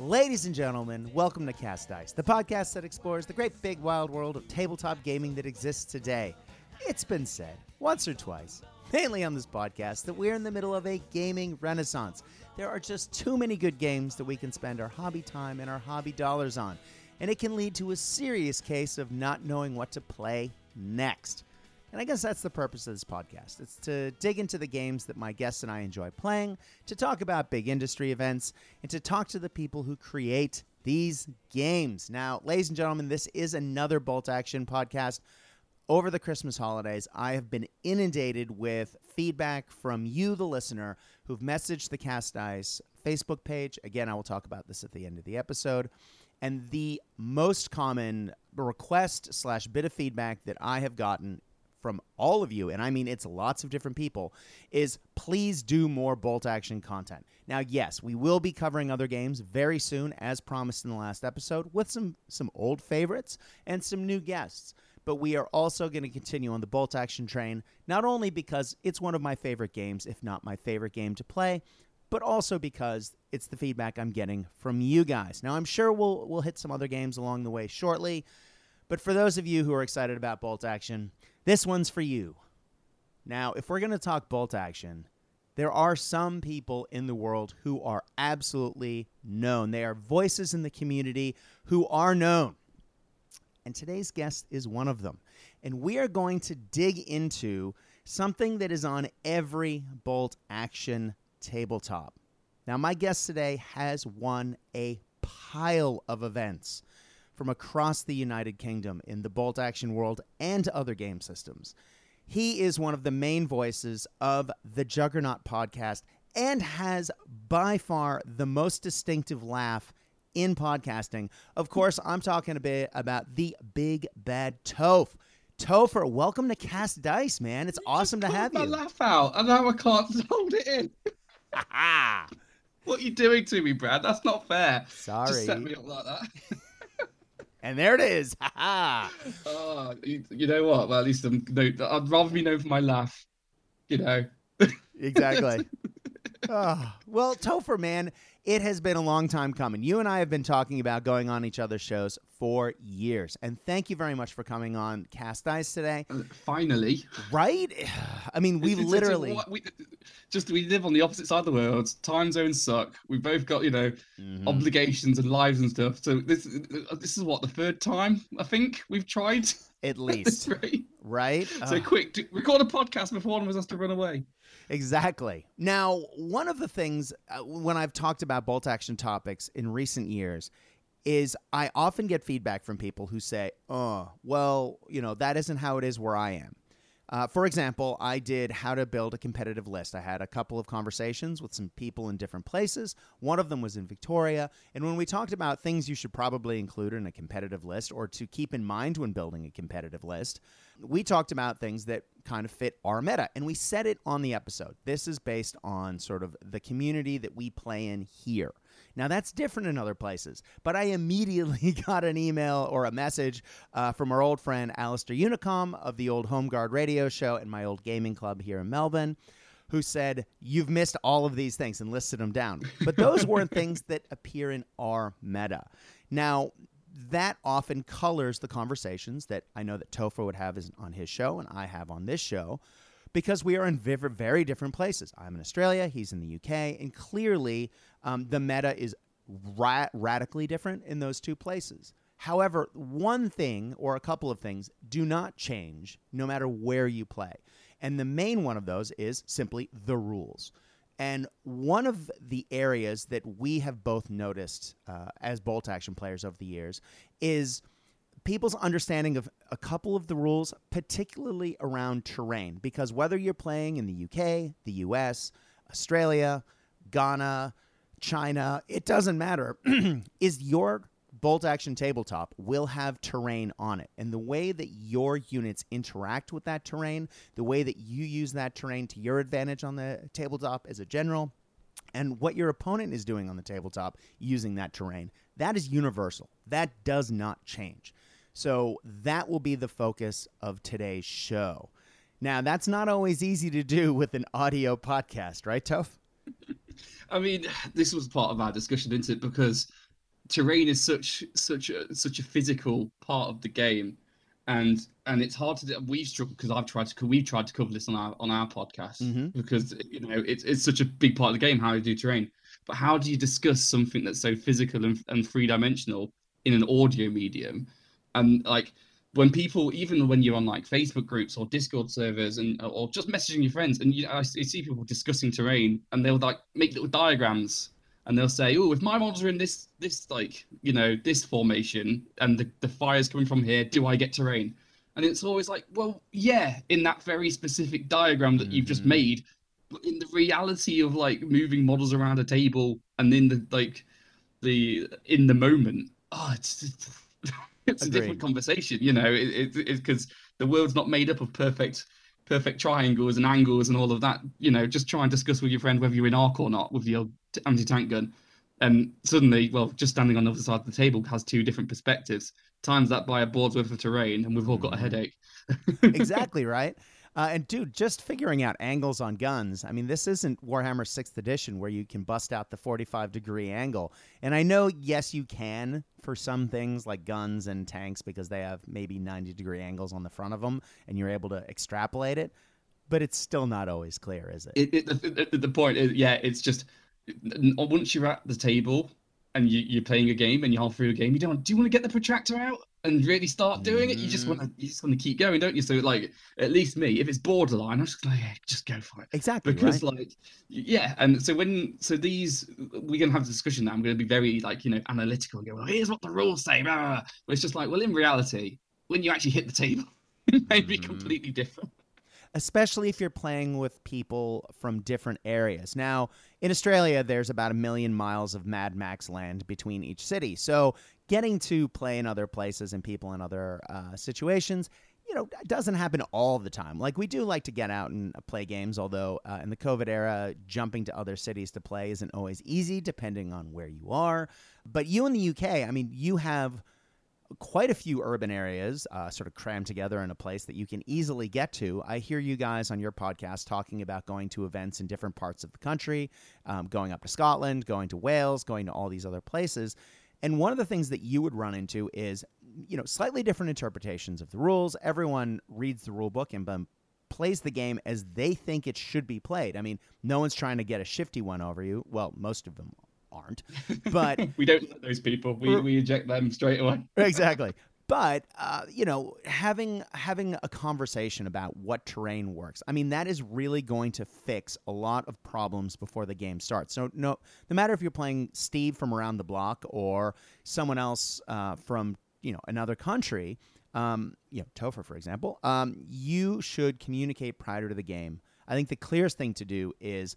Ladies and gentlemen, welcome to Cast Dice, the podcast that explores the great big wild world of tabletop gaming that exists today. It's been said once or twice, mainly on this podcast, that we're in the middle of a gaming renaissance. There are just too many good games that we can spend our hobby time and our hobby dollars on, and it can lead to a serious case of not knowing what to play next. And I guess that's the purpose of this podcast. It's to dig into the games that my guests and I enjoy playing, to talk about big industry events, and to talk to the people who create these games. Now, ladies and gentlemen, this is another Bolt Action podcast. Over the Christmas holidays, I have been inundated with feedback from you, the listener, who've messaged the Cast Dice Facebook page. Again, I will talk about this at the end of the episode. And the most common request slash bit of feedback that I have gotten from all of you, and I mean it's lots of different people, is please do more bolt action content. Now, yes, we will be covering other games very soon, as promised in the last episode, with some some old favorites and some new guests. But we are also going to continue on the bolt action train, not only because it's one of my favorite games, if not my favorite game to play, but also because it's the feedback I'm getting from you guys. Now, I'm sure we'll we'll hit some other games along the way shortly. But for those of you who are excited about bolt action, this one's for you. Now, if we're going to talk bolt action, there are some people in the world who are absolutely known. They are voices in the community who are known. And today's guest is one of them. And we are going to dig into something that is on every bolt action tabletop. Now, my guest today has won a pile of events from across the United Kingdom in the bolt action world and other game systems. He is one of the main voices of the Juggernaut podcast and has by far the most distinctive laugh in podcasting. Of course, I'm talking a bit about the big bad Toph. Topher, welcome to Cast Dice, man. It's awesome to have you. laugh out, and now I can't hold it in. what are you doing to me, Brad? That's not fair. Sorry. Just set me up like that. And there it is. Ha ha. oh, you, you know what? Well, at least I'm, no, I'd rather be known for my laugh. You know. Exactly. oh, well, Topher, man, it has been a long time coming. You and I have been talking about going on each other's shows for years. And thank you very much for coming on Cast Dice today. Finally. Right? I mean, we literally. we, just we live on the opposite side of the world. Time zones suck. We've both got you know Mhm. obligations and lives and stuff. So this this is what the third time I think we've tried. At least, right? So Ugh. quick, record a podcast before one of us has to run away. Exactly. Now, one of the things uh, when I've talked about bolt action topics in recent years is I often get feedback from people who say, oh, well, you know, that isn't how it is where I am. Uh, for example, I did how to build a competitive list. I had a couple of conversations with some people in different places. One of them was in Victoria. And when we talked about things you should probably include in a competitive list or to keep in mind when building a competitive list, we talked about things that kind of fit our meta. And we said it on the episode. This is based on sort of the community that we play in here. Now, that's different in other places, but I immediately got an email or a message uh, from our old friend Alistair Unicom of the old Home Guard radio show and my old gaming club here in Melbourne, who said, You've missed all of these things and listed them down. But those weren't things that appear in our meta. Now, that often colors the conversations that I know that Topher would have is- on his show and I have on this show because we are in very, different places. I'm in Australia, he's in the UK, and clearly um, the meta is ra- radically different in those two places. However, one thing or a couple of things do not change no matter where you play. And the main one of those is simply the rules. And one of the areas that we have both noticed uh, as bolt action players over the years is people's understanding of a couple of the rules, particularly around terrain. Because whether you're playing in the UK, the US, Australia, Ghana, China, it doesn't matter. is your bolt action tabletop will have terrain on it. And the way that your units interact with that terrain, the way that you use that terrain to your advantage on the tabletop as a general, and what your opponent is doing on the tabletop using that terrain, that is universal. That does not change. So that will be the focus of today's show. Now, that's not always easy to do with an audio podcast, right, Toph? I mean, this was part of our discussion, isn't it? Because terrain is such such a such a physical part of the game, and and it's hard to do. We've struggled because I've tried to we've tried to cover this on our on our podcast Mhm. because you know it's it's such a big part of the game how you do terrain. But how do you discuss something that's so physical and, and three dimensional in an audio medium? And like when people, even when you're on like Facebook groups or Discord servers and or just messaging your friends, and you know, I see people discussing terrain, and they'll like make little diagrams, and they'll say, "Oh, if my models are in this this like you know this formation, and the the fire's coming from here, do I get terrain?" And it's always like, well, yeah, in that very specific diagram that you've just Mhm. made, but in the reality of like moving models around a table and in the like the in the moment, oh, it's it's a different conversation, you know. It, it, it's because the world's not made up of perfect perfect triangles and angles and all of that. You know, just try and discuss with your friend whether you're in arc or not with your t- anti-tank gun. And suddenly, well, just standing on the other side of the table has two different perspectives. Times that by a board's worth of terrain, and we've all got a Mhm. headache. exactly right. Uh, and dude, just figuring out angles on guns. I mean, this isn't Warhammer Sixth Edition where you can bust out the forty-five degree angle. And I know, yes, you can for some things like guns and tanks because they have maybe ninety degree angles on the front of them, and you're able to extrapolate it. But it's still not always clear, is it? it, it the, the, point is, yeah, it's just once you're at the table and you, you're playing a game and you're half through a game, you don't. Do you want to get the protractor out and really start doing it? You just Mm. want to. You just want to keep going, don't you? So like, at least me, if it's borderline, I'm just like, yeah, just go for it. Exactly. Because right? like, yeah, and so when so these we're gonna have a discussion now. I'm gonna be very like you know analytical and go, well, here's what the rules say. Blah, blah, blah. But it's just like, well, in reality, when you actually hit the table, it may be Mhm. completely different. especially if you're playing with people from different areas. Now, in Australia, there's about a million miles of Mad Max land between each city. So, getting to play in other places and people in other uh, situations, you know, doesn't happen all the time. Like, we do like to get out and uh, play games, although uh, in the COVID era, jumping to other cities to play isn't always easy, depending on where you are. But you in the UK, I mean, you have quite a few urban areas uh, sort of crammed together in a place that you can easily get to. I hear you guys on your podcast talking about going to events in different parts of the country, um, going up to Scotland, going to Wales, going to all these other places. And one of the things that you would run into is, you know, slightly different interpretations of the rules. Everyone reads the rule book and um, plays the game as they think it should be played. I mean, no one's trying to get a shifty one over you. Well, most of them aren't. But we don't let those people. We we eject them straight away. exactly. But uh, you know, having having a conversation about what terrain works, I mean, that is really going to fix a lot of problems before the game starts. So no, no matter if you're playing Steve from around the block or someone else uh, from you know another country, um, you know Topher for example, um, you should communicate prior to the game. I think the clearest thing to do is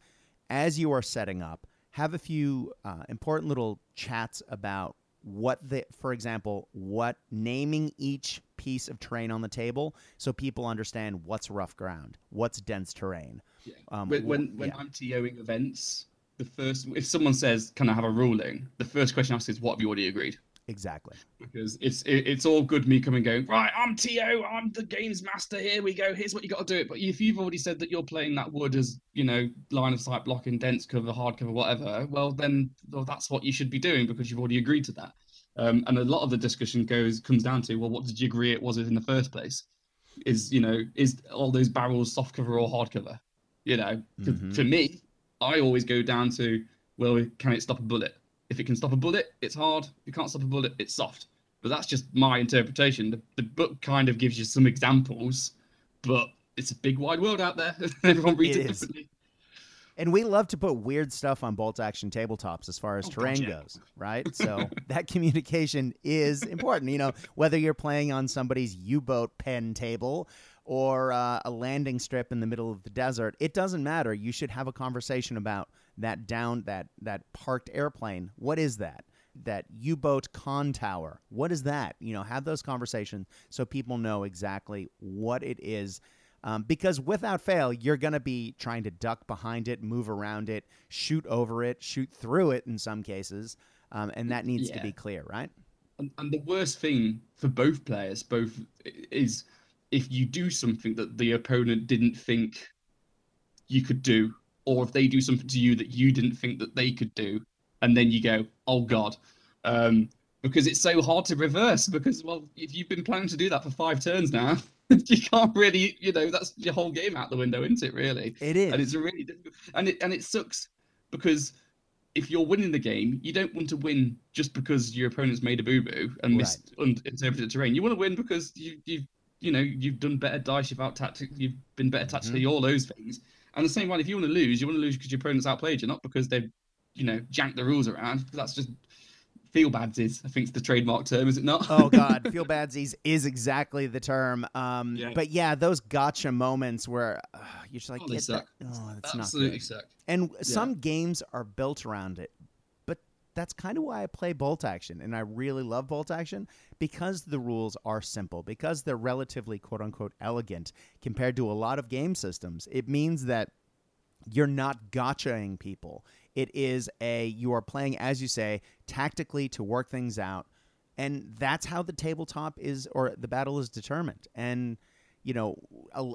as you are setting up, have a few uh, important little chats about what the, for example, what naming each piece of terrain on the table, so people understand what's rough ground, what's dense terrain. Yeah. Um, when wh- when, when yeah. I'm TOing events, the first if someone says, "Can I have a ruling?" the first question asked is, "What have you already agreed?" Exactly. Because it's it, it's all good me coming going right. I'm TO. I'm the games master. Here we go. Here's what you got to do it. But if you've already said that you're playing that wood as you know line of sight blocking, dense cover, hard cover, whatever, well then well, that's what you should be doing because you've already agreed to that. Um, and a lot of the discussion goes comes down to well, what did you agree it was in the first place? Is you know is all those barrels soft cover or hard cover? You know, Mhm. for me, I always go down to well, can it stop a bullet? If it can stop a bullet, it's hard. If it can't stop a bullet, it's soft. But that's just my interpretation. The, the book kind of gives you some examples, but it's a big wide world out there. Everyone reads It it, differently. And we love to put weird stuff on bolt action tabletops as far as Oh, God, terrain yeah. goes, right? So that communication is important. You know, whether you're playing on somebody's U boat pen table or uh, a landing strip in the middle of the desert, it doesn't matter. You should have a conversation about that down that that parked airplane. What is that? That U boat con tower. What is that? You know, have those conversations so people know exactly what it is um, because without fail, you're going to be trying to duck behind it, move around it, shoot over it, shoot through it in some cases. Um, and that needs to be clear, right? And, and the worst thing for both players, both is if you do something that the opponent didn't think you could do, or if they do something to you that you didn't think that they could do, and then you go, "Oh God, Um, because it's so hard to reverse. Because well, if you've been planning to do that for five turns now, you can't really, you know, that's your whole game out the window, isn't it? Really, it is, and it's really difficult, and it and it sucks because if you're winning the game, you don't want to win just because your opponent's made a boo boo and misinterpreted terrain. You want to win because you you you know you've done better dice, you've out tactic, you've been better tactically, mm-hmm. all those things. And the same one, if you want to lose, you want to lose because your opponent's outplayed you, not because they've you know janked the rules around. That's just feel badsies. I think it's the trademark term, is it not? oh God, feel badsies is exactly the term. Um, yeah. But yeah, those gotcha moments where uh, you're just like, oh, that. oh that's absolutely not good. suck. And yeah. some games are built around it, but that's kind of why I play Bolt Action, and I really love Bolt Action because the rules are simple, because they're relatively quote unquote elegant compared to a lot of game systems. It means that you're not gotchaing people. It is a you are playing as you say tactically to work things out, and that's how the tabletop is or the battle is determined. And you know,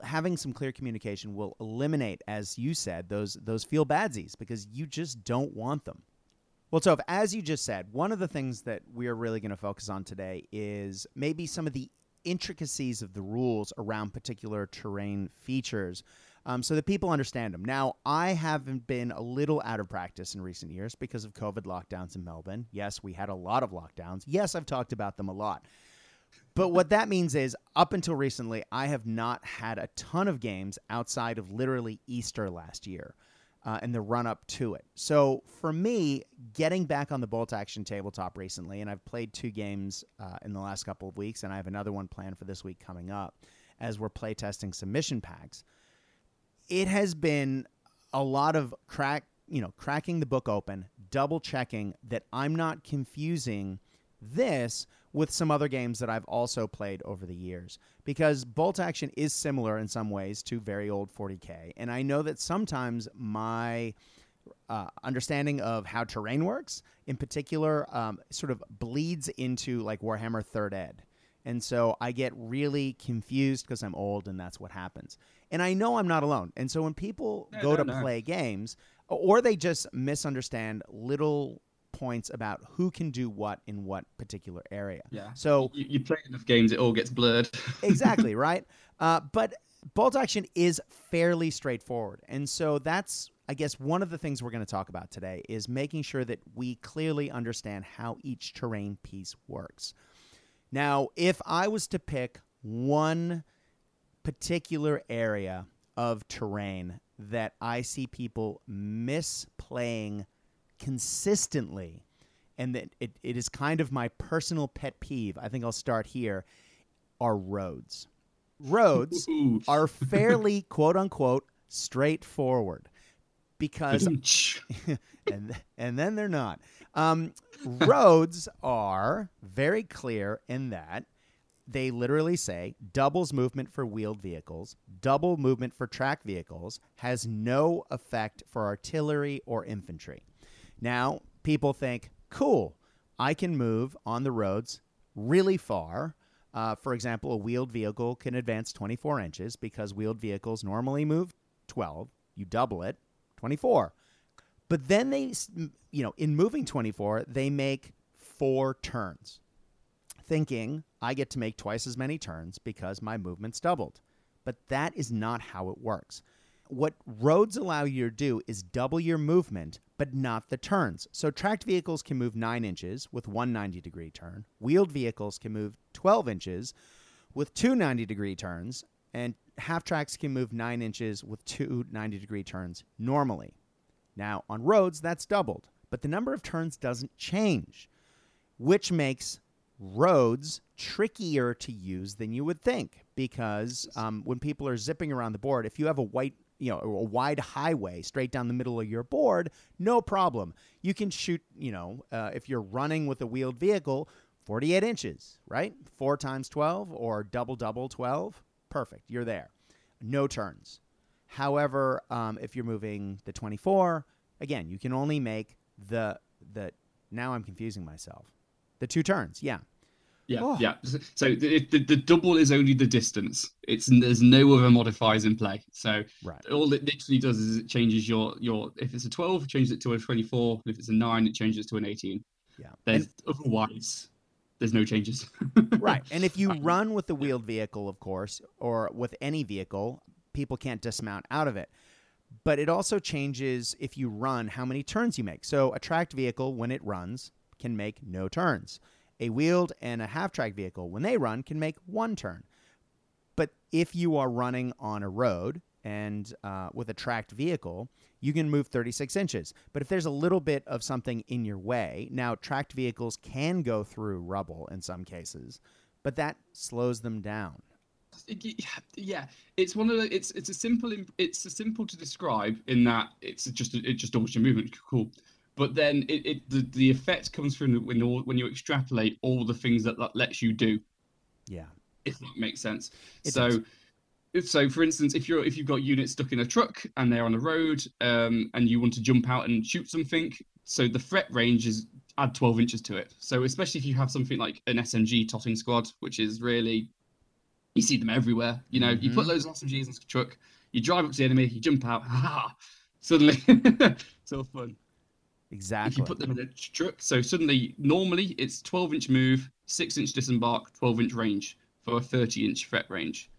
having some clear communication will eliminate, as you said, those those feel badsies because you just don't want them. Well, so as you just said, one of the things that we are really going to focus on today is maybe some of the intricacies of the rules around particular terrain features um, so that people understand them. Now, I haven't been a little out of practice in recent years because of COVID lockdowns in Melbourne. Yes, we had a lot of lockdowns. Yes, I've talked about them a lot. But what that means is, up until recently, I have not had a ton of games outside of literally Easter last year uh, and the run up to it. So for me, getting back on the bolt action tabletop recently, and I've played two games uh, in the last couple of weeks, and I have another one planned for this week coming up as we're playtesting submission packs it has been a lot of crack, you know, cracking the book open, double checking that I'm not confusing this with some other games that I've also played over the years. Because Bolt Action is similar in some ways to very old 40K. And I know that sometimes my uh, understanding of how terrain works, in particular, um, sort of bleeds into like Warhammer Third Ed. And so I get really confused because I'm old and that's what happens. And I know I'm not alone. And so when people go to play games, or they just misunderstand little points about who can do what in what particular area. Yeah. So you, you play enough games, it all gets blurred. exactly right. Uh, but bolt action is fairly straightforward, and so that's I guess one of the things we're going to talk about today is making sure that we clearly understand how each terrain piece works. Now, if I was to pick one particular area of terrain that I see people misplaying consistently, and that it, it is kind of my personal pet peeve, I think I'll start here, are roads. Roads are fairly, quote unquote, straightforward because and and then they're not. Um, roads are very clear in that they literally say doubles movement for wheeled vehicles, double movement for track vehicles, has no effect for artillery or infantry. Now, people think, cool, I can move on the roads really far. Uh, for example, a wheeled vehicle can advance 24 inches because wheeled vehicles normally move 12. You double it, 24. But then they, you know, in moving 24, they make four turns, thinking I get to make twice as many turns because my movement's doubled. But that is not how it works. What roads allow you to do is double your movement, but not the turns. So tracked vehicles can move 9 inches with one 90 degree turn. Wheeled vehicles can move 12 inches with two 90 degree turns. And half tracks can move 9 inches with two 90 degree turns normally. Now, on roads, that's doubled, but the number of turns doesn't change, which makes roads trickier to use than you would think because um, when people are zipping around the board, if you have a white you know a wide highway straight down the middle of your board no problem you can shoot you know uh, if you're running with a wheeled vehicle 48 inches right 4 times 12 or double double 12 perfect you're there no turns However, um, if you're moving the 24, again, you can only make the the. Now I'm confusing myself. The two turns, yeah. Yeah, oh. yeah. So the, the, the, double is only the distance. It's there's no other modifiers in play. So right. all it literally does is it changes your your if it's a 12, it changes it to a 24. If it's a nine, it changes it to an 18. Yeah. There's otherwise there's no changes. right. And if you run with the wheeled vehicle, of course, or with any vehicle, people can't dismount out of it. But it also changes if you run how many turns you make. So a tracked vehicle, when it runs, can make no turns. A wheeled and a half track vehicle, when they run, can make one turn. But if you are running on a road and uh, with a tracked vehicle, you can move 36 inches. But if there's a little bit of something in your way, now tracked vehicles can go through rubble in some cases, but that slows them down. Yeah, it's one of the. It's it's a simple. It's a simple to describe in that it's just it just doubles your movement. Cool, but then it, it the, the effect comes from when you when you extrapolate all the things that that lets you do. Yeah, if that makes sense. It so. does so for instance if you're if you've got units stuck in a truck and they're on a road um, and you want to jump out and shoot something so the threat range is add 12 inches to it so especially if you have something like an smg totting squad which is really you see them everywhere you know mm-hmm. you put mm-hmm. loads of smgs in the truck you drive up to the enemy you jump out ha suddenly so fun exactly if you put them in a truck so suddenly normally it's 12 inch move 6 inch disembark 12 inch range for a 30 inch threat range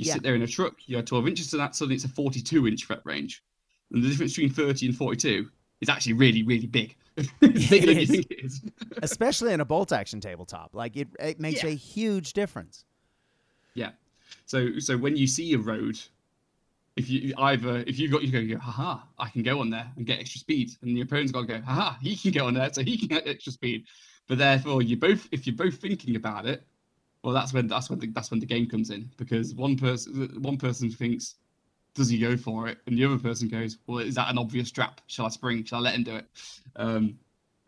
you yeah. sit there in a truck, you add 12 inches to that, suddenly it's a 42 inch threat range. And the difference between 30 and 42 is actually really, really big. bigger than you think it is. Especially in a bolt action tabletop. Like it, it makes yeah. a huge difference. Yeah. So so when you see a road, if you either if you got you go, haha, I can go on there and get extra speed, and the opponent's got to go, haha, he can go on there, so he can get extra speed. But therefore, you both if you're both thinking about it, well, that's when that's when the, that's when the game comes in because one person one person thinks, does he go for it, and the other person goes, well, is that an obvious trap? Shall I spring? Shall I let him do it? Um,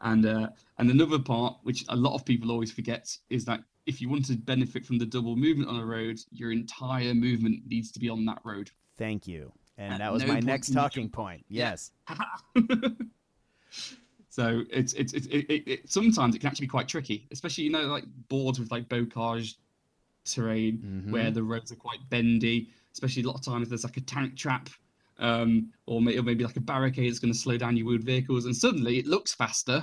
and uh, and another part which a lot of people always forget is that if you want to benefit from the double movement on a road, your entire movement needs to be on that road. Thank you. And that was no my next talking point. Yes. So it's it's, it's it, it, it, sometimes it can actually be quite tricky, especially you know like boards with like bocage terrain mm-hmm. where the roads are quite bendy. Especially a lot of times there's like a tank trap um, or maybe, or maybe like a barricade that's going to slow down your wheeled vehicles, and suddenly it looks faster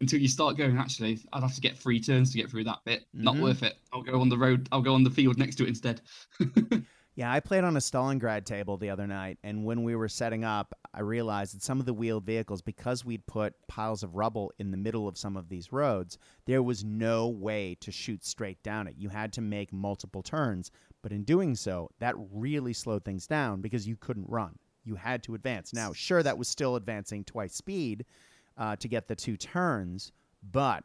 until you start going. Actually, I'd have to get three turns to get through that bit. Mm-hmm. Not worth it. I'll go on the road. I'll go on the field next to it instead. Yeah, I played on a Stalingrad table the other night, and when we were setting up, I realized that some of the wheeled vehicles, because we'd put piles of rubble in the middle of some of these roads, there was no way to shoot straight down it. You had to make multiple turns, but in doing so, that really slowed things down because you couldn't run. You had to advance. Now, sure, that was still advancing twice speed uh, to get the two turns, but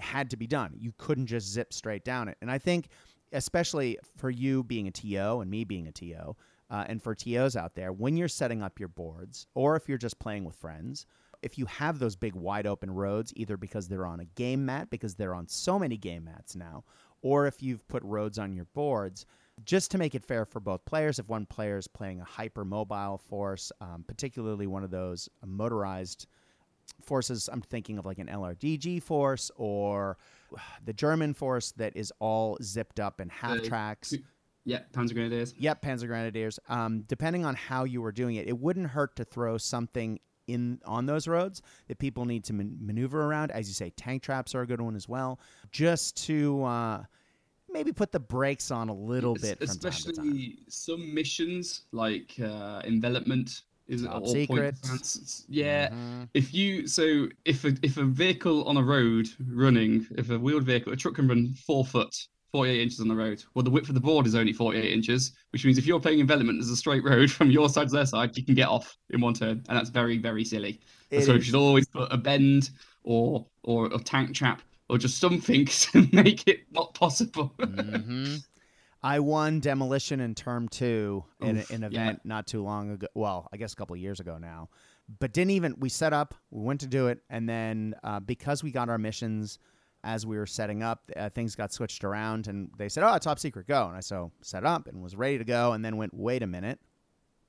had to be done. You couldn't just zip straight down it. And I think especially for you being a TO and me being a TO, uh, and for TOs out there, when you're setting up your boards, or if you're just playing with friends, if you have those big wide open roads, either because they're on a game mat, because they're on so many game mats now, or if you've put roads on your boards, just to make it fair for both players, if one player is playing a hyper mobile force, um, particularly one of those motorized forces, I'm thinking of like an LRDG force or the German force that is all zipped up in half uh, tracks. Yeah, Panzer Grenadiers. Yep, Panzer Grenadiers. Um, depending on how you were doing it, it wouldn't hurt to throw something in on those roads that people need to man- maneuver around. As you say, tank traps are a good one as well, just to uh, maybe put the brakes on a little bit. Especially some missions like uh, envelopment is Top secret. Yeah. Mm-hmm. If you so if a if a vehicle on a road running, if a wheeled vehicle, a truck can run four foot, 48 inches on the road. Well, the width of the board is only 48 inches, which means if you're playing envelopment as a straight road from your side to their side, you can get off in one turn, and that's very very silly. It so is. you should always put a bend or or a tank trap or just something to make it not possible. mm-hmm. I won demolition in term two in Oof, an event yeah. not too long ago. Well, I guess a couple years ago now, but didn't even. We set up, we went to do it, and then uh, because we got our missions as we were setting up, uh, things got switched around, and they said, "Oh, top secret, go!" And I so set up and was ready to go, and then went, "Wait a minute,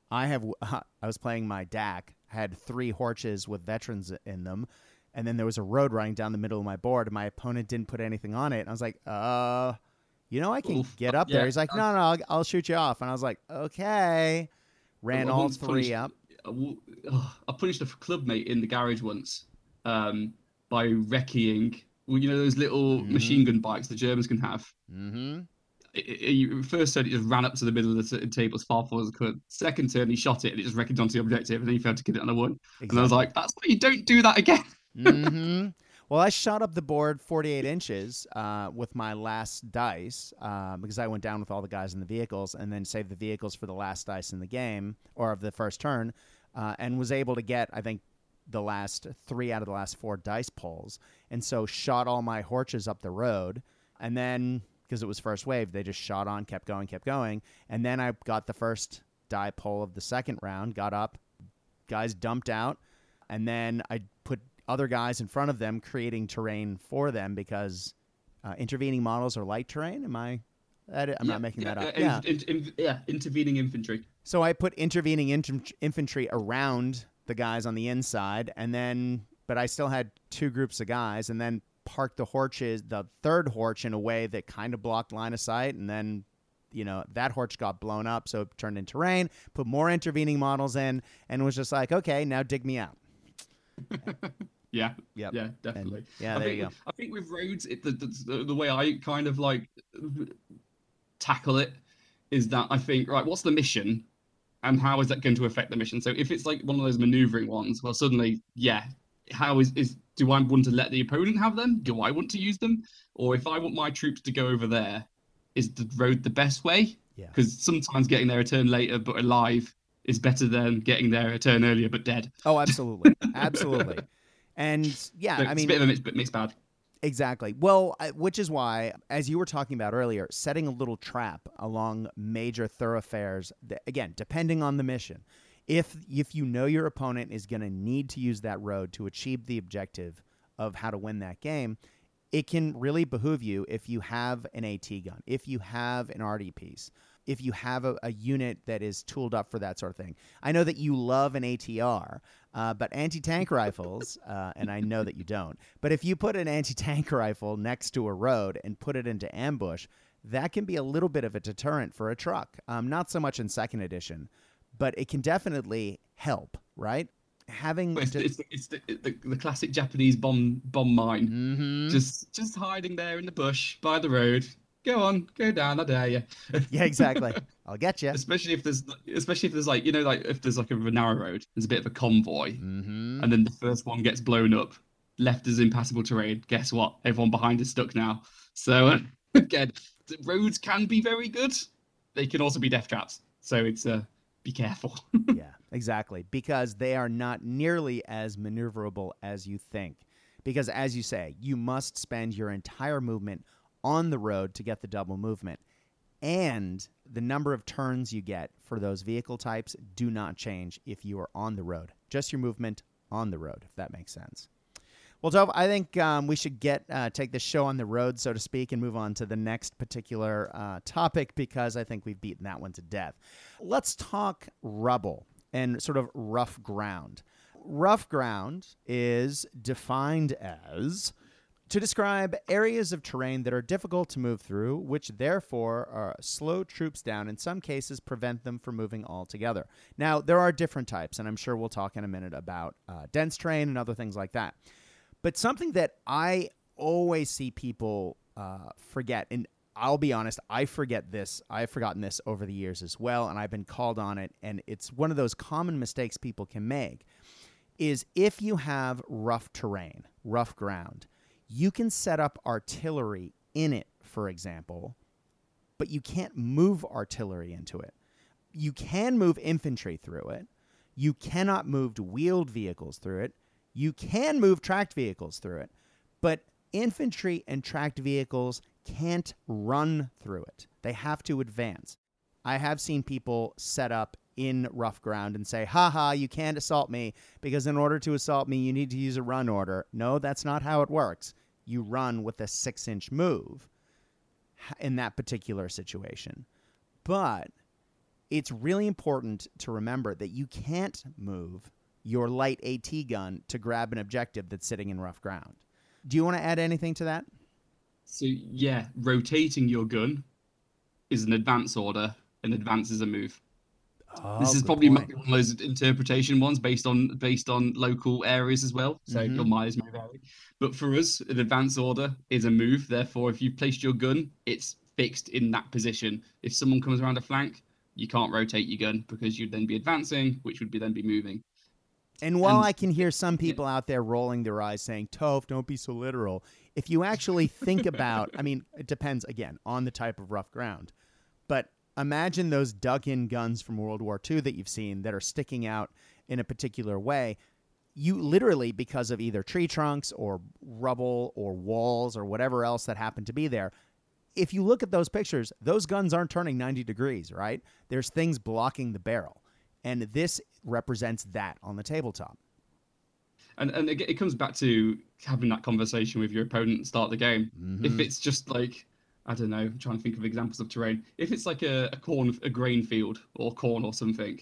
I have." Uh, I was playing my DAK, had three horches with veterans in them. And then there was a road running down the middle of my board. And my opponent didn't put anything on it. And I was like, uh, you know, I can Oof. get up yeah. there. He's like, no, no, I'll, I'll, shoot you off. And I was like, okay. Ran all three punished, up. I punished a club mate in the garage once um, by wrecking. Well, you know those little Mhm. machine gun bikes the Germans can have. Mm-hmm. It, it, it- first turn, he just ran up to the middle of the table as far forward as it could. Second turn, he shot it and it just wrecked onto the objective, and then he failed to get it on a one. And I was like, "That's why you don't do that again." hmm Well, I shot up the board 48 inches uh, with my last dice uh, because I went down with all the guys in the vehicles and then saved the vehicles for the last dice in the game or of the first turn uh, and was able to get, I think, the last three out of the last four dice pulls. And so shot all my horches up the road. And then, because it was first wave, they just shot on, kept going, kept going. And then I got the first die pull of the second round, got up, guys dumped out. And then I put other guys in front of them, creating terrain for them because uh, intervening models are light terrain. Am I? I'm Yeah, not making yeah, that up. uh, yeah. in- in- in- yeah, intervening infantry. So I put intervening infant- infantry around the guys on the inside, and then, but I still had two groups of guys, and then parked the horches, the third horch, in a way that kind of blocked line of sight, and then. You know that horch got blown up, so it turned into rain. Put more intervening models in, and was just like, okay, now dig me out. Yeah, Yep. yeah, definitely. yeah, I there think, you go. I think with roads, it, the, the the way I kind of like tackle it is that I think right, what's the mission, and how is that going to affect the mission? So if it's like one of those maneuvering ones, well, suddenly, yeah, how is is do I want to let the opponent have them? Do I want to use them, or if I want my troops to go over there, is the road the best way? Yeah. Because sometimes getting there a turn later but alive is better than getting there a turn earlier but dead. Oh, absolutely, absolutely. And yeah, So I it's mean, a bit of a mixed, mixed bag. Exactly. Well, which is why, as you were talking about earlier, setting a little trap along major thoroughfares. th- Again, depending on the mission, if if you know your opponent is going to need to use that road to achieve the objective of how to win that game, it can really behoove you if you have an AT gun, if you have an arty piece, if you have a, a unit that is tooled up for that sort of thing. I know that you love an ATR, uh, but anti tank rifles, uh, and I know that you don't, but if you put an anti tank rifle next to a road and put it into ambush, that can be a little bit of a deterrent for a truck. Um, not so much in second edition, but it can definitely help, right? Having It's, it's, it's the, the, the classic Japanese bomb bomb mine. Mhm. Just just hiding there in the bush by the road. Go on, go down, I dare you. yeah, exactly. I'll get you. especially if there's especially if there's like you know like if there's like a narrow road, there's a bit of a convoy, hmm and then the first one gets blown up, left as impassable terrain. Guess what? Everyone behind is stuck now. So uh, again, the roads can be very good. They can also be death traps. So it's uh be careful. yeah, exactly. Because they are not nearly as maneuverable as you think. Because, as you say, you must spend your entire movement on the road to get the double movement. And the number of turns you get for those vehicle types do not change if you are on the road. Just your movement on the road, if that makes sense. Well, Dove, I think um, we should get uh, take the show on the road, so to speak, and move on to the next particular uh, topic because I think we've beaten that one to death. Let's talk rubble and sort of rough ground. Rough ground is defined as to describe areas of terrain that are difficult to move through, which therefore are slow troops down, in some cases, prevent them from moving altogether. Now, there are different types, and I'm sure we'll talk in a minute about uh, dense terrain and other things like that. But something that I always see people uh, forget, and I'll be honest, I forget this. I've forgotten this over the years as well, and I've been called on it. And it's one of those common mistakes people can make is if you have rough terrain, rough ground, you can set up artillery in it, for example, but you can't move artillery into it. You can move infantry through it. You cannot move wheeled vehicles through it. You can move tracked vehicles through it, but infantry and tracked vehicles can't run through it. They have to advance. I have seen people set up in rough ground and say, haha, you can't assault me because in order to assault me, you need to use a run order. No, that's not how it works. You run with a six inch move in that particular situation. But it's really important to remember that you can't move your light AT gun to grab an objective that's sitting in rough ground. Do you want to add anything to that? So yeah, rotating your gun is an advance order. and advance is a move. Oh, this is probably one of those interpretation ones based on based on local areas as well. So Mhm. your miles may vary. But for us, an advance order is a move. Therefore, if you've placed your gun, it's fixed in that position. If someone comes around a flank, you can't rotate your gun because you'd then be advancing, which would be then be moving. And while And- I can hear some people out there rolling their eyes saying, Toph, don't be so literal, if you actually think about, I mean, it depends again on the type of rough ground, but imagine those dug in guns from World War II that you've seen that are sticking out in a particular way. You literally, because of either tree trunks or rubble or walls or whatever else that happened to be there, if you look at those pictures, those guns aren't turning 90 degrees, right? There's things blocking the barrel. And this represents that on the tabletop. And and it, it comes back to having that conversation with your opponent start the game. Mm-hmm. If it's just like I don't know, I'm trying to think of examples of terrain. If it's like a, a corn, a grain field or corn or something,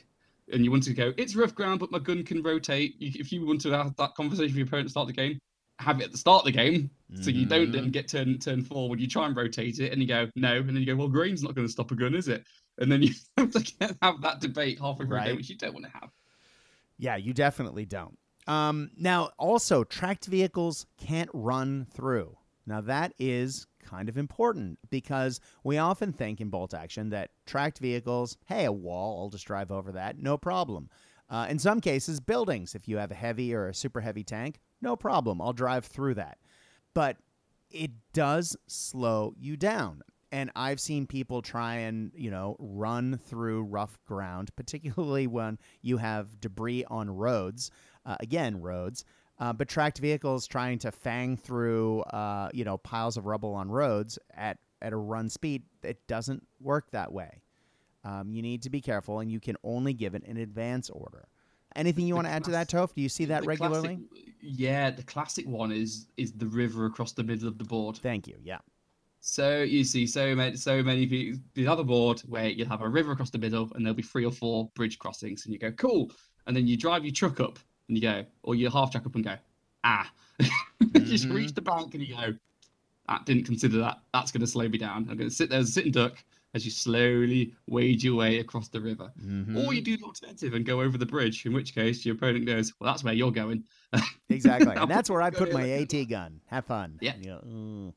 and you want to go, it's rough ground, but my gun can rotate. You, if you want to have that conversation with your opponent the start the game, have it at the start of the game, so you don't then get turn turn forward. You try and rotate it, and you go no, and then you go, well, grain's not going to stop a gun, is it? And then you have to have that debate halfway through the Right. game, which you don't want to have. Yeah, you definitely don't. Um, now, also, tracked vehicles can't run through. Now, that is kind of important because we often think in bolt action that tracked vehicles, hey, a wall, I'll just drive over that, no problem. Uh, in some cases, buildings, if you have a heavy or a super heavy tank, no problem, I'll drive through that. But it does slow you down. And I've seen people try and, you know, run through rough ground, particularly when you have debris on roads. Uh, again, roads. Uh, but tracked vehicles trying to fang through, uh, you know, piles of rubble on roads at, at a run speed, it doesn't work that way. Um, you need to be careful, and you can only give it an advance order. Anything you The want to add to that, Toph? Do you see that regularly? classic- yeah, the classic one is is the river across the middle of the board. Thank you. Yeah. So you see so many so many pe- the other board where you have a river across the middle and there'll be three or four bridge crossings and you go cool and then you drive your truck up and you go or you half jack up and go ah you just reach the bank and you go I didn't consider that that's going to slow me down I'm going to sit there as a sitting duck as you slowly wade your way across the river Mhm. or you do the alternative and go over the bridge in which case your opponent goes well that's where you're going Exactly. And that's where I put my. AT gun. Have fun. Yeah. You "Ooh."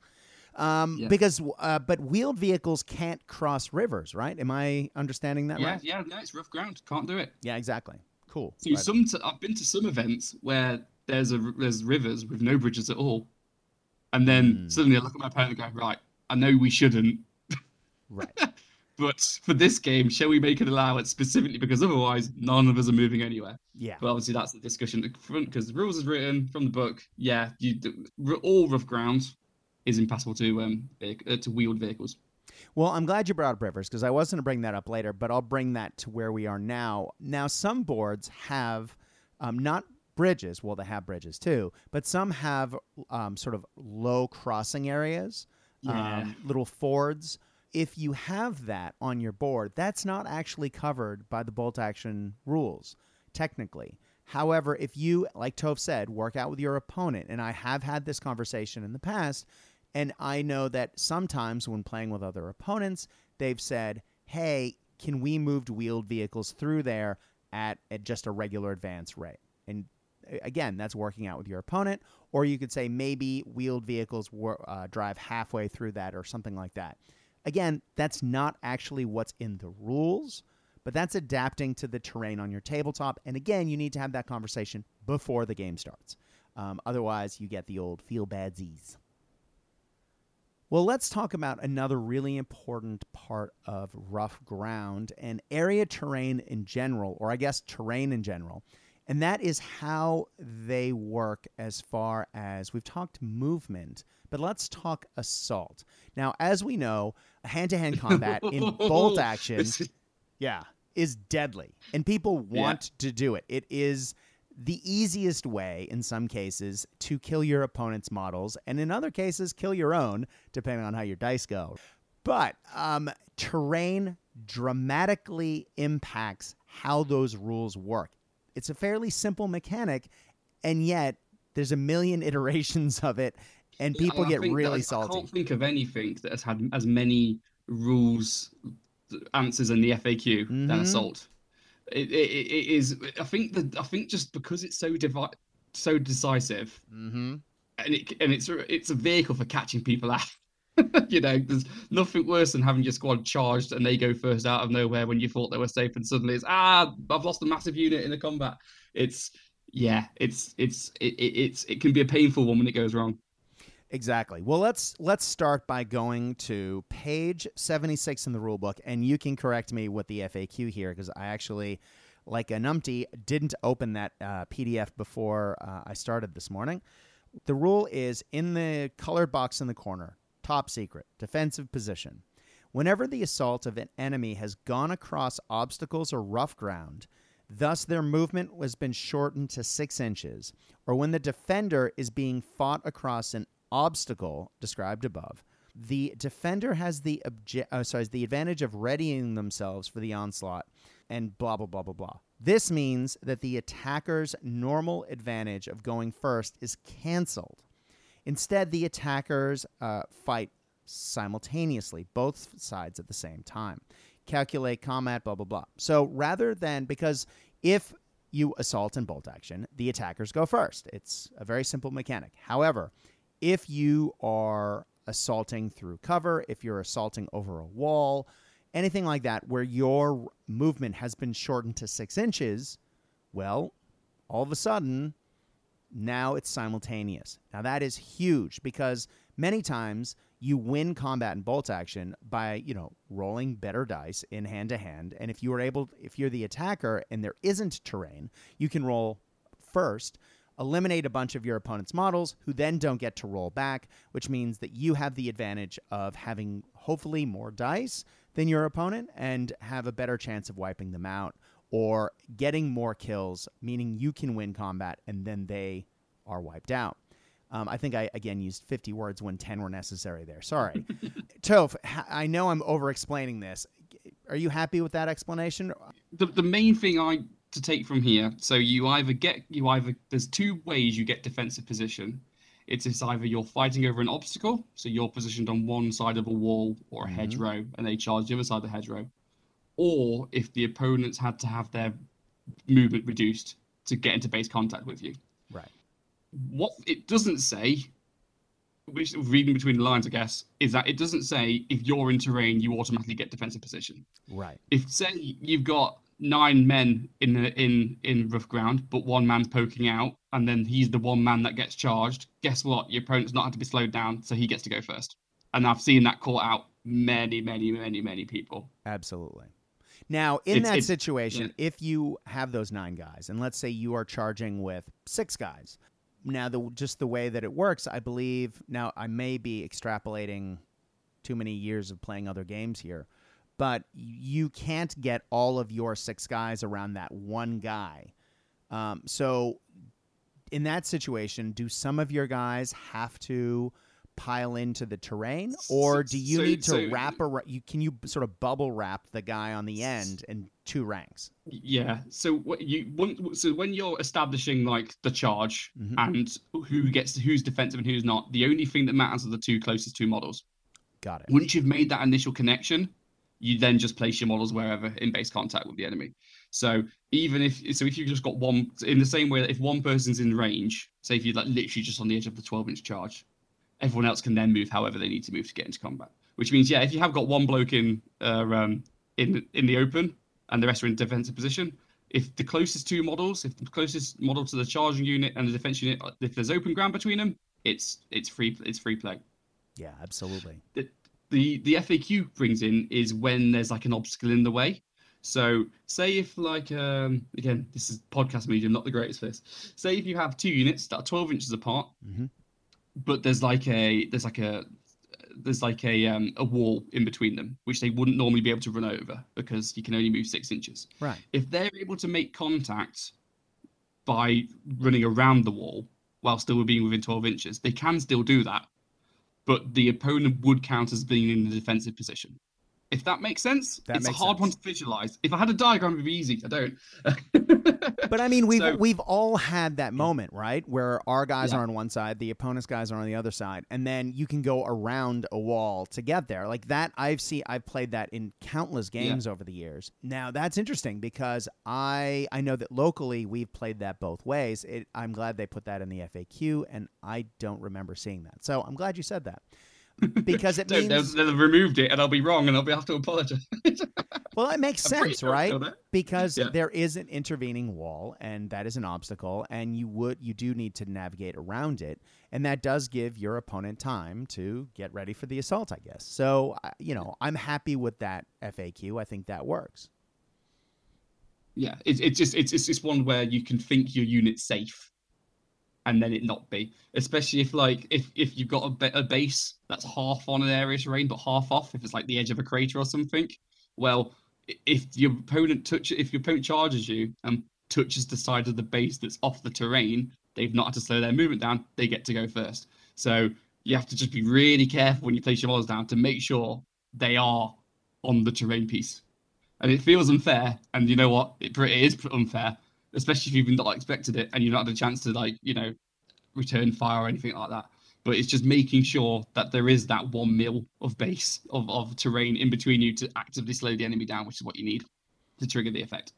Um, Yeah. Because, uh, but wheeled vehicles can't cross rivers, right? Am I understanding that yeah right? yeah no it's rough ground can't do it Yeah, exactly. Cool. So Right. some t- I've been to some events where there's a there's rivers with no bridges at all, and then Hmm. suddenly I look at my opponent and go, right, I know we shouldn't, right. but for this game, shall we make an allowance specifically because otherwise none of us are moving anywhere. Yeah. But obviously that's the discussion at front because the rules is written from the book. Yeah, you all rough ground is impassable to um uh, to wheeled vehicles. Well, I'm glad you brought up rivers because I was going to bring that up later, but I'll bring that to where we are now. Now, some boards have um, not bridges. Well, they have bridges too, but some have um, sort of low crossing areas, Yeah. um, little fords. If you have that on your board, that's not actually covered by the bolt action rules, technically. However, if you, like Toph said, work out with your opponent, and I have had this conversation in the past, and I know that sometimes when playing with other opponents, they've said, hey, can we move wheeled vehicles through there at, at just a regular advance rate? And again, that's working out with your opponent. Or you could say maybe wheeled vehicles uh, drive halfway through that or something like that. Again, that's not actually what's in the rules, but that's adapting to the terrain on your tabletop. And again, you need to have that conversation before the game starts. Um, otherwise, you get the old feel badsies. Well, let's talk about another really important part of rough ground and area terrain in general, or I guess terrain in general. And that is how they work as far as we've talked movement, but let's talk assault. Now, as we know, hand to hand combat in bolt action yeah, is deadly. And people want to do it. It is the easiest way in some cases to kill your opponent's models, and in other cases, kill your own, depending on how your dice go. But um, terrain dramatically impacts how those rules work. It's a fairly simple mechanic, and yet there's a million iterations of it, and Yeah, people I get think really I- I can't think of anything that has had as many rules answers in the FAQ than Mhm. assault. It, it, it is. I think that I think just because it's so divi- so decisive, Mm-hmm. and it and it's a, it's a vehicle for catching people out. you know, there's nothing worse than having your squad charged and they go first out of nowhere when you thought they were safe, and suddenly it's ah, I've lost a massive unit in a combat. It's yeah, it's it's it, it, it's it can be a painful one when it goes wrong. Exactly. Well, let's let's start by going to page 76 in the rule book and you can correct me with the FAQ here because I actually like a numpty didn't open that uh, PDF before uh, I started this morning. The rule is in the colored box in the corner, top secret, defensive position. Whenever the assault of an enemy has gone across obstacles or rough ground, thus their movement has been shortened to six inches, or when the defender is being fought across an obstacle described above, the defender has the obje- uh, sorry, the advantage of readying themselves for the onslaught and blah blah blah blah blah. This means that the attacker's normal advantage of going first is canceled. Instead, the attackers uh, fight simultaneously, both sides at the same time. Calculate combat, blah blah blah. So rather than because if you assault and bolt action, the attackers go first. It's a very simple mechanic. However, if you are assaulting through cover, if you're assaulting over a wall, anything like that, where your movement has been shortened to six inches, well, all of a sudden, now it's simultaneous. Now that is huge because many times you win combat and bolt action by, you know, rolling better dice in hand to hand. And if you are able, if you're the attacker and there isn't terrain, you can roll first eliminate a bunch of your opponent's models who then don't get to roll back, which means that you have the advantage of having hopefully more dice than your opponent and have a better chance of wiping them out or getting more kills, meaning you can win combat and then they are wiped out. Um, I think I again used 50 words when 10 were necessary there. Sorry. Toph, I know I'm over explaining this. Are you happy with that explanation? The the main thing I to take from here. So you either get you either there's two ways you get defensive position. It's, it's either you're fighting over an obstacle, so you're positioned on one side of a wall or a Mhm. hedgerow, and they charge the other side of the hedgerow, or if the opponents had to have their movement reduced to get into base contact with you. Right. What it doesn't say, which reading between the lines, I guess, is that it doesn't say if you're in terrain, you automatically get defensive position Right. if say you've got nine men in the, in in rough ground, but one man's poking out, and then he's the one man that gets charged. Guess what? Your opponent's not had to be slowed down, so he gets to go first. And I've seen that caught out many, many, many, many people. Absolutely. Now, in It's- that it's- situation, if you have those nine guys, and let's say you are charging with six guys, now the just the way that it works, I believe. Now, I may be extrapolating too many years of playing other games here, but you can't get all of your six guys around that one guy. Um, so, in that situation, do some of your guys have to pile into the terrain, or do you So- need to so- wrap around? You can you sort of bubble wrap the guy on the end in two ranks? Yeah. So what you want? So when you're establishing like the charge Mhm. and who gets who's defensive and who's not, the only thing that matters are the two closest two models. Got it. Once you've made that initial connection, you then just place your models wherever in base contact with the enemy. So even if so, if you've just got one in the same way that if one person's in range, say if you're like literally just on the edge of the 12 inch charge, everyone else can then move however they need to move to get into combat. Which means, yeah, if you have got one bloke in uh, um, in in the open and the rest are in defensive position, if the closest two models, if the closest model to the charging unit and the defense unit, if there's open ground between them, it's it's free it's free play Yeah, absolutely. the the the FAQ brings in is when there's like an obstacle in the way. So say if like um again this is podcast medium, not the greatest for this. Say if you have two units that are 12 inches apart, Mhm. but there's like a there's like a there's like a um a wall in between them, which they wouldn't normally be able to run over because you can only move six inches. Right. If they're able to make contact by running around the wall while still being within 12 inches, they can still do that but the opponent would count as being in the defensive position. If that makes sense. That it's a makes hard one to visualize. If I had a diagram, it'd be easy. I don't. But I mean, we've So- we've all had that moment, right, where our guys Yeah. are on one side, the opponent's guys are on the other side, and then you can go around a wall to get there. Like that, I've seen, I've played that in countless Yeah. games over the years. Now that's interesting because I I know that locally we've played that both ways. It, I'm glad they put that in the FAQ, and I don't remember seeing that. So I'm glad you said that because it means they'll, they'll removed it, and I'll be wrong, and I'll be have to apologize. well, it makes sense, sure right? because Yeah. there is an intervening wall and that is an obstacle and you would you do need to navigate around it and that does give your opponent time to get ready for the assault i guess so you know i'm happy with that faq i think that works Yeah, it's it's just it's it's just one where you can think your unit's safe, and then it not be. Especially if like if if you've got a, a base that's half on an area terrain but half off, if it's like the edge of a crater or something. Well, if your opponent touch if your opponent charges you and touches the side of the base that's off the terrain, they've not had to slow their movement down. They get to go first. So you have to just be really careful when you place your models down to make sure they are on the terrain piece and it feels unfair. And you know what? It, it is unfair, especially if you've not expected it and you've not had a chance to like you know return fire or anything like that. But it's just making sure that there is that one mil of base of, of terrain in between you to actively slow the enemy down, which is what you need to trigger the effect.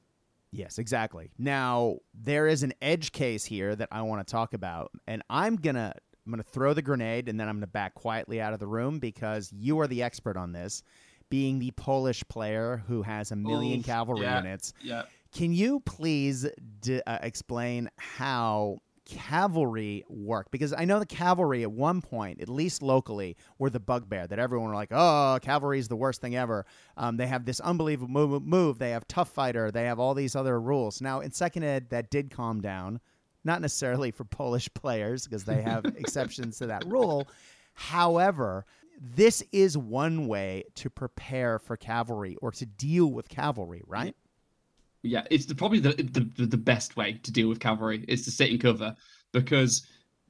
yes exactly now there is an edge case here that i want to talk about and i'm gonna i'm gonna throw the grenade and then i'm gonna back quietly out of the room because you are the expert on this being the polish player who has a million oh, Oof, cavalry yeah. units Yeah. Can you please d- uh, explain how cavalry work? Because I know the cavalry at one point, at least locally, were the bugbear that everyone were like, "Oh, cavalry is the worst thing ever." Um, they have this unbelievable move, move. They have tough fighter. They have all these other rules. Now in second ed, that did calm down. Not necessarily for Polish players because they have exceptions to that rule. However, this is one way to prepare for cavalry or to deal with cavalry, right? Yeah, it's the, probably the, the the best way to deal with cavalry is to sit in cover because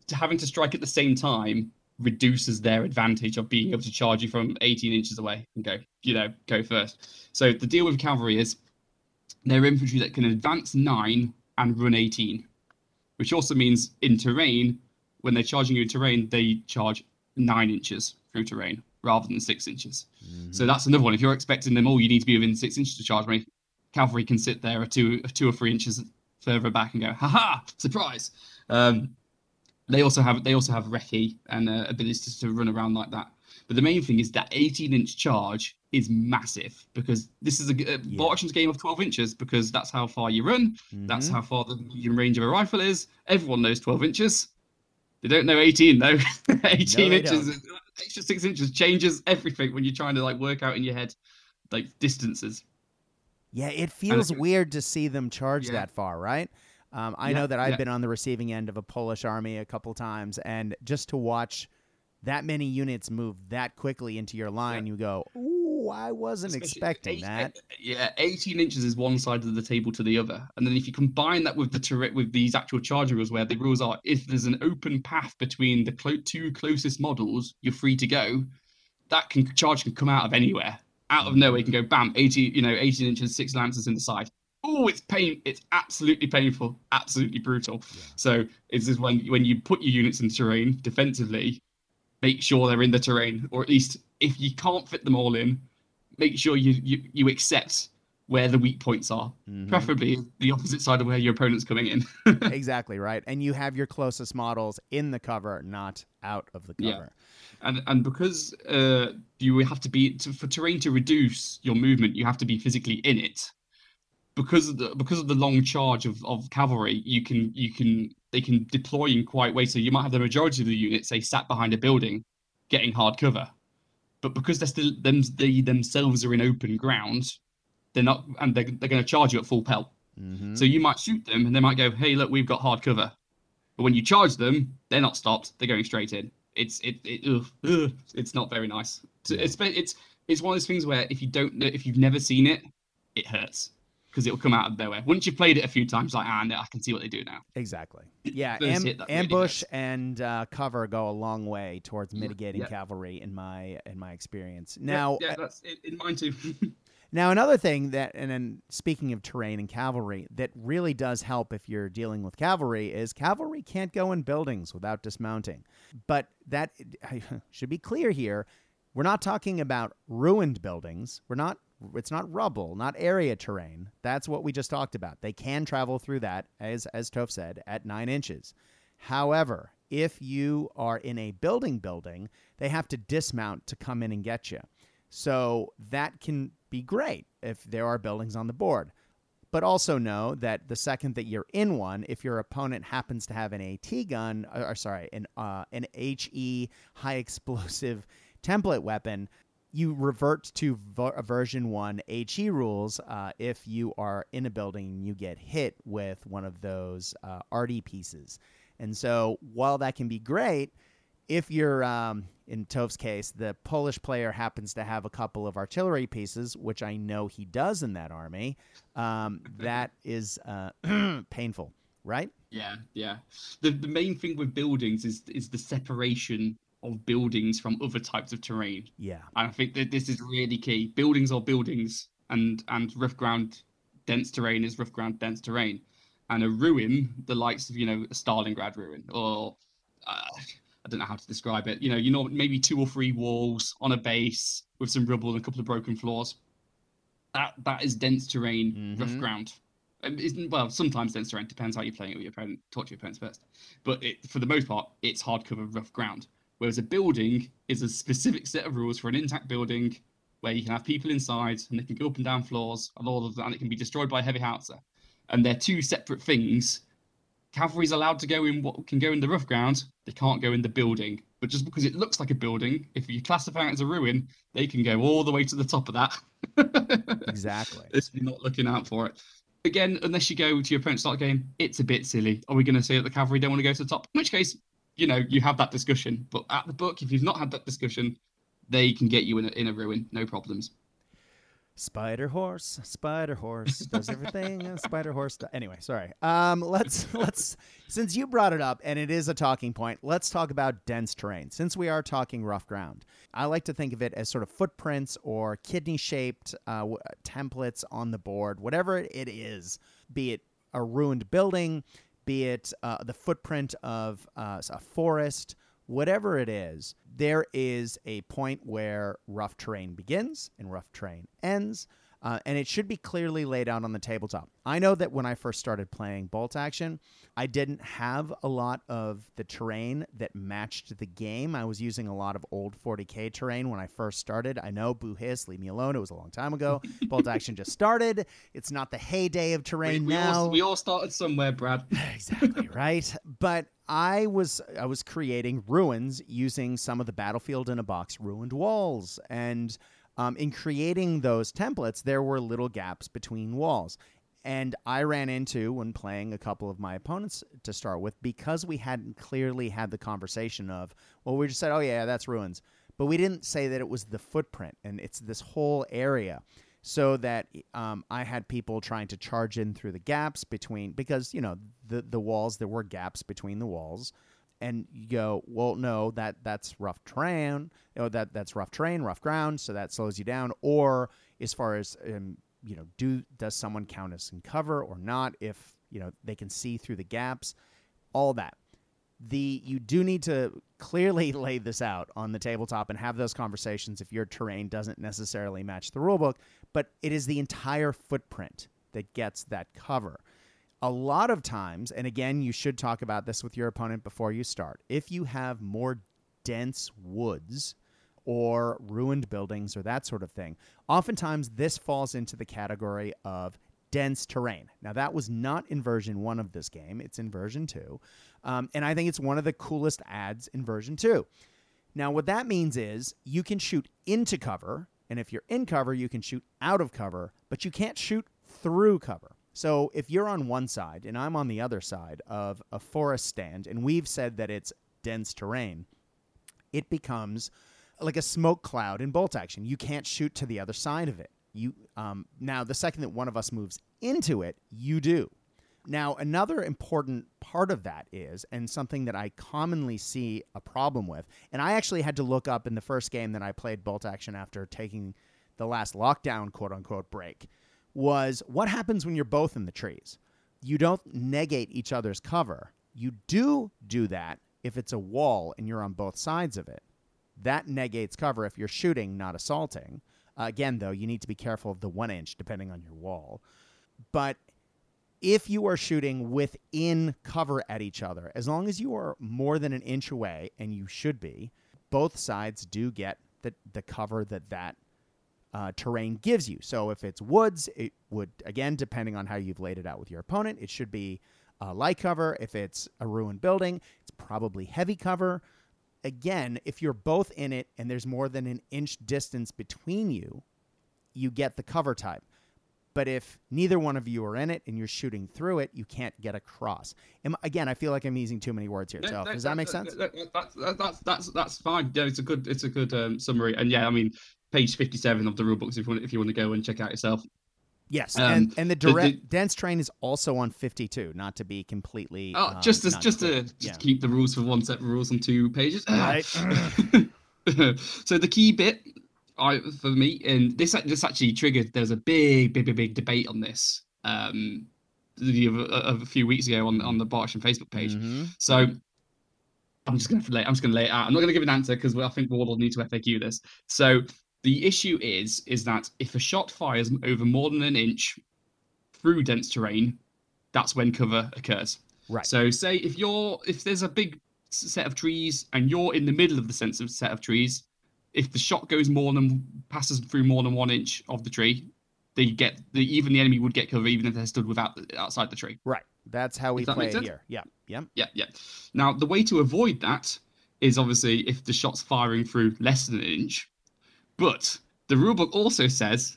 to having to strike at the same time reduces their advantage of being able to charge you from 18 inches away and go, you know, go first. So the deal with cavalry is they're infantry that can advance nine and run 18, which also means in terrain, when they're charging you in terrain, they charge nine inches through terrain rather than six inches. Mm-hmm. So that's another one. If you're expecting them all, you need to be within six inches to charge me. Cavalry can sit there a two, two or three inches further back and go, "Ha ha! surprise. Um, they also have they also have recce and uh, abilities to run around like that. But the main thing is that 18 inch charge is massive because this is a, a Yeah. bolt game of 12 inches because that's how far you run, that's Mhm. how far the medium range of a rifle is. Everyone knows 12 inches. They don't know 18 though. 18 they inches, extra six inches changes everything when you're trying to like work out in your head like distances. Yeah, it feels think- weird to see them charge Yeah. that far, right? Um, I Yeah, know that I've yeah. been on the receiving end of a Polish army a couple times, and just to watch that many units move that quickly into your line, you go, "Ooh, I wasn't Especially expecting eight- that." Yeah, 18 inches is one side of the table to the other, and then if you combine that with the turret with these actual charging rules, where the rules are if there's an open path between the clo- two closest models, you're free to go. That can charge can come out of anywhere, out of nowhere. You can go bam, 80, you know, 18 inches, six lances in the side. Oh, it's pain. It's absolutely painful, absolutely brutal. So it's just when when you put your units in terrain defensively, make sure they're in the terrain, or at least if you can't fit them all in, make sure you you, you accept where the weak points are, Mhm. preferably the opposite side of where your opponent's coming in. exactly right, and you have your closest models in the cover, not out of the Yeah. cover. And and because uh, you have to be to, for terrain to reduce your movement, you have to be physically in it. Because of the because of the long charge of, of cavalry, you can you can they can deploy in quite ways. So you might have the majority of the units say sat behind a building, getting hard cover, but because they're still them they themselves are in open ground, they're not and they're, they're going to charge you at full pelt. hmm So you might shoot them and they might go, "Hey, look, we've got hard cover." But when you charge them, they're not stopped. They're going straight in. It's it, it ugh, ugh, it's not very nice. Yeah. It's it's it's one of those things where if you don't if you've never seen it, it hurts because it will come out of nowhere. Once you've played it a few times, like ah, no, I can see what they do now. Exactly. Yeah, am- really ambush hurts. and uh, cover go a long way towards mitigating yeah. cavalry in my in my experience. Now, yeah, that's in, in mine too. Now, another thing that, and then speaking of terrain and cavalry, that really does help if you're dealing with cavalry is cavalry can't go in buildings without dismounting. But that should be clear here. We're not talking about ruined buildings. We're not. It's not rubble, not area terrain. That's what we just talked about. They can travel through that, as as Toph said, at nine inches. However, if you are in a building building, they have to dismount to come in and get you. So that can be great if there are buildings on the board. But also know that the second that you're in one, if your opponent happens to have an AT gun, or, or sorry, an uh, an HE high explosive template weapon, you revert to ver- version one HE rules uh, if you are in a building and you get hit with one of those uh, arty pieces. And so while that can be great, if you're um, in Toph's case, the Polish player happens to have a couple of artillery pieces, which I know he does in that army, um, that is uh, painful, right? Yeah, yeah. The the main thing with buildings is is the separation of buildings from other types of terrain. Yeah, And I think that this is really key. Buildings are buildings, and and rough ground, dense terrain is rough ground, dense terrain. And a ruin, the likes of you know a Stalingrad ruin, or uh, I don't know how to describe it. You know, you know maybe two or three walls on a base with some rubble and a couple of broken floors. That that is dense terrain, rough Mhm. ground. Um, isn't well sometimes dense terrain depends how you're playing it with your opponent. Talk to your opponents first, but it, for the most part, it's hardcover rough ground. Whereas a building is a specific set of rules for an intact building where you can have people inside and they can go up and down floors and all of that, and it can be destroyed by a heavy howitzer. And they're two separate things. Cavalry's allowed to go in what can go in the rough ground, they can't go in the building. But just because it looks like a building, if you classify it as a ruin, they can go all the way to the top of that. exactly. you're not looking out for it. Again, unless you go to your opponent's start game, it's a bit silly. Are we going to say that the cavalry don't want to go to the top? In which case, you know, you have that discussion. But at the book, if you've not had that discussion, they can get you in a, in a ruin, no problems. Spider horse, spider horse does everything spider horse does. Anyway, sorry. Um, let's let's since you brought it up and it is a talking point, let's talk about dense terrain. Since we are talking rough ground, I like to think of it as sort of footprints or kidney-shaped uh, w- templates on the board, whatever it is, be it a ruined building, be it uh, the footprint of uh, a forest, whatever it is, there is a point where rough terrain begins and rough terrain ends. Uh, and it should be clearly laid out on the tabletop. I know that when I first started playing bolt action, I didn't have a lot of the terrain that matched the game. I was using a lot of old 40k terrain when I first started. I know, boo hiss, leave me alone. It was a long time ago. bolt action just started. It's not the heyday of We, terrain we now all, we all started somewhere, Brad. exactly right but i was i was creating ruins using some of the battlefield in a box ruined walls and um, in creating those templates there were little gaps between walls. And i ran into when playing a couple of my opponents to start with because we hadn't clearly had the conversation of well we just said oh yeah that's ruins. But we didn't say that it was the footprint and it's this whole area. So that um, I had people trying to charge in through the gaps between because you know the the walls there were gaps between the walls, and you go well no that that's rough terrain or that that's rough terrain rough ground so that slows you down. Or as far as um, you know do does someone count as in cover or not if you know they can see through the gaps? All that. The you do need to clearly lay this out on the tabletop and have those conversations if your terrain doesn't necessarily match the rulebook but it is the entire footprint that gets that cover a lot of times and again you should talk about this with your opponent before you start if you have more dense woods or ruined buildings or that sort of thing oftentimes this falls into the category of dense terrain. Now, that was not in version one of this game, it's in version two. Um, and I think it's one of the coolest ads in version two. Now, what that means is you can shoot into cover, and if you're in cover, you can shoot out of cover, but you can't shoot through cover. So if you're on one side and I'm on the other side of a forest stand, and we've said that it's dense terrain, it becomes like a smoke cloud in bolt action. You can't shoot to the other side of it. You um, now the second that one of us moves into it, you do. Now, another important part of that is, and something that I commonly see a problem with, and I actually had to look up in the first game that I played Bolt Action after taking the last lockdown, quote unquote, break, was what happens when you're both in the trees? You don't negate each other's cover. You do do that if it's a wall and you're on both sides of it. That negates cover if you're shooting, not assaulting. Uh, again, though, you need to be careful of the one inch depending on your wall. But if you are shooting within cover at each other, as long as you are more than an inch away, and you should be, both sides do get the, the cover that that uh, terrain gives you. So if it's woods, it would, again, depending on how you've laid it out with your opponent, it should be uh, light cover. If it's a ruined building, it's probably heavy cover. Again, if you're both in it and there's more than an inch distance between you, you get the cover type. But if neither one of you are in it and you're shooting through it, you can't get across. And again, I feel like I'm using too many words here. So does that, make sense? That's that's that's that's fine. Yeah, it's a good it's a good um, summary. And yeah, I mean, page 57 of the rule books if you want if you want to go and check out yourself. Yes, um, and and the direct the, the, dense terrain is also on 52. Not to be completely. Oh, um, just as just to just yeah. keep the rules for one set of rules on two pages. Right. so the key bit I for me, and this this actually triggered. There's a big, big, big, big debate on this um, the, a, a few weeks ago on on the Bolt Action Facebook page. Mm-hmm. So I'm just going to lay. I'm just going to lay it out. I'm not going to give an answer because I think we'll all need to FAQ this. So the issue is is that if a shot fires over more than an inch through dense terrain, that's when cover occurs. Right. So say if you're if there's a big set of trees and you're in the middle of the sense of set of trees, if the shot goes more than passes through more than one inch of the tree, they get the even the enemy would get cover even if they're stood without outside the tree. Right. That's how we that play here. Yeah. Yeah. Yeah. Yeah. Now the way to avoid that is obviously if the shot's firing through less than an inch, but the rulebook also says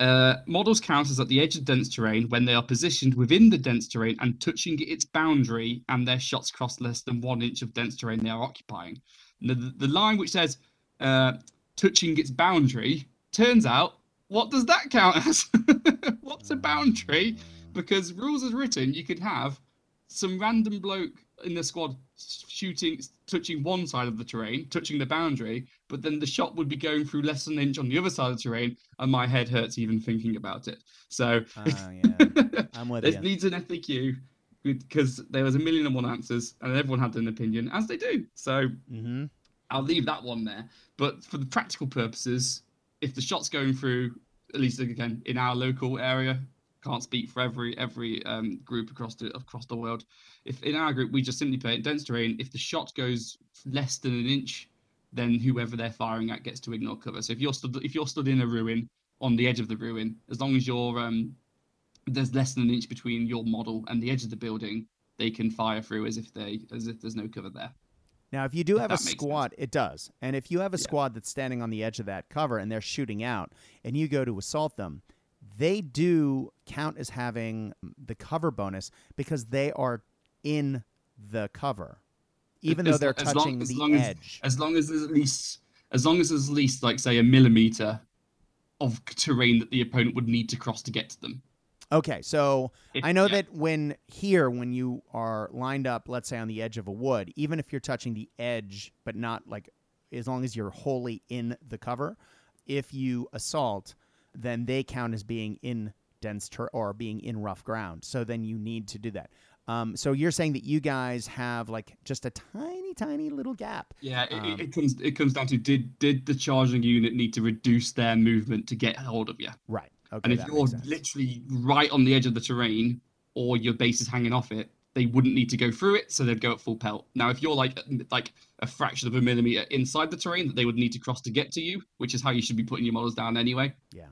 uh, models count as at the edge of dense terrain when they are positioned within the dense terrain and touching its boundary and their shots cross less than one inch of dense terrain they are occupying. The, the, line which says uh, touching its boundary. Turns out, what does that count as? What's a boundary? Because rules as written, you could have some random bloke in the squad shooting, touching one side of the terrain, touching the boundary, but then the shot would be going through less than an inch on the other side of the terrain, and my head hurts even thinking about it. So, uh, yeah. I'm with this needs an FAQ because there was a million and one answers, and everyone had an opinion, as they do. So, mm-hmm. I'll leave that one there. But for the practical purposes, if the shot's going through, at least again in our local area, can't speak for every every um, group across the across the world. If in our group we just simply play it dense terrain, if the shot goes less than an inch, then whoever they're firing at gets to ignore cover. So if you're stood if you're stood in a ruin on the edge of the ruin, as long as you're um, there's less than an inch between your model and the edge of the building, they can fire through as if they as if there's no cover there. Now, if you do have a squad, it does. And if you have a yeah. squad that's standing on the edge of that cover and they're shooting out and you go to assault them, they do count as having the cover bonus because they are in the cover, even as, though they're touching long, the edge. As, as long as there's at least, as long as there's at least, like, say, a millimeter of terrain that the opponent would need to cross to get to them. Okay, so if, I know yeah. that when here, when you are lined up, let's say on the edge of a wood, even if you're touching the edge, but not like as long as you're wholly in the cover, if you assault, then they count as being in dense ter- or being in rough ground. So then you need to do that. Um, so you're saying that you guys have like just a tiny, tiny little gap. Yeah, it, um, it, comes it comes down to did did the charging unit need to reduce their movement to get hold of you? Right. Okay, and if you're literally right on the edge of the terrain or your base is hanging off it, they wouldn't need to go through it, so they'd go at full pelt. Now, if you're like like a fraction of a millimeter inside the terrain that they would need to cross to get to you, which is how you should be putting your models down anyway. Yeah.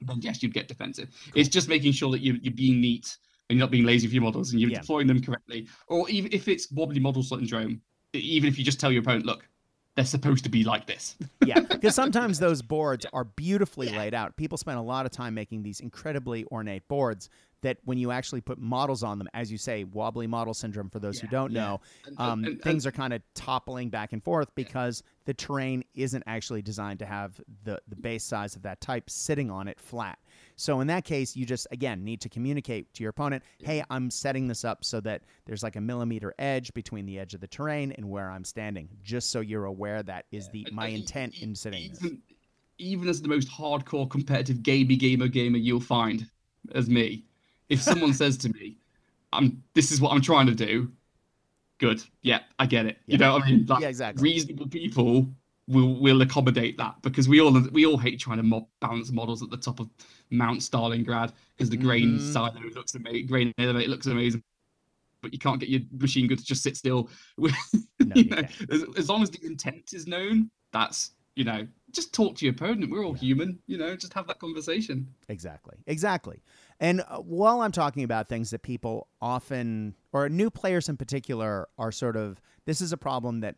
Then yes, you'd get defensive. Cool. It's just making sure that you, you're being neat and you're not being lazy with your models and you're yeah. deploying them correctly. Or even if it's wobbly model syndrome, even if you just tell your opponent, look, they're supposed to be like this. yeah, because sometimes those boards are beautifully yeah. laid out. People spend a lot of time making these incredibly ornate boards that when you actually put models on them, as you say, wobbly model syndrome. For those who don't yeah. know, And- um, and- and- things are kind of toppling back and forth because the terrain isn't actually designed to have the the base size of that type sitting on it flat. So in that case, you just again need to communicate to your opponent, "Hey, I'm setting this up so that there's like a millimeter edge between the edge of the terrain and where I'm standing, just so you're aware that is the my intent in setting this." even, even as the most hardcore competitive gamey gamer gamer you'll find as me, if someone says to me, "I'm this is what I'm trying to do," good, yeah, I get it. Yeah. You know, what I mean, like Yeah, exactly. reasonable people will will accommodate that because we all we all hate trying to balance models at the top of Mount Stalingrad because the grain Mhm. silo looks amazing, grain elevate looks amazing. But you can't get your machine gun to just sit still. No, you know, as, as long as the intent is known, that's you know, just talk to your opponent. We're all Yeah. human, you know, just have that conversation. Exactly. Exactly. And uh, while I'm talking about things that people often, or new players in particular, are sort of, this is a problem that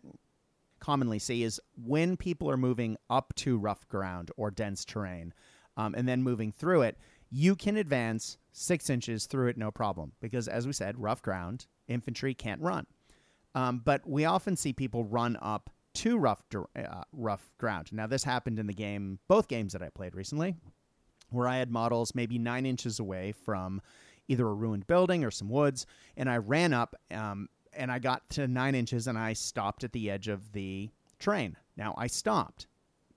commonly see is when people are moving up to rough ground or dense terrain um, and then moving through it, you can advance six inches through it no problem because, as we said, rough ground, infantry can't run. Um, but we often see people run up to rough uh, rough ground. Now, this happened in the game, both games that I played recently, where I had models maybe nine inches away from either a ruined building or some woods, and I ran up um, and I got to nine inches and I stopped at the edge of the train. Now, I stopped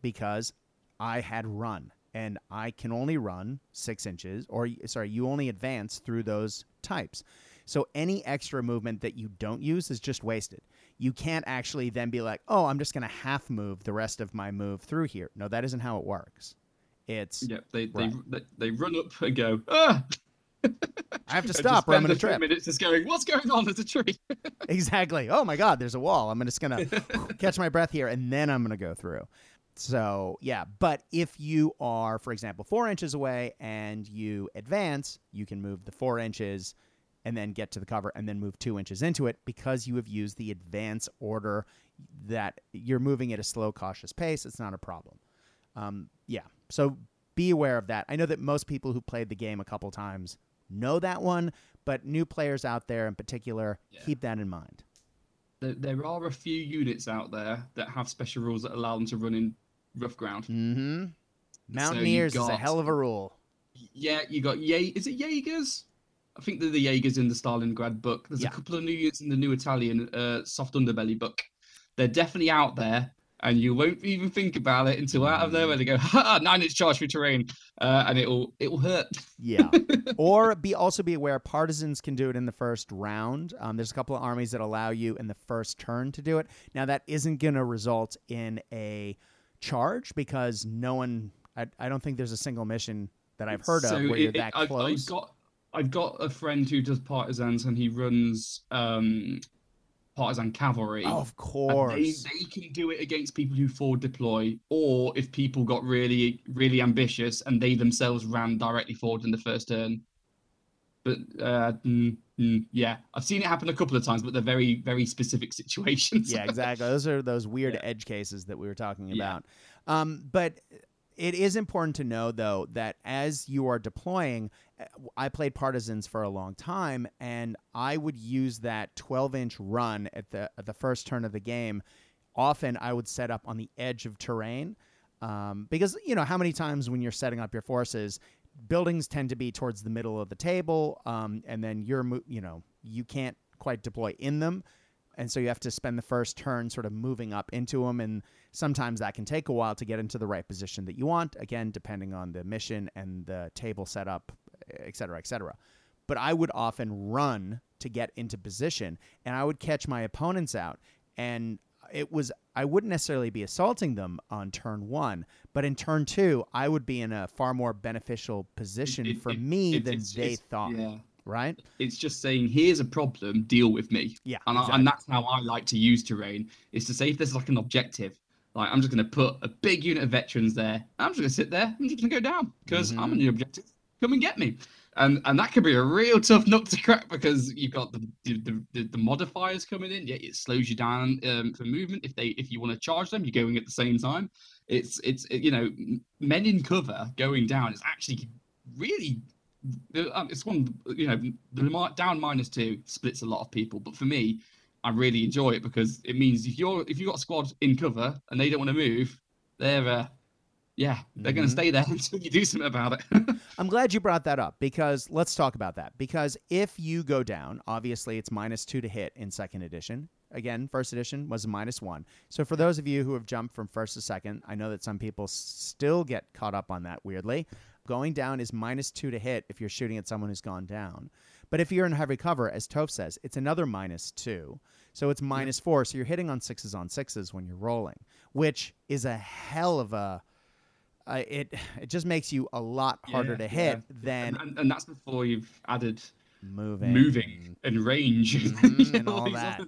because I had run, and I can only run six inches, or sorry, you only advance through those types. So any extra movement that you don't use is just wasted. You can't actually then be like, oh, I'm just going to half move the rest of my move through here. No, that isn't how it works. It's Yeah, they Right. they, they run up and go, ah! I have to stop or I'm going to trip. minutes just going, what's going on? There's a tree. exactly. Oh my God, there's a wall. I'm just gonna catch my breath here, and then I'm gonna go through. So yeah, but if you are, for example, four inches away and you advance, you can move the four inches and then get to the cover and then move two inches into it because you have used the advance order that you're moving at a slow, cautious pace. It's not a problem. Um, yeah. So be aware of that. I know that most people who played the game a couple times know that one, but new players out there in particular, Yeah. keep that in mind. There, there are a few units out there that have special rules that allow them to run in rough ground. Mm-hmm. Mountaineers is a hell of a rule. Yeah, you got Ye. Is it Jaegers? I think they're the Jaegers in the Stalingrad book. There's Yeah. a couple of new units in the new Italian uh, soft underbelly book. They're definitely out there, and you won't even think about it until out of nowhere they go, ha, nine inch charge through terrain, uh, and it'll it'll hurt. Yeah. or be also be aware partisans can do it in the first round. Um, there's a couple of armies that allow you in the first turn to do it. Now that isn't going to result in a charge because no one. I, I don't think there's a single mission that I've heard So of where it- you're that I've, close. Got I've got a friend who does partisans, and he runs um, partisan cavalry. oh, of course. They, they can do it against people who forward deploy, or if people got really, really ambitious and they themselves ran directly forward in the first turn. But uh, mm, mm, yeah, I've seen it happen a couple of times, but they're very, very specific situations. yeah, exactly. Those are those weird Yeah. edge cases that we were talking Yeah. about. Um, but it is important to know, though, that as you are deploying, uh, I played partisans for a long time, and I would use that 12 inch run at the at the first turn of the game. Often, I would set up on the edge of terrain. Um, because you know how many times when you're setting up your forces, buildings tend to be towards the middle of the table, um, and then you're you know you can't quite deploy in them, and so you have to spend the first turn sort of moving up into them, and sometimes that can take a while to get into the right position that you want. Again, depending on the mission and the table setup, et cetera, et cetera. But I would often run to get into position, and I would catch my opponents out, and it was I wouldn't necessarily be assaulting them on turn one, but in turn two, I would be in a far more beneficial position It- for it- me it- than they thought. Yeah, Right? it's just saying, here's a problem, deal with me. Yeah. And, I, exactly. and that's how I like to use terrain is to say if there's like an objective, like I'm just going to put a big unit of veterans there. I'm just going to sit there. I'm just going to go down because I'm Mhm. on the objective. Come and get me. And and that could be a real tough nut to crack because you've got the the, the, the modifiers coming in. Yeah, it slows you down um, for movement. If they if you want to charge them, you're going at the same time. It's it's it, you know men in cover going down is actually really um, it's one you know the down minus two splits a lot of people, but for me, I really enjoy it because it means if you're if you've got a squad in cover and they don't want to move, they're uh, yeah, they're mm-hmm. going to stay there until you do something about it. I'm glad you brought that up because let's talk about that. Because if you go down, obviously it's minus two to hit in second edition. Again, first edition was minus one. So for those of you who have jumped from first to second, I know that some people still get caught up on that weirdly. Going down is minus two to hit if you're shooting at someone who's gone down. But if you're in heavy cover, as Toph says, it's another minus two. So it's minus four. So you're hitting on sixes on sixes when you're rolling, which is a hell of a. Uh, it it just makes you a lot harder yeah, to hit yeah. than and, and, and, that's before you've added moving moving and range mm-hmm, and all that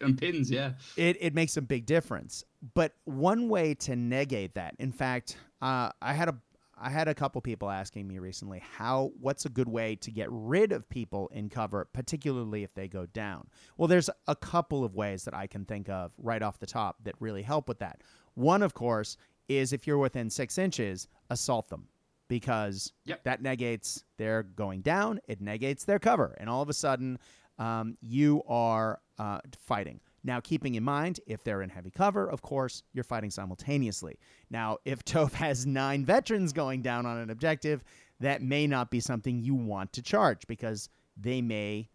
and pins yeah it, it makes a big difference but one way to negate that in fact uh, i had a I had a couple people asking me recently how what's a good way to get rid of people in cover, particularly if they go down. Well, there's a couple of ways that I can think of right off the top that really help with that. One, of course, is if you're within six inches, assault them because yep. that negates their going down, it negates their cover, and all of a sudden um, you are uh, fighting. Now, keeping in mind, if they're in heavy cover, of course, you're fighting simultaneously. Now, if Toph has nine veterans going down on an objective, that may not be something you want to charge because they may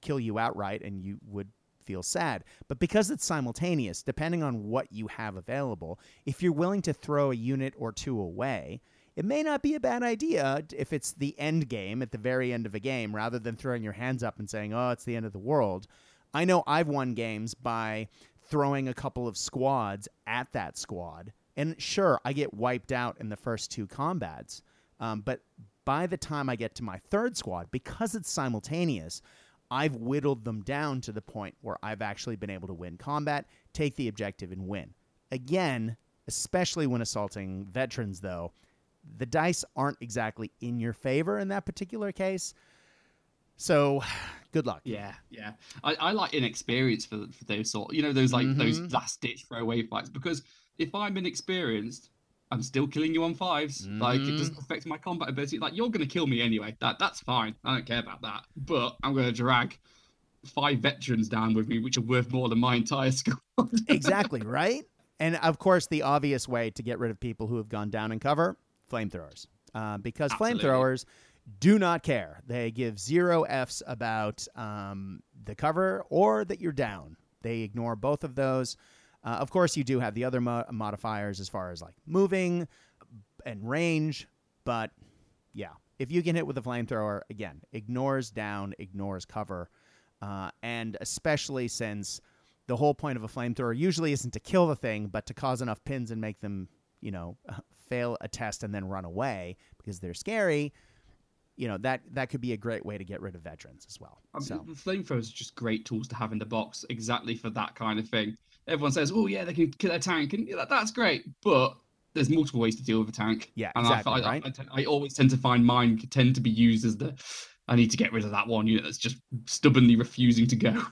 kill you outright and you would feel sad. But because it's simultaneous, depending on what you have available, if you're willing to throw a unit or two away, it may not be a bad idea if it's the end game at the very end of a game rather than throwing your hands up and saying, oh, it's the end of the world. I know I've won games by throwing a couple of squads at that squad. And sure, I get wiped out in the first two combats. Um, but by the time I get to my third squad, because it's simultaneous, I've whittled them down to the point where I've actually been able to win combat, take the objective, and win. Again, especially when assaulting veterans, though, the dice aren't exactly in your favor in that particular case. So, good luck. Yeah, yeah. I, I like inexperience for, for those sort. You know, those like mm-hmm. those last ditch throwaway fights. Because if I'm inexperienced, I'm still killing you on 5s mm-hmm. Like it doesn't mm-hmm. affect my combat ability. Like you're gonna kill me anyway. That that's fine. I don't care about that. But I'm gonna drag five veterans down with me, which are worth more than my entire squad. exactly right. And of course, the obvious way to get rid of people who have gone down in cover, flamethrowers, uh, because Absolutely. flamethrowers do not care. They give zero F's about um, the cover or that you're down. They ignore both of those. Uh, of course, you do have the other mo- modifiers as far as like moving and range, but yeah, if you can hit with a flamethrower, again, ignores down, ignores cover, uh, and especially since the whole point of a flamethrower usually isn't to kill the thing, but to cause enough pins and make them, you know, fail a test and then run away because they're scary you know that that could be a great way to get rid of veterans as well. I mean, so flamethrowers are just great tools to have in the box, exactly for that kind of thing. Everyone says, "Oh yeah, they can kill a tank," and that's great, but there's multiple ways to deal with a tank. Yeah, and exactly. I, right? I, I, I, always tend to find mine tend to be used as the I need to get rid of that one unit that's just stubbornly refusing to go.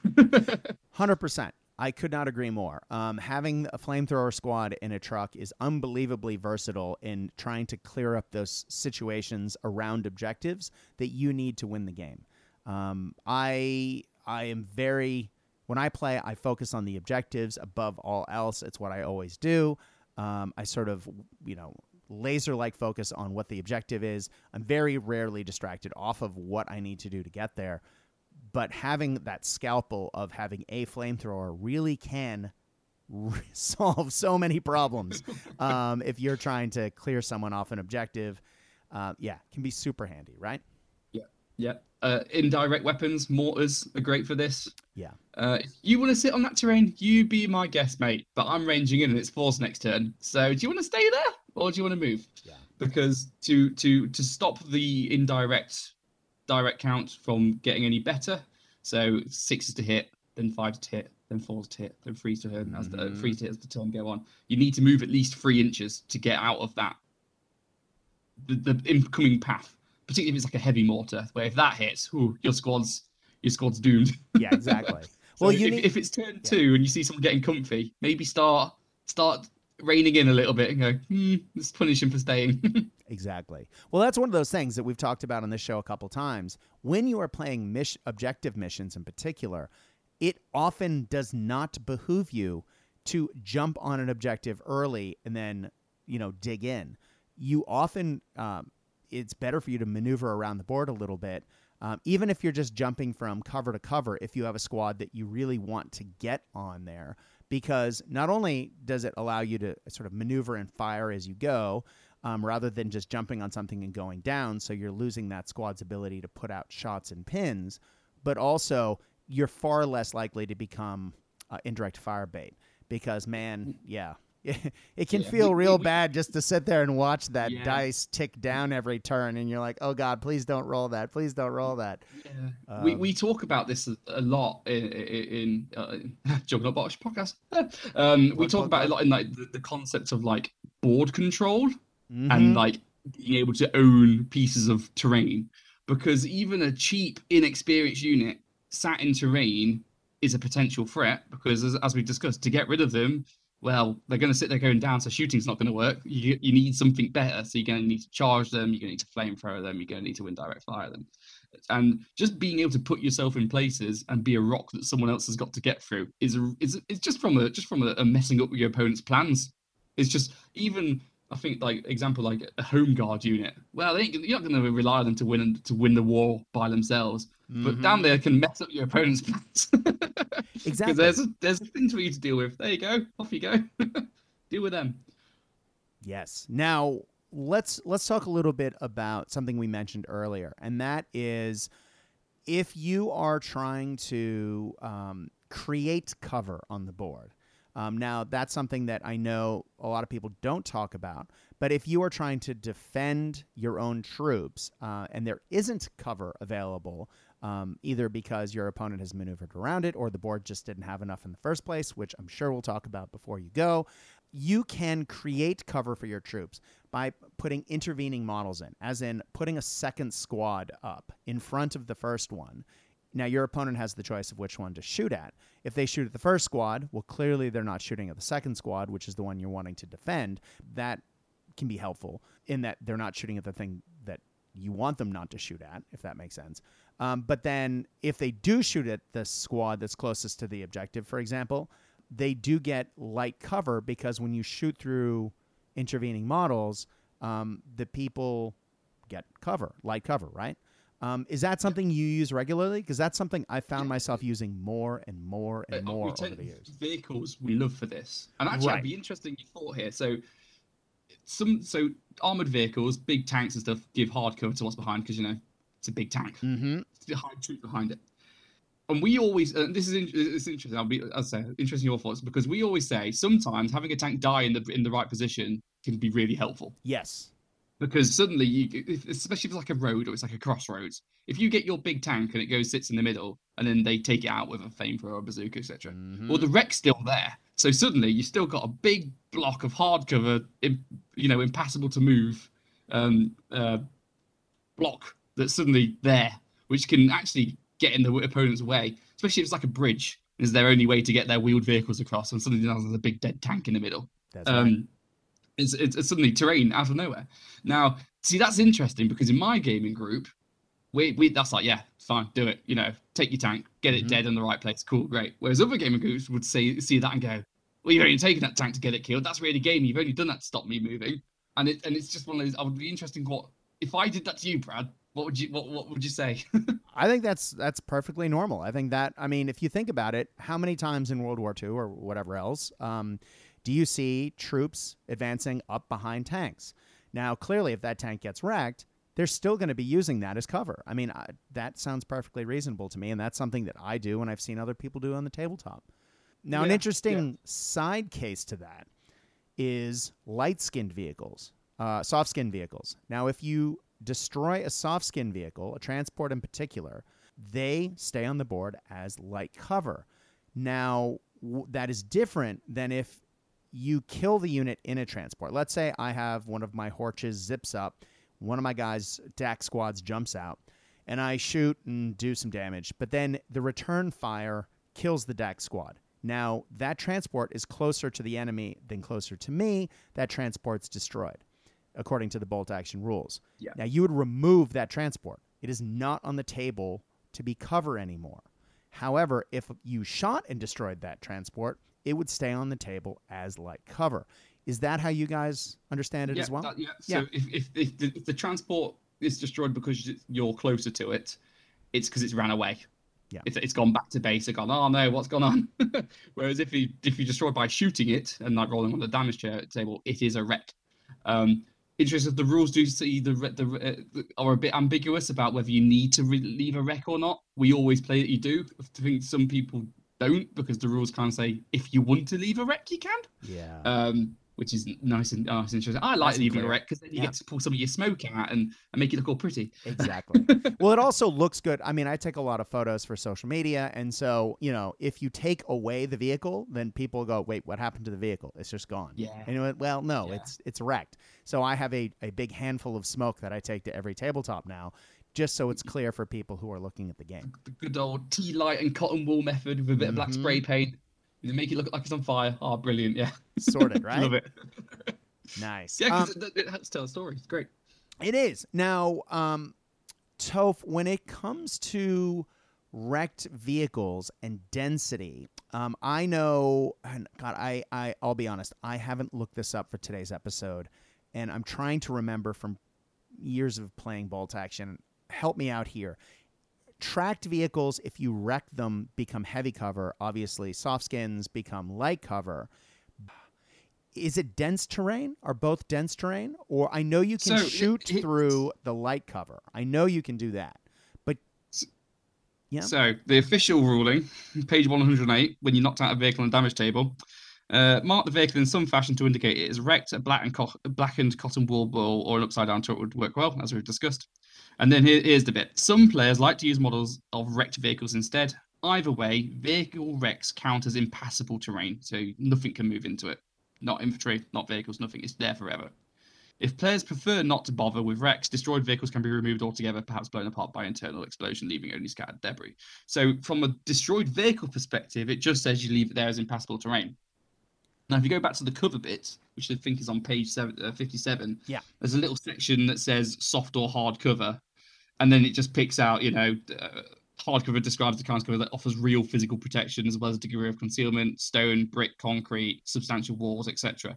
Hundred percent. I could not agree more. Um, having a flamethrower squad in a truck is unbelievably versatile in trying to clear up those situations around objectives that you need to win the game. Um, I I am very when I play, I focus on the objectives above all else. It's what I always do. Um, I sort of you know laser like focus on what the objective is. I'm very rarely distracted off of what I need to do to get there but having that scalpel of having a flamethrower really can solve so many problems um, if you're trying to clear someone off an objective. Uh, yeah, can be super handy, right? Yeah, yeah. Uh, indirect weapons, mortars are great for this. Yeah. Uh, you want to sit on that terrain? You be my guest, mate. But I'm ranging in, and it's fours next turn. So do you want to stay there, or do you want to move? Yeah. Because to to to stop the indirect direct count from getting any better. So sixes to hit, then five to hit, then fours to hit, then threes to hit as the mm-hmm. three to hit as the turn go on. You need to move at least three inches to get out of that the, the incoming path. Particularly if it's like a heavy mortar, where if that hits, ooh, your squad's your squad's doomed. Yeah, exactly. so well, if, need... if, it's turn two and you see someone getting comfy, maybe start start reining in a little bit and go, hmm, let's punish him for staying. exactly. Well, that's one of those things that we've talked about on this show a couple times. When you are playing mission, objective missions in particular, it often does not behoove you to jump on an objective early and then, you know, dig in. You often, um, it's better for you to maneuver around the board a little bit. Um, even if you're just jumping from cover to cover, if you have a squad that you really want to get on there, because not only does it allow you to sort of maneuver and fire as you go, um, rather than just jumping on something and going down, so you're losing that squad's ability to put out shots and pins, but also you're far less likely to become uh, indirect fire bait because, man, yeah, it can yeah, feel we, real we, bad just to sit there and watch that yeah. dice tick down every turn, and you're like, "Oh God, please don't roll that! Please don't roll that." Yeah. Um, we we talk about this a, lot in in, uh, Juggernaut Box podcast. um, we talk about it a lot in like the, the concept of like board control mm-hmm. and like being able to own pieces of terrain, because even a cheap, inexperienced unit sat in terrain is a potential threat because as, as we discussed to get rid of them well, they're going to sit there going down, so shooting's not going to work. You, you need something better. So you're going to need to charge them, you're going to need to flamethrower them, you're going to need to indirect fire them. And just being able to put yourself in places and be a rock that someone else has got to get through is a, is it's just from a just from a, a messing up with your opponent's plans. It's just even I think like example like a home guard unit. Well, they you're not going to rely on them to win to win the war by themselves. Mm-hmm. But damn, they can mess up your opponent's plans. Exactly. Because there's there's things for you to deal with. There you go. Off you go. deal with them. Yes. Now let's let's talk a little bit about something we mentioned earlier, and that is if you are trying to um, create cover on the board. Um, now, that's something that I know a lot of people don't talk about. But if you are trying to defend your own troops uh, and there isn't cover available, um, either because your opponent has maneuvered around it or the board just didn't have enough in the first place, which I'm sure we'll talk about before you go, you can create cover for your troops by putting intervening models in, as in putting a second squad up in front of the first one now, your opponent has the choice of which one to shoot at. If they shoot at the first squad, well, clearly they're not shooting at the second squad, which is the one you're wanting to defend. That can be helpful in that they're not shooting at the thing that you want them not to shoot at, if that makes sense. Um, but then if they do shoot at the squad that's closest to the objective, for example, they do get light cover because when you shoot through intervening models, um, the people get cover, light cover, right? Um, is that something you use regularly? Because that's something I found myself using more and more and uh, more over the years. Vehicles we love for this, and actually, right. I'd be interesting your thought here. So, some so armored vehicles, big tanks and stuff, give hard cover to what's behind because you know it's a big tank. Mm-hmm. It's the high truth behind it. And we always, uh, this is it's interesting. I'll be, I'll say, interesting your thoughts because we always say sometimes having a tank die in the in the right position can be really helpful. Yes because suddenly you especially if it's like a road or it's like a crossroads if you get your big tank and it goes sits in the middle and then they take it out with a flamethrower or a bazooka etc mm-hmm. well the wreck's still there so suddenly you still got a big block of hardcover you know impassable to move um, uh, block that's suddenly there which can actually get in the opponent's way especially if it's like a bridge is their only way to get their wheeled vehicles across and suddenly there's a big dead tank in the middle that's um, right it's, it's, it's suddenly terrain out of nowhere. Now, see, that's interesting because in my gaming group, we, we that's like, yeah, fine, do it. You know, take your tank, get it mm-hmm. dead in the right place. Cool, great. Whereas other gaming groups would say see that and go, well, you've only taken that tank to get it killed. That's really game. You've only done that to stop me moving. And it and it's just one of those. I would be interesting. What if I did that to you, Brad? What would you what what would you say? I think that's that's perfectly normal. I think that I mean, if you think about it, how many times in World War II or whatever else, um, do you see troops advancing up behind tanks? Now, clearly, if that tank gets wrecked, they're still going to be using that as cover. I mean, I, that sounds perfectly reasonable to me, and that's something that I do and I've seen other people do on the tabletop. Now, yeah, an interesting yeah. side case to that is light skinned vehicles, uh, soft skinned vehicles. Now, if you destroy a soft skinned vehicle, a transport in particular, they stay on the board as light cover. Now, w- that is different than if you kill the unit in a transport. Let's say I have one of my Horches zips up, one of my guys' DAK squads jumps out, and I shoot and do some damage, but then the return fire kills the DAK squad. Now, that transport is closer to the enemy than closer to me. That transport's destroyed, according to the bolt action rules. Yeah. Now, you would remove that transport. It is not on the table to be cover anymore. However, if you shot and destroyed that transport, it would stay on the table as light cover. Is that how you guys understand it yeah, as well? that- yeah. Yeah. So if, if, if, the, if the transport is destroyed because you're closer to it, it's because it's ran away. Yeah. It's, it's gone back to base. It's gone, oh no, what's gone on? Whereas if you if you destroy by shooting it and like rolling on the damage chair table, it is a wreck. Um, interesting. The rules do see the the uh, the- are a bit ambiguous about whether you need to re- leave a wreck or not. We always play that you do. I think some people don't because the rules kind of say if you want to leave a wreck, you can yeah. um, which is nice and nice and interesting. I like Nice leaving a wreck because then you Yeah. get to pull some of your smoke out and, and make it look all pretty. Exactly. well, it also looks good. I mean, I take a lot of photos for social media, and so you know, if you take away the vehicle, then people go, "Wait, what happened to the vehicle? It's just gone." Yeah. And you went, well, no, Yeah. it's it's wrecked. So I have a a big handful of smoke that I take to every tabletop now, just so it's clear for people who are looking at the game. The good old tea light and cotton wool method with a bit of black spray mm-hmm. paint. You make it look like it's on fire. Oh, brilliant! Yeah, Sorted, right? love it. Nice. Yeah, Um, because it, has to tell a story. It's great. It is. Now, um, Toph, when it comes to wrecked vehicles and density, um, I know, and God, I, I, I'll be honest, I haven't looked this up for today's episode, and I'm trying to remember from years of playing bolt action. Help me out here. Tracked vehicles, if you wreck them, become heavy cover. Obviously, soft skins become light cover. Is it dense terrain? Are both dense terrain? Or I know you can So, shoot it- through the light cover. I know you can do that. But Yeah. So the official ruling, page 108, when you knocked out a vehicle on the damage table, uh, mark the vehicle in some fashion to indicate it is wrecked. A black and co- a blackened cotton wool ball or an upside down turret would work well, as we've discussed. And then here, here's the bit. Some players like to use models of wrecked vehicles instead. Either way, vehicle wrecks count as impassable terrain, so nothing can move into it. Not infantry, not vehicles, nothing. It's there forever. If players prefer not to bother with wrecks, destroyed vehicles can be removed altogether, perhaps blown apart by internal explosion, leaving only scattered debris. So, from a destroyed vehicle perspective, it just says you leave it there as impassable terrain. Now, if you go back to the cover bit, which I think is on page seven, uh, 57, Yeah. there's a little section that says soft or hard cover, and then it just picks out, you know, uh, hard cover describes the kind of cover that offers real physical protection as well as a degree of concealment, stone, brick, concrete, substantial walls, etc.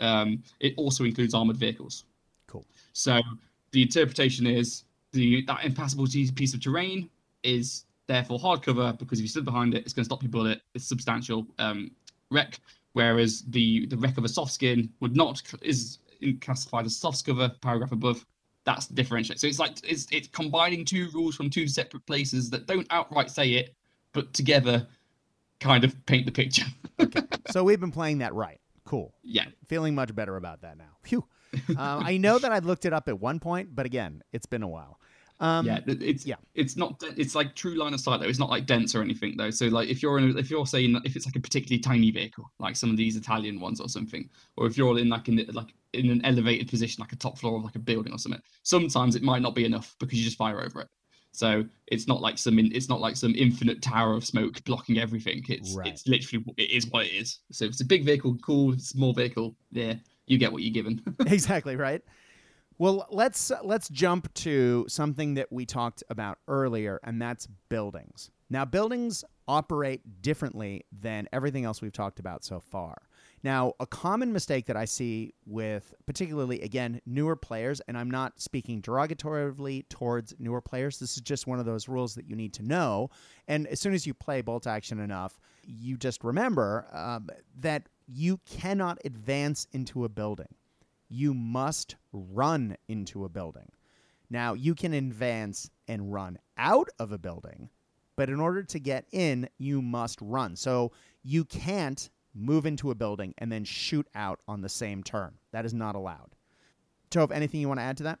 Um, it also includes armored vehicles. Cool. So the interpretation is the that impassable piece of terrain is therefore hard cover because if you stood behind it, it's going to stop your bullet. It's substantial um, wreck. Whereas the the wreck of a soft skin would not is classified as soft cover. Paragraph above. That's differentiate. So it's like it's it's combining two rules from two separate places that don't outright say it, but together kind of paint the picture. okay. so we've been playing that right. Cool. yeah. Feeling much better about that now. Phew. um, I know that I'd looked it up at one point, but again, it's been a while. Um, yeah, it's yeah. it's not it's like true line of sight though. It's not like dense or anything though. So like if you're in a, if you're saying if it's like a particularly tiny vehicle, like some of these Italian ones or something, or if you're all in like in like in an elevated position, like a top floor of like a building or something, sometimes it might not be enough because you just fire over it. So it's not like some in, it's not like some infinite tower of smoke blocking everything. It's Right. it's literally it is what it is. So if it's a big vehicle, cool. If it's a small vehicle, yeah, you get what you're given. exactly right. Well, let's let's jump to something that we talked about earlier, and that's buildings. Now, buildings operate differently than everything else we've talked about so far. Now, a common mistake that I see with particularly again newer players, and I'm not speaking derogatorily towards newer players. This is just one of those rules that you need to know. And as soon as you play bolt action enough, you just remember um, that you cannot advance into a building you must run into a building. Now, you can advance and run out of a building, but in order to get in, you must run. So you can't move into a building and then shoot out on the same turn. That is not allowed. Toph, anything you want to add to that?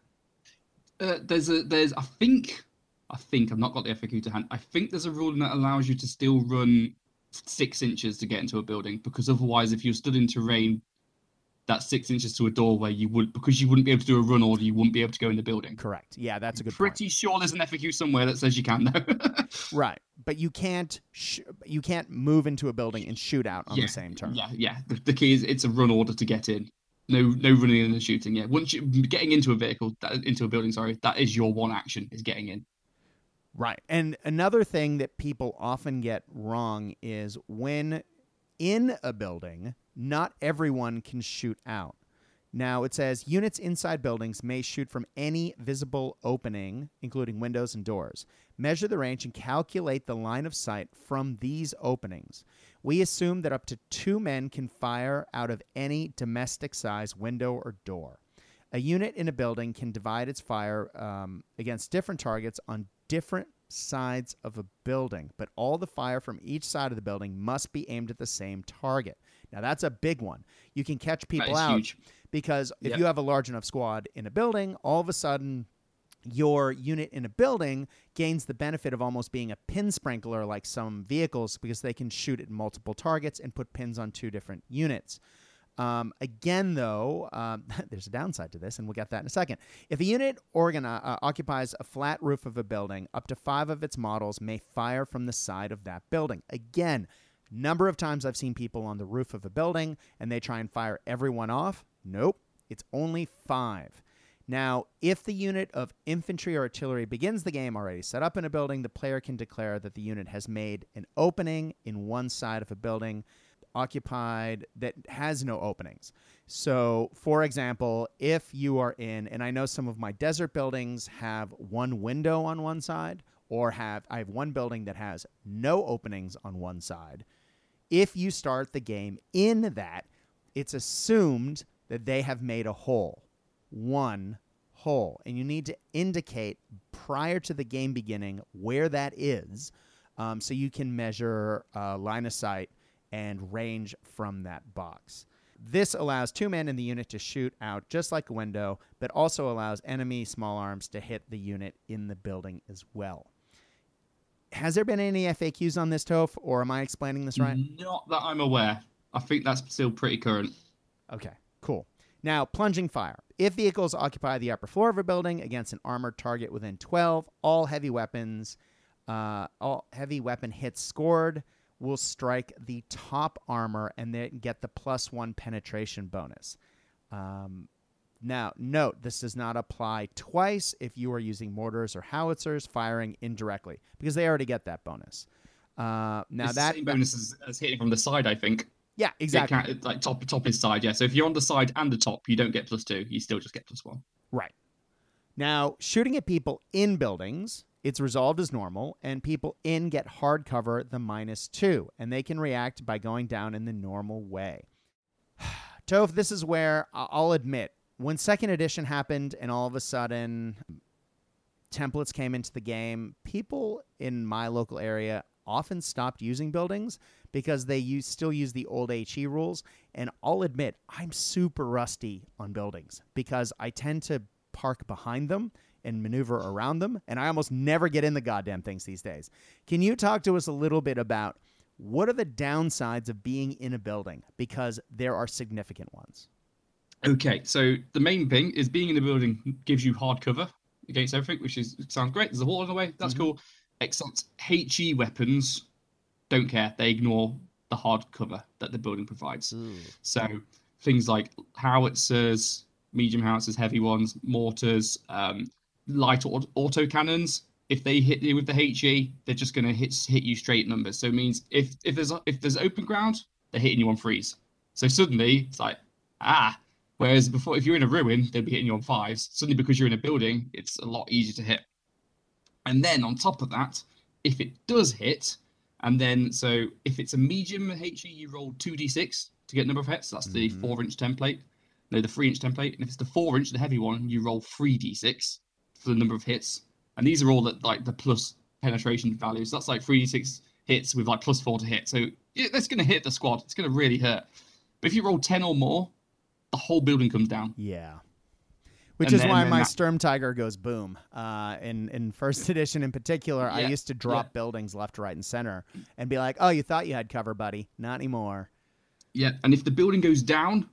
Uh, there's a there's I think I think I've not got the FAQ to hand. I think there's a rule that allows you to still run six inches to get into a building because otherwise, if you're stood in terrain that's six inches to a door where you would because you wouldn't be able to do a run order, you wouldn't be able to go in the building. Correct. Yeah, that's a good Pretty point. sure there's an FAQ somewhere that says you can though. Right, but you can't sh- you can't move into a building and shoot out on yeah, the same turn. Yeah, yeah. The, the key is it's a run order to get in. No, no running in and shooting. Yeah, once you getting into a vehicle, that, into a building, sorry, that is your one action is getting in. Right. And another thing that people often get wrong is when in a building, not everyone can shoot out. Now it says units inside buildings may shoot from any visible opening, including windows and doors. Measure the range and calculate the line of sight from these openings. We assume that up to two men can fire out of any domestic size window or door. A unit in a building can divide its fire um, against different targets on different sides of a building, but all the fire from each side of the building must be aimed at the same target. Now, that's a big one. You can catch people out huge. Because if Yep. you have a large enough squad in a building, all of a sudden your unit in a building gains the benefit of almost being a pin sprinkler like some vehicles because they can shoot at multiple targets and put pins on two different units. Um, again, though, um, there's a downside to this, and we'll get that in a second. If a unit organi- uh, occupies a flat roof of a building, up to five of its models may fire from the side of that building. Again, number of times I've seen people on the roof of a building and they try and fire everyone off. Nope, it's only five. Now, if the unit of infantry or artillery begins the game already set up in a building, the player can declare that the unit has made an opening in one side of a building occupied that has no openings. So, for example, if you are in, and I know some of my desert buildings have one window on one side, or have I have one building that has no openings on one side. If you start the game in that, it's assumed that they have made a hole, one hole, and you need to indicate prior to the game beginning where that is, um, so you can measure uh, line of sight and range from that box. This allows two men in the unit to shoot out just like a window, but also allows enemy small arms to hit the unit in the building as well. Has there been any FAQs on this, Toph, or am I explaining this right? Not that I'm aware. I think that's still pretty current. Okay. Now, plunging fire. If vehicles occupy the upper floor of a building against an armored target within 12, all heavy weapons, uh, all heavy weapon hits scored will strike the top armor and then get the plus one penetration bonus. Um, now, note this does not apply twice if you are using mortars or howitzers firing indirectly because they already get that bonus. Uh, now it's that the same bonus as hitting from the side, I think. Yeah It exactly can't- like top top is side, yeah. So if you're on the side and the top, you don't get plus two. You still just get plus one. Right. Now, shooting at people in buildings, it's resolved as normal, and people in get hard cover the minus two, and they can react by going down in the normal way. Toph, this is where I'll admit, when second edition happened and all of a sudden templates came into the game, people in my local area often stopped using buildings because they use, still use the old HE rules. And I'll admit, I'm super rusty on buildings because I tend to park behind them and maneuver around them, and I almost never get in the goddamn things these days. Can you talk to us a little bit about what are the downsides of being in a building? Because there are significant ones. Okay, so the main thing is being in the building gives you hard cover against everything, which is sounds great. There's a wall in the way, that's Mhm. cool. Except HE weapons don't care; they ignore the hard cover that the building provides. So things like howitzers, medium howitzers, heavy ones, mortars, um, light auto, auto cannons. If they hit you with the HE, they're just going to hit hit you straight numbers. So it means if if there's if there's open ground, they're hitting you on freeze. So suddenly it's like ah. Whereas before, if you're in a ruin, they'd be hitting you on fives. Suddenly, because you're in a building, it's a lot easier to hit. And then on top of that, if it does hit, and then so if it's a medium HE, you roll 2d6 to get number of hits. That's the Mhm. four inch template. No, the three inch template. And if it's the four inch, the heavy one, you roll 3d6 for the number of hits. And these are all at like the plus penetration values. That's like 3d6 hits with like plus four to hit. So yeah, that's going to hit the squad. It's going to really hurt. But if you roll 10 or more, the whole building comes down. Yeah. Which And is then- why my that- Sturm Tiger goes boom. Uh, in in first edition in particular, I used to drop buildings left, right, and center, and be like, "Oh, you thought you had cover, buddy? Not anymore." Yeah, and if the building goes down,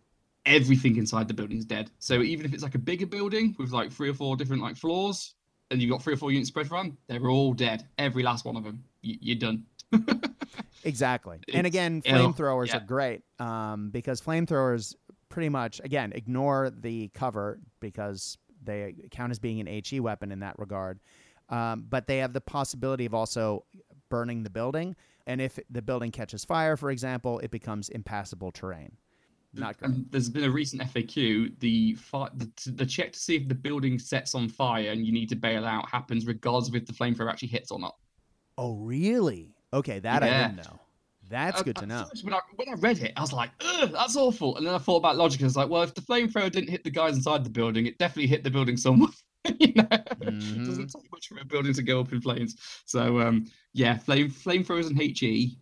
everything inside the building is dead. So even if it's like a bigger building with like three or four different like floors, and you've got three or four units spread around, they're all dead. Every last one of them. You, you're done. exactly. and again, flamethrowers Yeah. are great um, because flamethrowers pretty much again ignore the cover because they count as being an HE weapon in that regard. Um, but they have the possibility of also burning the building, and if the building catches fire, for example, it becomes impassable terrain. Not great. And there's been a recent FAQ. The, fi- the the check to see if the building sets on fire and you need to bail out happens regardless of if the flamethrower actually hits or not. Oh, really? Okay, that I didn't know. That's I- good to know. When I, when I read it, I was like, Ugh, that's awful. And then I thought about logic. and I was like, well, if the flamethrower didn't hit the guys inside the building, it definitely hit the building somewhere. you know, it Mhm. doesn't take much for a building to go up in flames. So um, yeah, flame flamethrowers and HE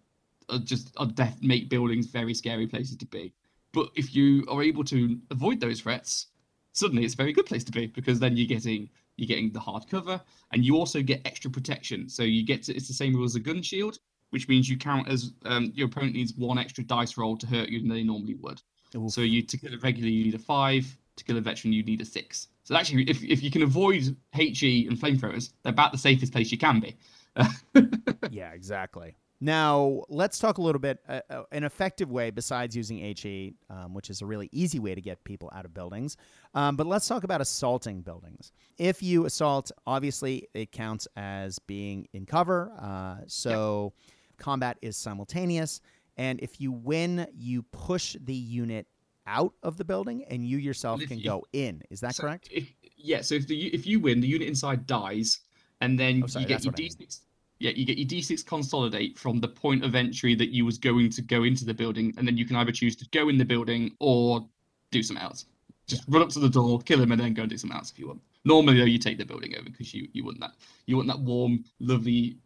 are just are def- make buildings very scary places to be. But if you are able to avoid those threats, suddenly it's a very good place to be because then you're getting you're getting the hard cover and you also get extra protection. So you get to it's the same rule as a gun shield, which means you count as um, your opponent needs one extra dice roll to hurt you than they normally would. Oof. So you to kill a regular you need a five, to kill a veteran you need a six. So actually, if if you can avoid HE and flamethrowers, they're about the safest place you can be. yeah, exactly. Now, let's talk a little bit uh, uh, an effective way besides using HE, um, which is a really easy way to get people out of buildings. Um, but let's talk about assaulting buildings. If you assault, obviously it counts as being in cover. Uh, so combat is simultaneous. And if you win, you push the unit out of the building and you yourself can you- go in. Is that So correct? If, yeah. So if the if you win, the unit inside dies, and then Oh, sorry, you get your what I mean. D6. Yeah, you get your D6 consolidate from the point of entry that you was going to go into the building, and then you can either choose to go in the building or do something else. Just run up to the door, kill him, and then go and do something else if you want. Normally, though, you take the building over because you you want that you want that warm, lovely,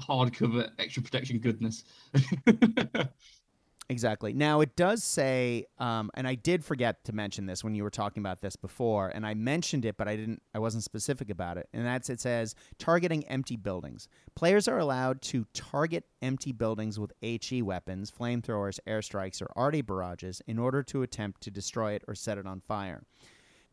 hardcover extra protection goodness. Exactly. Now it does say, um, and I did forget to mention this when you were talking about this before, and I mentioned it, but I didn't. I wasn't specific about it. And that's it says targeting empty buildings. Players are allowed to target empty buildings with HE weapons, flamethrowers, airstrikes, or arty barrages in order to attempt to destroy it or set it on fire.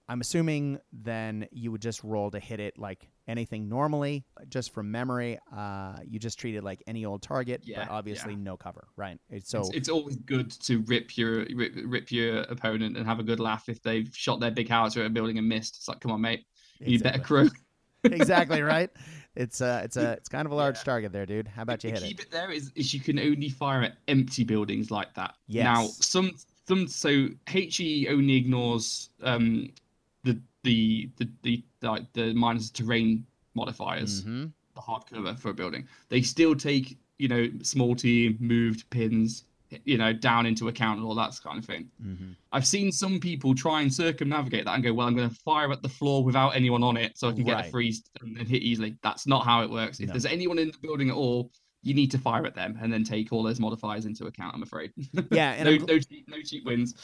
I'm assuming then you would just roll to hit it like anything normally, just from memory. Uh, you just treat it like any old target, Yeah, but obviously no cover, right? It's so it's, it's always good to rip your rip, rip your opponent and have a good laugh if they've shot their big howitzer at a building and missed. It's like, come on, mate, you better crow. exactly right. It's uh, it's a it's kind of a large Yeah. target there, dude. How about you the hit it? bit there is, is you can only fire at empty buildings like that. Now, some some so HE only ignores um the the the the like the minus terrain modifiers, hmm the hard cover for a building. They still take you know small team moved pins you know down into account and all that kind of thing. hmm I've seen some people try and circumnavigate that and go, well, I'm going to fire at the floor without anyone on it so I can get Right. a freeze and then hit easily. That's not how it works. If No. there's anyone in the building at all, you need to fire at them and then take all those modifiers into account, I'm afraid. Yeah, no, I'm no, cheat, no cheat wins.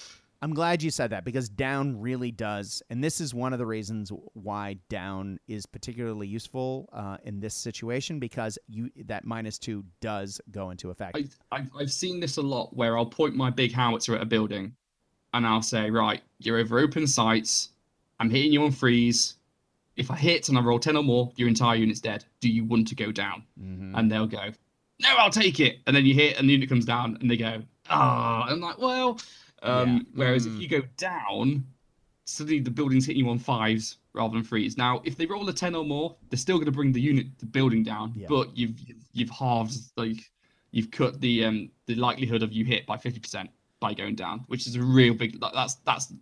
I'm glad you said that because down really does, and this is one of the reasons why down is particularly useful uh, in this situation because you that minus two does go into effect. I, I've, I've seen this a lot where I'll point my big howitzer at a building and I'll say, right, you're over open sights. I'm hitting you on freeze. If I hit and I roll 10 or more, your entire unit's dead. Do you want to go down? Mhm. and they'll go, "No, I'll take it." And then you hit, and the unit comes down, and they go, "Ah." I'm like, "Well," um, Yeah. whereas Mm. if you go down, suddenly the building's hitting you on fives rather than threes. Now, if they roll a ten or more, they're still going to bring the unit, the building down, Yeah. but you've you've- halved like you've cut the um the likelihood of you hit by fifty percent by going down, which is a real big. That's that's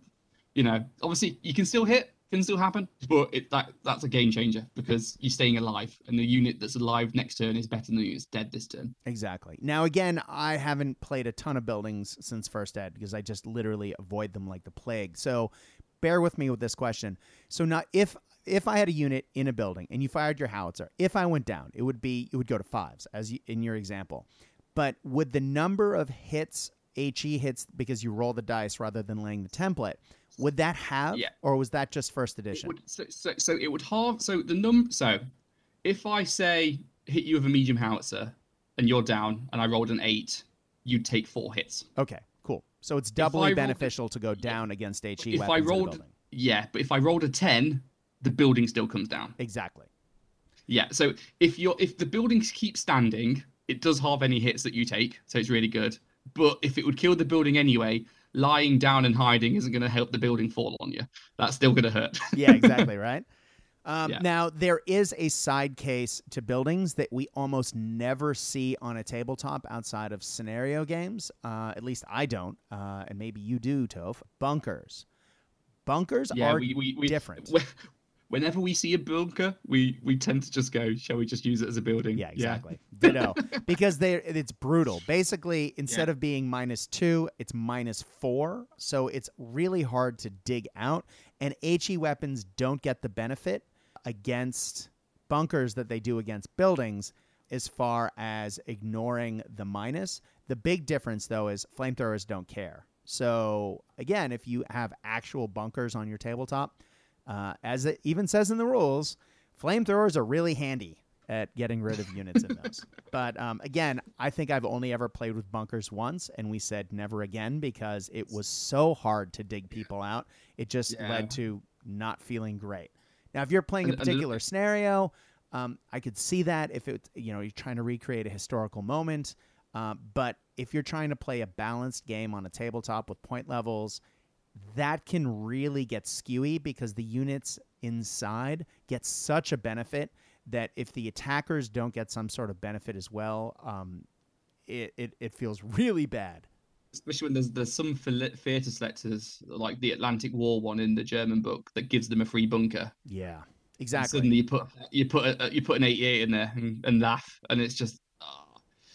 you know obviously you can still hit can still happen but it that that's a game changer because you're staying alive and the unit that's alive next turn is better than the unit that's dead this turn Exactly. Now, again, I haven't played a ton of buildings since first ed because I just literally avoid them like the plague. So, bear with me with this question. So, now if if I had a unit in a building and you fired your howitzer, if I went down, it would be it would go to fives as you, in your example. But would the number of hits, HE hits, because you roll the dice rather than laying the template, would that have, Yeah. or was that just first it edition? would, so, so so it would halve so the num so if i say hit you with a medium howitzer and you're down and i rolled an eight you'd take four hits Okay, cool. So it's doubly rolled- beneficial to go down against HE If I weapons in a rolled- Yeah, but if I rolled a ten, the building still comes down. Exactly. Yeah. So if you're if the buildings keep standing, it does halve any hits that you take, so it's really good. But if it would kill the building anyway, lying down and hiding isn't going to help the building fall on you. That's still going to hurt. Yeah, exactly, right? Um, Yeah. Now, there is a side case to buildings that we almost never see on a tabletop outside of scenario games. Uh, at least I don't, uh, and maybe you do, Toph. Bunkers. Bunkers yeah, are we, we, we different. wh- Whenever we see a bunker, we we tend to just go, shall we just use it as a building? Yeah, exactly. Ditto. because they it's brutal. Basically, instead of being minus two, it's minus four. So it's really hard to dig out. And HE weapons don't get the benefit against bunkers that they do against buildings as far as ignoring the minus. The big difference though is flamethrowers don't care. So again, if you have actual bunkers on your tabletop, uh, as it even says in the rules, flamethrowers are really handy at getting rid of units in those. But um, again, I think I've only ever played with bunkers once, and we said never again because it was so hard to dig people out. It just Yeah. led to not feeling great. Now, if you're playing a particular scenario, um, I could see that if it, you know, you're trying to recreate a historical moment. Um, but if you're trying to play a balanced game on a tabletop with point levels, that can really get skewy because the units inside get such a benefit that if the attackers don't get some sort of benefit as well, um, it, it, it feels really bad. Especially when there's there's some theatre selectors like the Atlantic Wall one in the German book that gives them a free bunker. Yeah, And exactly. Suddenly you put you put a, you put an 88 in there and, and laugh, and it's just.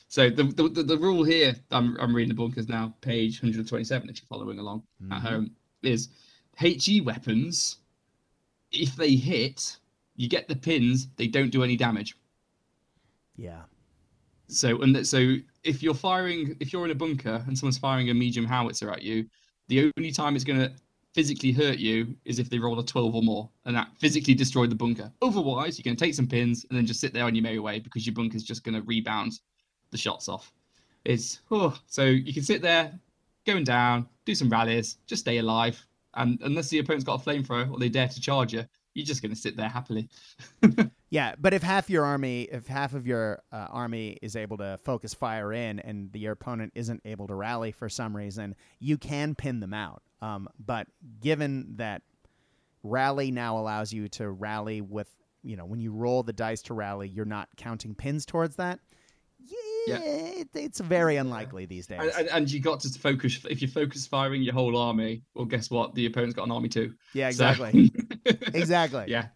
So the, the the rule here, I'm I'm reading the bunkers now, page 127. If you're following along at Mhm. home, is HE weapons. If they hit, you get the pins. They don't do any damage. Yeah. So and that, so if you're firing, if you're in a bunker and someone's firing a medium howitzer at you, the only time it's going to physically hurt you is if they roll a 12 or more, and that physically destroyed the bunker. Otherwise, you're going to take some pins and then just sit there on your merry way because your bunker's just going to rebound the shots off. Is oh, so you can sit there, going down, do some rallies, just stay alive, and unless the opponent's got a flamethrower or they dare to charge you, you're just going to sit there happily. Yeah, but if half your army, if half of your uh, army is able to focus fire in, and the, your opponent isn't able to rally for some reason, you can pin them out. Um, but given that rally now allows you to rally with, you know, when you roll the dice to rally, you're not counting pins towards that. Yeah, eh, It, it's very unlikely these days. And, and, you got to focus. If you focus firing your whole army, well, guess what? The opponent's got an army too. yeah, So- exactly, exactly. yeah,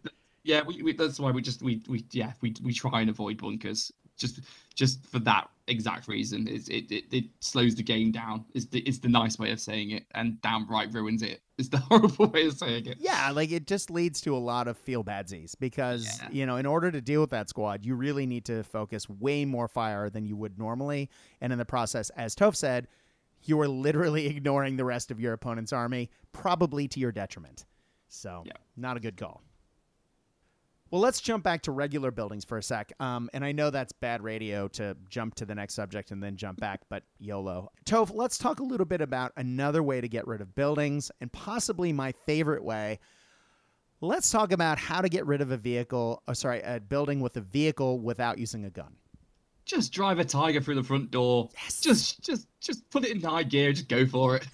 yeah. We, we, that's why we just we we yeah we we try and avoid bunkers just just for that exact reason. Is it, it it slows the game down. Is the it's the nice way of saying it, and downright ruins. It's the horrible way of saying it. Yeah, like it just leads to a lot of feel badsies because Yeah. you know, in order to deal with that squad, you really need to focus way more fire than you would normally, and in the process, as Toph said, you are literally ignoring the rest of your opponent's army, probably to your detriment. So, Yeah. not a good call. Well, let's jump back to regular buildings for a sec. Um, and I know that's bad radio to jump to the next subject and then jump back, but YOLO. Toph, let's talk a little bit about another way to get rid of buildings and possibly my favorite way. Let's talk about how to get rid of a vehicle, oh, sorry, a building with a vehicle without using a gun. Just drive a tiger through the front door. Yes. Just just just put it in high gear. Just go for it.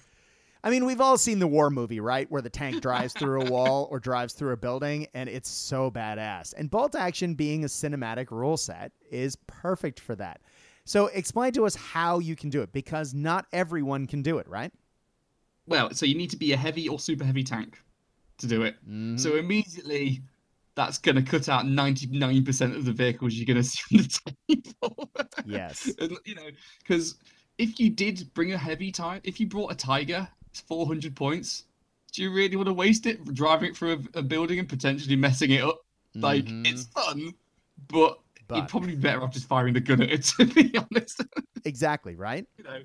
I mean, we've all seen the war movie, right? Where the tank drives through a wall or drives through a building, and it's so badass. And bolt action being a cinematic rule set is perfect for that. So, explain to us how you can do it because not everyone can do it, right? Well, so you need to be a heavy or super heavy tank to do it. Mhm. So immediately, that's going to cut out 99% of the vehicles you're going to see on the table. yes. And, you know, because if you did bring a heavy tiger, if you brought a tiger, it's 400 points. Do you really want to waste it driving it through a, a building and potentially messing it up? Like, Mhm. it's fun, but, But- you'd probably better off just firing the gun at it, to be honest. exactly, right? you know.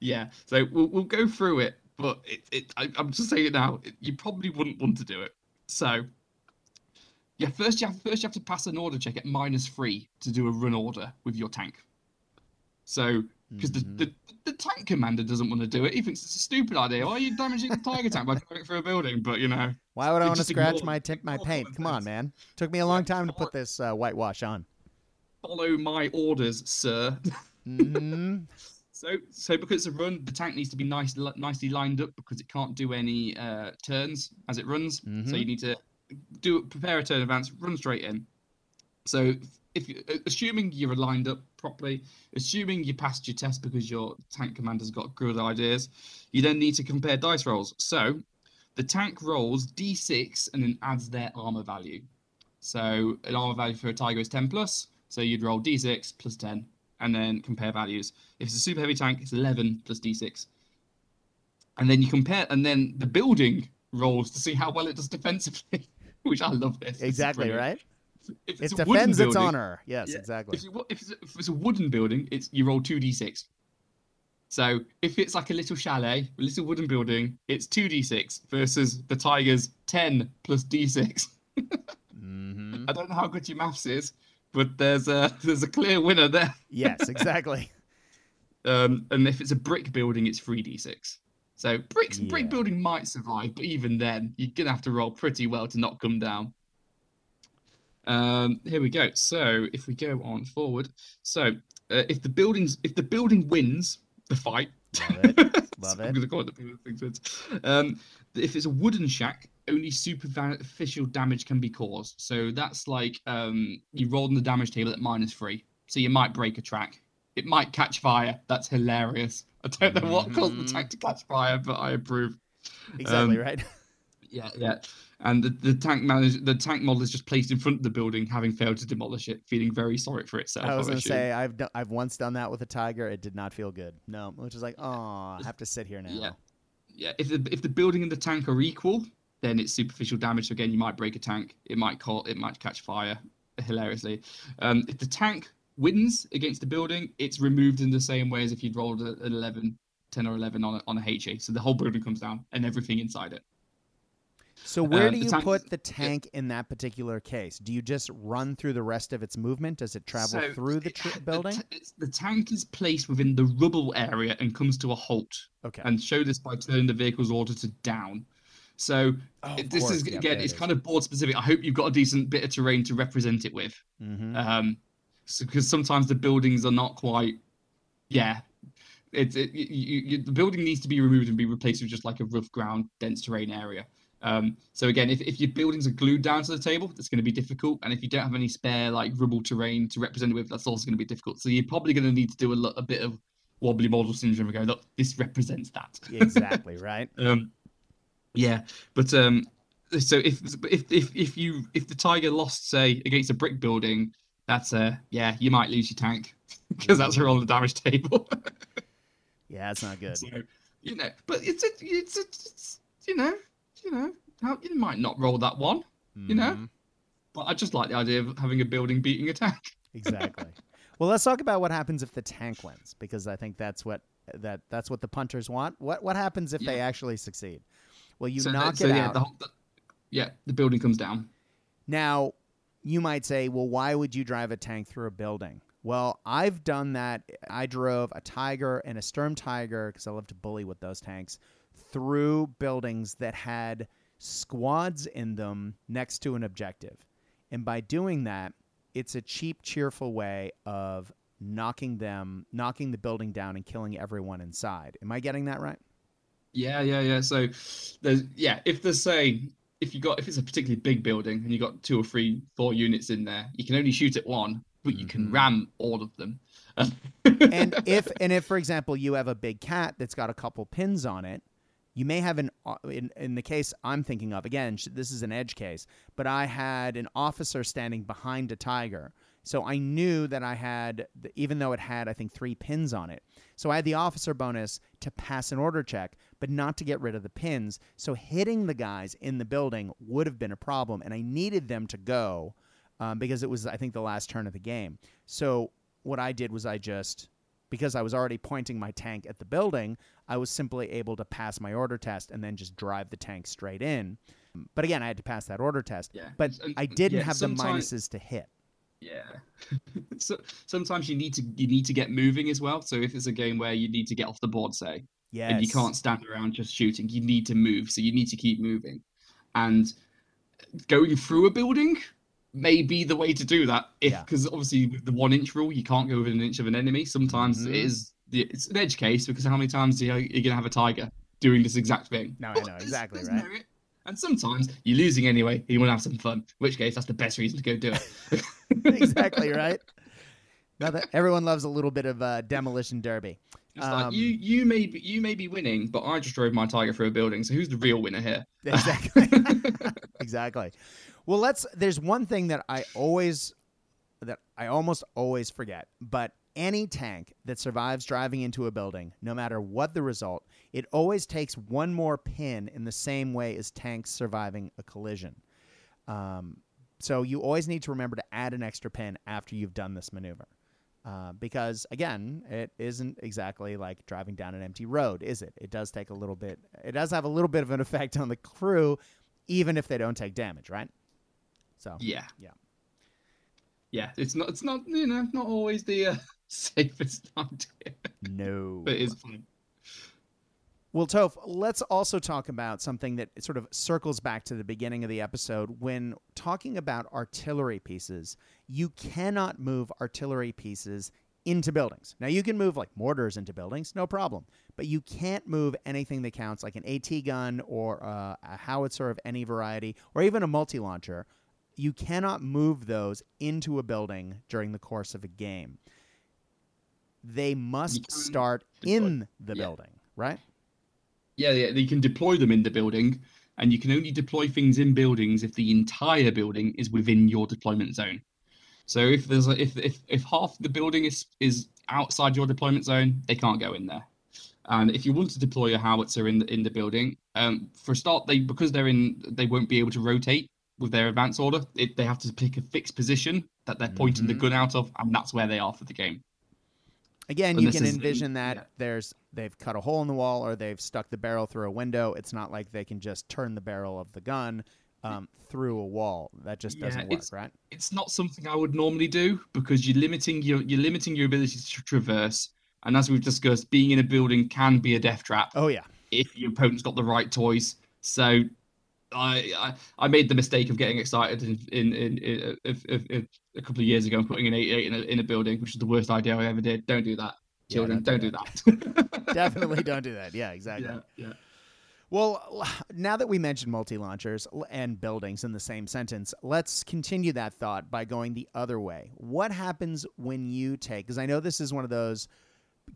Yeah, so we'll we'll go through it, but it, it I, I'm just saying it now. It, you probably wouldn't want to do it. So, yeah, first you have first you have to pass an order check at minus three to do a run order with your tank. So because Mhm. the, the the tank commander doesn't want to do it. He thinks it's a stupid idea. Why are you damaging the tiger tank by it through a building? But you know, Why would I want to scratch my tip, my paint? Come on, man. Took me a long time to put this uh, whitewash on. follow my orders, sir. hmm So, so because it's a run, the tank needs to be nice, li- nicely lined up because it can't do any uh, turns as it runs. So Mhm. you need to do prepare a turn advance, run straight in. So, if you, assuming you're lined up properly, assuming you passed your test because your tank commander's got good ideas, you then need to compare dice rolls. So, the tank rolls d6 and then adds their armor value. So, an armor value for a tiger is 10 plus. So you'd roll d6 plus 10 and then compare values. If it's a super heavy tank, it's 11 plus d6. And then you compare, and then the building rolls to see how well it does defensively, which I love this. This Exactly brilliant. right. If It it's wooden defends its building- honor. Yes, Yeah. exactly. If, you, if, it's, if it's a wooden building, it's you roll 2d6. So if it's like a little chalet, a little wooden building, it's 2d6 versus the tiger's 10 plus d6. hmm I don't know how good your maths is, but there's a there's a clear winner there. Yes, exactly. Um, and if it's a brick building, it's 3d6. So bricks Yeah. brick building might survive, but even then, you're gonna have to roll pretty well to not come down. Um, here we go. So if we go on forward, so uh, if the buildings if the building wins the fight, Love it. so Love I'm it. gonna call it the building wins. Um, if it's a wooden shack, only superficial damage can be caused. So that's like um, you rolled on the damage table at minus three. So you might break a track. It might catch fire. That's hilarious. I don't know what caused the Mhm. tank to catch fire, but I approve. Exactly Um, right. Yeah, yeah. And the, the tank manager, the tank model is just placed in front of the building, having failed to demolish it, feeling very sorry for itself. I was gonna say I've I've once done that with a tiger. It did not feel good. No, which is like, oh, I have to sit here now. Yeah. yeah, if the if the building and the tank are equal, then it's superficial damage. So again, you might break a tank. It might call. It might catch fire. Hilariously, um, if the tank wins against the building, it's removed in the same way as if you'd rolled an 11, 10 or 11 on a, on a HE. So the whole building comes down and everything inside it. So where Uh, do you tank- put the tank in that particular case? Do you just run through the rest of its movement? Does it travel So through the tr- the building? ta- it's- the tank is placed within the rubble area and comes to a halt. okay. And show this by turning the vehicle's order to down. So Oh, this course. is Yep, again, there it's it is. kind of board specific. I hope you've got a decent bit of terrain to represent it with. Mhm. um so because sometimes the buildings are not quite yeah it's it, you, you- the building needs to be removed and be replaced with just like a rough ground dense terrain area um so again if, if your buildings are glued down to the table that's going to be difficult and if you don't have any spare like rubble terrain to represent it with that's also going to be difficult so you're probably going to need to do a, lo- a bit of wobbly model syndrome and go look this represents that exactly right. um, yeah, but um, so if if if if you if the tiger lost say against a brick building, that's uh yeah you might lose your tank because that's a roll on the damage table. Yeah, it's not good. so you know, but it's a, it's a, it's you know you know how you might not roll that one, you know? Mhm. but I just like the idea of having a building beating a tank. Exactly. well, let's talk about what happens if the tank wins, because I think that's what that that's what the punters want. What what happens if they actually succeed? Well, you so, knock so it yeah, out. the whole, the, yeah, the building comes down. Now, you might say, well, why would you drive a tank through a building? Well, I've done that. I drove a Tiger and a Sturm Tiger, because I love to bully with those tanks, through buildings that had squads in them next to an objective. And by doing that, it's a cheap, cheerful way of knocking them, knocking the building down and killing everyone inside. Am I getting that right? Yeah, yeah, yeah. So there's yeah, if there's say if you got if it's a particularly big building and you got two or three, four units in there, you can only shoot at one, but you Mhm. can ram all of them. and if and if for example you have a big cat that's got a couple pins on it you may have an uh, in, in the case i'm thinking of again this is an edge case but i had an officer standing behind a tiger. So i knew that i had even though it had i think three pins on it. So i had the officer bonus to pass an order check but not to get rid of the pins. So hitting the guys in the building would have been a problem and i needed them to go um, because it was i think the last turn of the game. So what I did was I just because I was already pointing my tank at the building, I was simply able to pass my order test and then just drive the tank straight in. But again, I had to pass that order test. Yeah. But I didn't yeah, have the minuses to hit. Yeah. so sometimes you need to you need to get moving as well. So if it's a game where you need to get off the board, say, Yes. and you can't stand around just shooting, you need to move. So you need to keep moving. And going through a building may be the way to do that. If Yeah. because obviously with the one inch rule, you can't go within an inch of an enemy. Sometimes Mhm. it is the, it's an edge case because how many times are you, you're gonna have a tiger doing this exact thing? No, I know, there's- exactly, there's right. merit. And sometimes you're losing anyway. You want to have some fun. In which case, that's the best reason to go do it. exactly right. Now that everyone loves a little bit of uh, demolition derby. Um, like you you may be you may be winning, but I just drove my tiger through a building. So who's the real winner here? Exactly. exactly. Well, let's. There's one thing that I always, that I almost always forget. But any tank that survives driving into a building, no matter what the result, it always takes one more pin in the same way as tanks surviving a collision. Um, so you always need to remember to add an extra pin after you've done this maneuver. Uh, because again, it isn't exactly like driving down an empty road, is it? It does take a little bit. It does have a little bit of an effect on the crew, even if they don't take damage, right? So Yeah. Yeah. Yeah. It's not. It's not. You know, not always the uh, safest idea, no. but it is fun. Well, Toph, let's also talk about something that sort of circles back to the beginning of the episode. When talking about artillery pieces, you cannot move artillery pieces into buildings. Now, you can move like mortars into buildings, no problem, but you can't move anything that counts like an AT gun or uh, a howitzer of any variety or even a multi launcher. You cannot move those into a building during the course of a game. They must start deploy. in the Yeah. building, right? Yeah, yeah. You can deploy them in the building, and you can only deploy things in buildings if the entire building is within your deployment zone. So if there's a, if if if half the building is is outside your deployment zone, they can't go in there. And if you want to deploy a howitzer in the in the building, um, for a start, they because they're in, they won't be able to rotate with their advance order. It, they have to pick a fixed position that they're pointing the Mhm. gun out of, and that's where they are for the game. Again, And you can is- envision that yeah. there's they've cut a hole in the wall or they've stuck the barrel through a window. It's not like they can just turn the barrel of the gun um, through a wall. That just Yeah, doesn't work, right? it's not something I would normally do because you're limiting your you're limiting your ability to traverse. And as we've discussed, being in a building can be a death trap Oh yeah, if your opponent's got the right toys. So I I, I made the mistake of getting excited in in, in, in, if- if- if a couple of years ago and putting an 88 in a, in a building, which is the worst idea I ever did. Don't do that, Yeah, children. don't don't, do do that. definitely don't do that. Yeah, exactly. Yeah, yeah. Well, now that we mentioned multi launchers and buildings in the same sentence, let's continue that thought by going the other way. What happens when you take, because I know this is one of those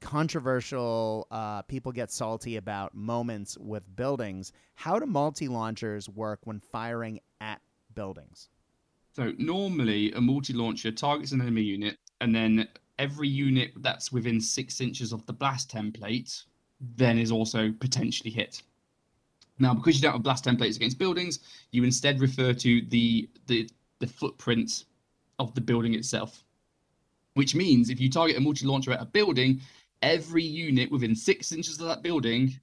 controversial, uh, people get salty about moments with buildings. How do multi launchers work when firing at buildings? So normally a multi-launcher targets an enemy unit, and then every unit that's within six inches of the blast template then is also potentially hit. Now, because you don't have blast templates against buildings, you instead refer to the the the footprint of the building itself. Which means if you target a multi-launcher at a building, every unit within six inches of that building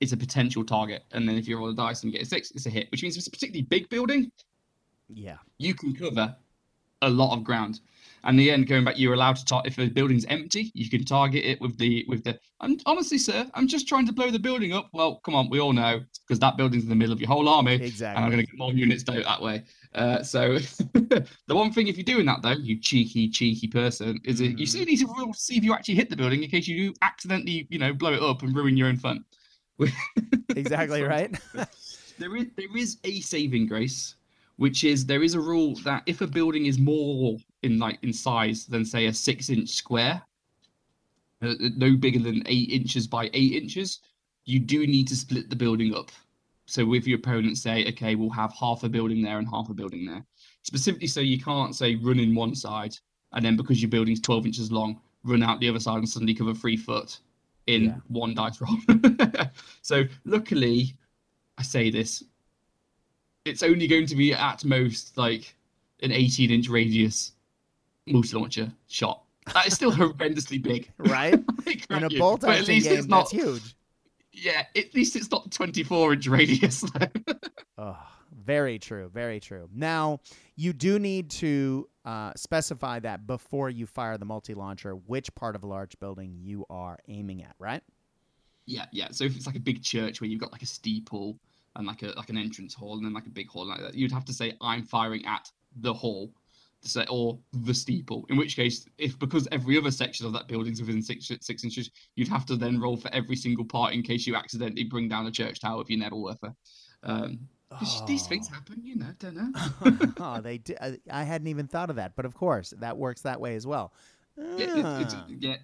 is a potential target. And then if you roll a dice and get a six, it's a hit. Which means if it's a particularly big building, Yeah. you can cover a lot of ground. And the end, going back, you're allowed to target if a building's empty, you can target it with the with the. And honestly, sir, I'm just trying to blow the building up. Well, come on, we all know because that building's in the middle of your whole army, Exactly. and I'm going to get more units do it that way. Uh, so the one thing, if you're doing that though, you cheeky, cheeky person, is it you still need to see if you actually hit the building in case you do accidentally, you know, blow it up and ruin your own fun. Exactly right. there is there is a saving grace, which is there is a rule that if a building is more in like in size than say a six inch square, uh, no bigger than eight inches by eight inches, you do need to split the building up. So with your opponent, say, okay, we'll have half a building there and half a building there, specifically so you can't say run in one side and then because your building's twelve inches long, run out the other side and suddenly cover three foot in Yeah. one dice roll. so luckily, I say this, it's only going to be at most like an 18 inch radius multi launcher shot. That is still horrendously big. right? I In a bolt but at action least game, it's not. that's huge. Yeah, at least it's not 24 inch radius. Oh, Very true. Very true. Now, you do need to uh, specify that before you fire the multi launcher, which part of a large building you are aiming at, right? Yeah, yeah. So if it's like a big church where you've got like a steeple and like a like an entrance hall and then like a big hall like that, you'd have to say I'm firing at the hall or the steeple. In which case, if because every other section of that building's within six six inches, you'd have to then roll for every single part in case you accidentally bring down a church tower with your Nebelwerfer. Um, oh. These things happen, you know. Don't know. oh, they do. I hadn't even thought of that, but of course, that works that way as well. Yeah, it's, ah. yeah,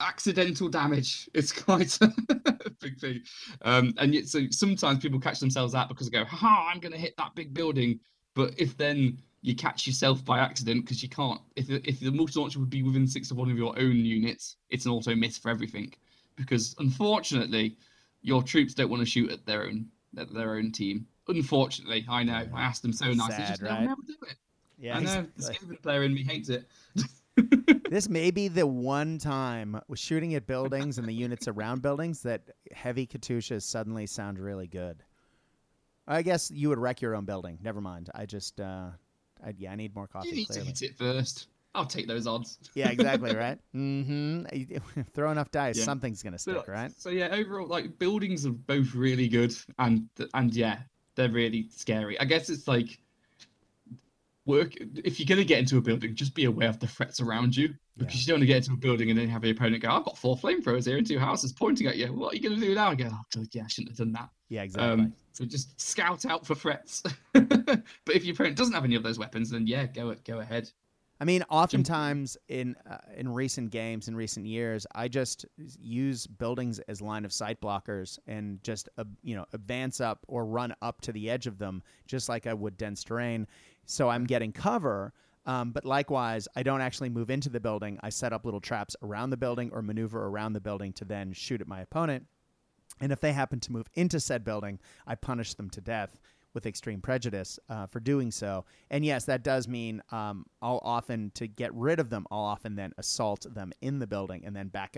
accidental damage. It's quite a big thing, um, and yet, so sometimes people catch themselves out because they go, "Ha! I'm going to hit that big building," but if then you catch yourself by accident because you can't. If if the multi launcher would be within six of one of your own units, it's an auto miss for everything. Because unfortunately, your troops don't want to shoot at their own at their own team. Unfortunately, I know. I asked them so nicely, Sad, just right? never do it. Yeah, I know. Exactly. The player in me hates it. this may be the one time with shooting at buildings and the units around buildings that heavy Katyushas suddenly sound really good. I guess you would wreck your own building. Never mind. I just uh, I, yeah, I need more coffee. You need clearly. to hit it first. I'll take those odds. yeah, exactly right. Mm-hmm. Throw enough dice, yeah. something's gonna stick, so, right? So yeah, overall, like buildings are both really good, and and yeah, they're really scary. I guess it's like work if you're gonna get into a building, just be aware of the threats around you because yeah. you don't want to get into a building and then have your opponent go, "I've got four flamethrowers here and two houses pointing at you. What are you gonna do now?" I go, "Oh yeah, I shouldn't have done that." Yeah, exactly. Um, so just scout out for threats. but if your opponent doesn't have any of those weapons, then yeah, go go ahead. I mean, oftentimes in uh, in recent games, in recent years, I just use buildings as line of sight blockers and just uh, you know advance up or run up to the edge of them, just like I would dense terrain. So I'm getting cover. Um, but likewise, I don't actually move into the building. I set up little traps around the building or maneuver around the building to then shoot at my opponent. And if they happen to move into said building, I punish them to death with extreme prejudice uh, for doing so. And yes, that does mean um, I'll often to get rid of them. I'll often then assault them in the building and then back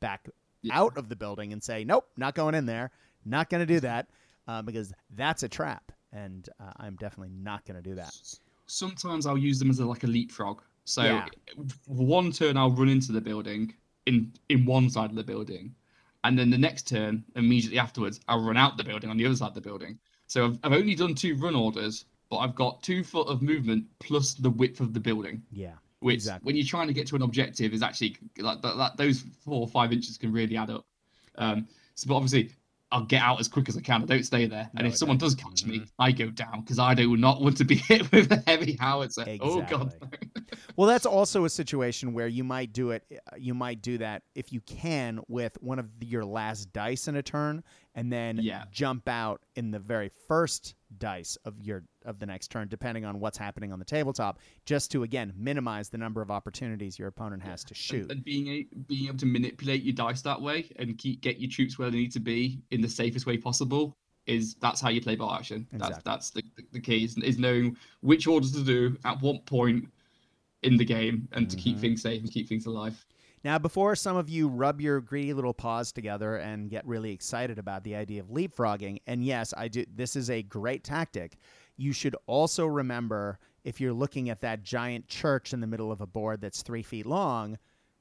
back yeah. out of the building and say, "Nope, not going in there. Not going to do that uh, because that's a trap." And uh, I'm definitely not going to do that. Sometimes I'll use them as a, like a leapfrog. So yeah. one turn I'll run into the building in in one side of the building and then the next turn, immediately afterwards, I'll run out the building on the other side of the building. So I've, I've only done two run orders, but I've got two foot of movement plus the width of the building. Yeah. Which, exactly. when you're trying to get to an objective, is actually like that, that, those four or five inches can really add up. Um, so, but obviously, I'll get out as quick as I can. I don't stay there. No, and if someone does catch mm-hmm. me, I go down because I do not want to be hit with a heavy howitzer. Exactly. Oh god. well, that's also a situation where you might do it. You might do that if you can with one of your last dice in a turn, and then yeah. jump out in the very first dice of your of the next turn, depending on what's happening on the tabletop, just to again minimize the number of opportunities your opponent has yeah. to shoot. And, and, being a, being able to manipulate your dice that way and keep get your troops where they need to be in the safest way possible is that's how you play bolt action. Exactly. That's that's the, the, the key is, is, knowing which orders to do at what point in the game and mm-hmm. to keep mm-hmm. things safe and keep things alive. Now, before some of you rub your greedy little paws together and get really excited about the idea of leapfrogging, and yes, I do, this is a great tactic. You should also remember if you're looking at that giant church in the middle of a board that's three feet long,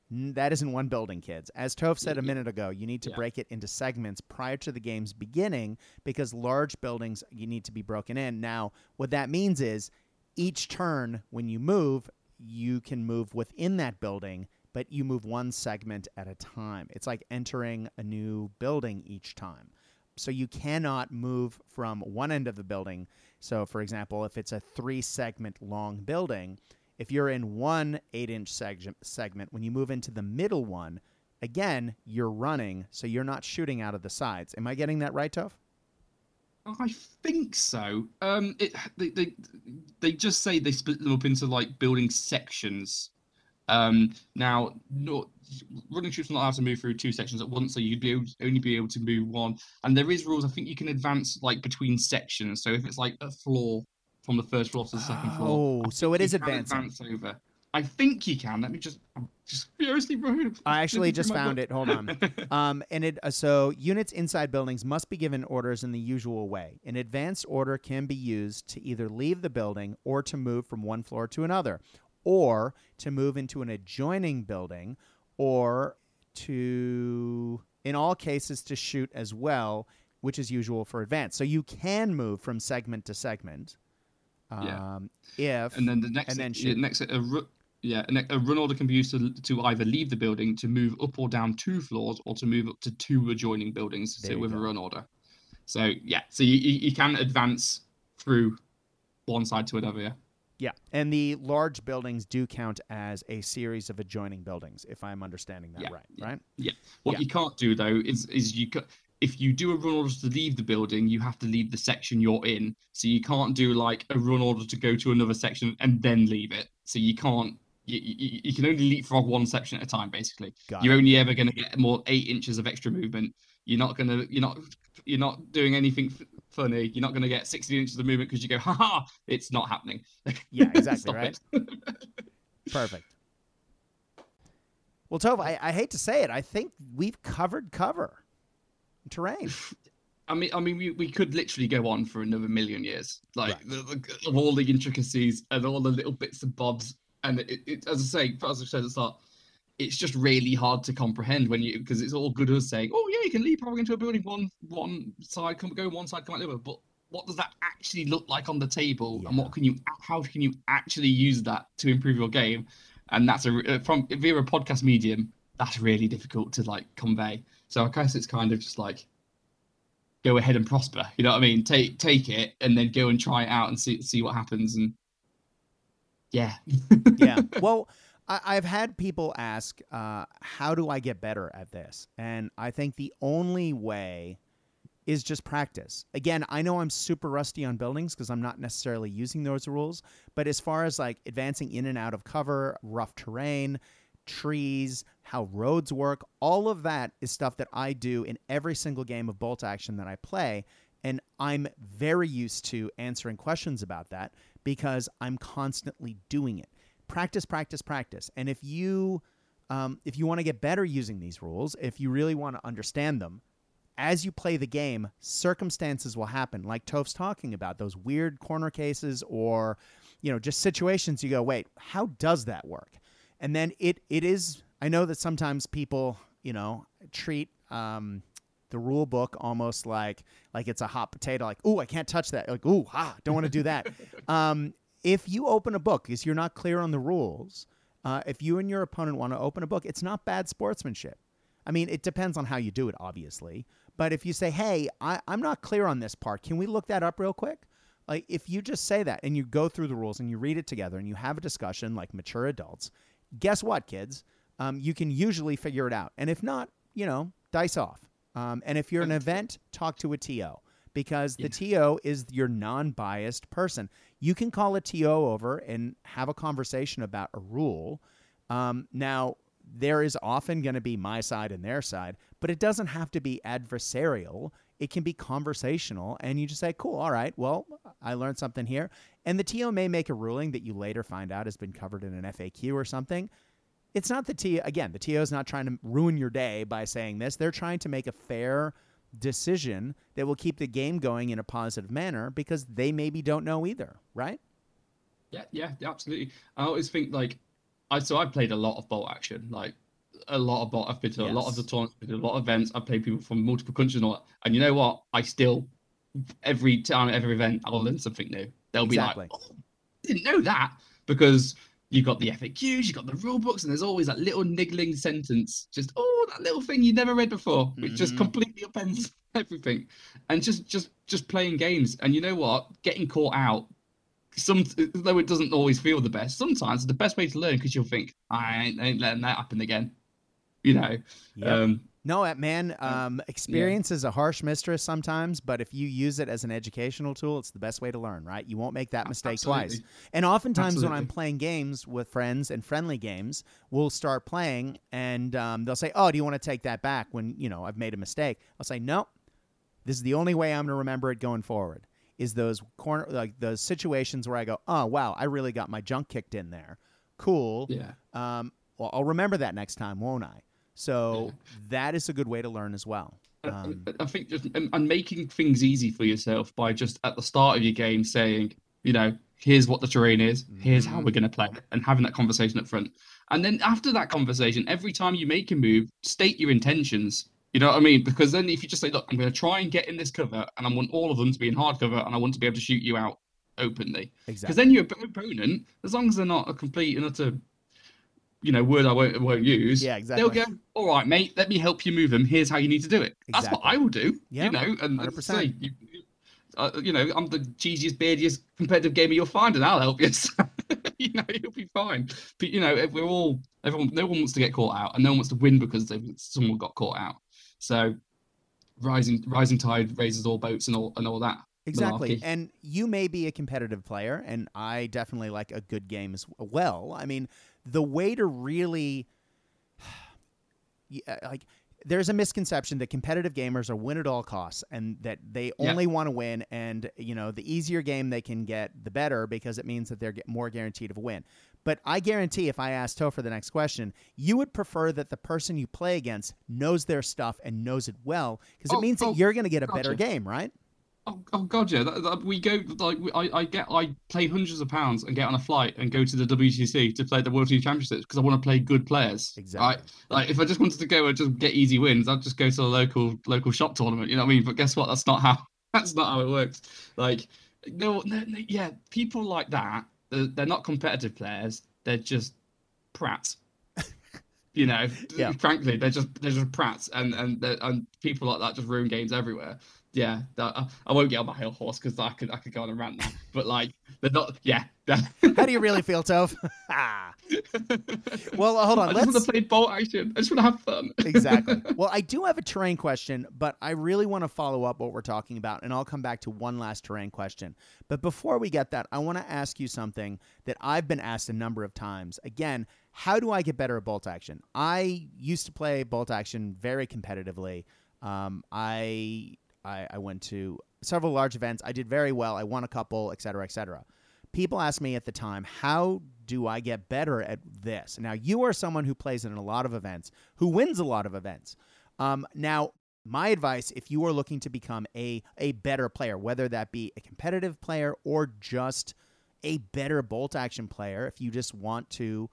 that isn't one building, kids. As Toph said a minute ago, you need to yeah. break it into segments prior to the game's beginning because large buildings you need to be broken in. Now, what that means is each turn when you move, you can move within that building but you move one segment at a time. It's like entering a new building each time. So you cannot move from one end of the building. So, for example, if it's a three segment long building, if you're in one eight inch seg- segment, when you move into the middle one, again, you're running, so you're not shooting out of the sides. Am I getting that right, Toph? I think so. Um, it, they, they they just say they split them up into like building sections. Um, now, no, running troops are not allowed to move through two sections at once, so you'd be able, only be able to move one. And there is rules. I think you can advance like between sections. So if it's like a floor from the first floor to the second floor, oh, so it is advancing. Advance over. I think you can. Let me just I'm just furiously I actually just found it. Hold on. Um, and it uh, so units inside buildings must be given orders in the usual way. An advanced order can be used to either leave the building or to move from one floor to another, or to move into an adjoining building, or to in all cases to shoot as well, which is usual for advanced. So you can move from segment to segment. Um, yeah. If and then the next and then yeah, shoot. next a, ru- yeah, a, run order can be used to, to either leave the building, to move up or down two floors, or to move up to two adjoining buildings so with go. a run order. So yeah, so you, you, you can advance through one side to another. Yeah. Yeah, and the large buildings do count as a series of adjoining buildings, if I'm understanding that Yeah, right. yeah. Right? What Yeah. you can't do though is is you ca- if you do a run order to leave the building, you have to leave the section you're in. So you can't do like a run order to go to another section and then leave it. So you can't. You, you, you can only leapfrog one section at a time, basically. Got You're it. only ever going to get more eight inches of extra movement. You're not going to. You're not. You're not doing anything funny. You're not going to get 16 inches of movement because you go, ha ha. It's not happening. Yeah, exactly, right? Perfect. Well, Toph, I, I hate to say it, I think we've covered cover terrain. I mean, I mean, we, we could literally go on for another million years, like Right. the, the, of all the intricacies and all the little bits and bobs. And it, it, as I say, as I said at the start, it's just really hard to comprehend when you because it's all good us saying, "Oh yeah, you can leap leapfrog into a building one one side, come go one side, come out the other." But what does that actually look like on the table, and what can you how can you actually use that to improve your game? And that's a uh, from via a podcast medium. That's really difficult to like convey. So I guess it's kind of just like go ahead and prosper. You know what I mean? Take take it and then go and try it out and see see what happens. And yeah, yeah. Well, I, I've had people ask, uh, how do I get better at this? And I think the only way is just practice. Again, I know I'm super rusty on buildings because I'm not necessarily using those rules. But as far as like advancing in and out of cover, rough terrain, trees, how roads work, all of that is stuff that I do in every single game of bolt action that I play. And I'm very used to answering questions about that because I'm constantly doing it. Practice, practice, practice. And if you um, if you want to get better using these rules, if you really want to understand them, as you play the game, circumstances will happen, like Toph's talking about, those weird corner cases or, you know, just situations you go, wait, how does that work? And then it it is I know that sometimes people, you know, treat um the rule book almost like like it's a hot potato, like, ooh, I can't touch that. Like, ooh, ah, don't want to do that. um, if you open a book, because you're not clear on the rules, uh, if you and your opponent want to open a book, it's not bad sportsmanship. I mean, it depends on how you do it, obviously. But if you say, hey, I, I'm not clear on this part, can we look that up real quick? Like, if you just say that and you go through the rules and you read it together and you have a discussion like mature adults, guess what, kids? Um, you can usually figure it out. And if not, you know, dice off. Um, and if you're in an event, talk to a TO because the TO is your non biased person. You can call a TO over and have a conversation about a rule. Um, now, there is often going to be my side and their side, but it doesn't have to be adversarial. It can be conversational, and you just say, cool, all right, well, I learned something here. And the TO may make a ruling that you later find out has been covered in an FAQ or something. It's not the TO, again, the TO is not trying to ruin your day by saying this. They're trying to make a fair decision that will keep the game going in a positive manner because they maybe don't know either, right? yeah, yeah, absolutely. I always think like I so I played a lot of bolt action, like a lot of bolt. I've been to a lot of the tournaments, been to a lot of events. I've played people from multiple countries and all that. And you know what? I still every time, every event, I'll learn something new. They'll be Exactly. like, oh, didn't know that because you got the FAQs, you've got the rule books, and there's always that little niggling sentence, just oh, that little thing you never read before, which just Mhm. completely upends everything. And just, just, just playing games. And you know what? Getting caught out. Some, though it doesn't always feel the best. Sometimes it's the best way to learn because you'll think, I ain't, ain't letting that happen again. You know. Yep. Um, No, uh, man. Um, experience is a harsh mistress sometimes, but if you use it as an educational tool, it's the best way to learn, right? You won't make that mistake twice. And oftentimes, when I'm playing games with friends and friendly games, we'll start playing, and um, they'll say, "Oh, do you want to take that back?" When you know I've made a mistake, I'll say, "No, this is the only way I'm going to remember it going forward." Is those corner like those situations where I go, "Oh, wow, I really got my junk kicked in there." Cool. Yeah. Um, well, I'll remember that next time, won't I? So that is a good way to learn as well. Um, I think just and, and making things easy for yourself by just at the start of your game saying, you know, here's what the terrain is, here's how Mhm. we're going to play, and having that conversation up front. And then after that conversation, every time you make a move, state your intentions. You know what I mean? Because then if you just say, look, I'm going to try and get in this cover, and I want all of them to be in hard cover, and I want to be able to shoot you out openly. Because exactly. then your op- opponent, as long as they're not a complete and utter, you know, word I won't, won't use, Yeah, exactly. they'll exactly. go, all right, mate, let me help you move them. Here's how you need to do it. That's what I will do. Yeah, you know, and 100%. say, you, uh, you know, I'm the cheesiest, beardiest competitive gamer you'll find, and I'll help you. So, you know, you'll be fine. But you know, if we're all everyone. No one wants to get caught out, and no one wants to win because someone got caught out. So, rising rising tide raises all boats, and all and all that. Exactly. malarkey. And you may be a competitive player, and I definitely like a good game as well. I mean, the way to really, Yeah, like, there's a misconception that competitive gamers are win at all costs and that they Yeah. only want to win. And, you know, the easier game they can get, the better because it means that they're more guaranteed of a win. But I guarantee if I asked Topher the next question, you would prefer that the person you play against knows their stuff and knows it well because it Oh, means that oh, you're going to get a better game, right? Oh, oh god, yeah. That, that- we go like we- I, I get I pay hundreds of pounds and get on a flight and go to the WTC to play the World Team Championships because I want to play good players. Exactly. Right? Like if I just wanted to go and just get easy wins, I'd just go to the local local shop tournament. You know what I mean? But guess what? That's not how that's not how it works. Like no, no, no yeah, people like that. They're, they're not competitive players. They're just prats. You know, Yeah. frankly, they're just they're just prats, and and and people like that just ruin games everywhere yeah, that, I, I won't get on my high horse because I could I could go on a rant now. But like they're not. Yeah. How do you really feel? Ah. well, hold on. I just want Let's to play bolt action. I just want to have fun. exactly. Well, I do have a terrain question, but I really want to follow up what we're talking about, and I'll come back to one last terrain question. But before we get that, I want to ask you something that I've been asked a number of times. Again, how do I get better at bolt action? I used to play bolt action very competitively. Um, I, I I went to several large events. I did very well. I won a couple, et cetera, et cetera. People asked me at the time, how do I get better at this? Now, you are someone who plays in a lot of events, who wins a lot of events. Um, now, my advice, if you are looking to become a, a better player, whether that be a competitive player or just a better bolt action player, if you just want to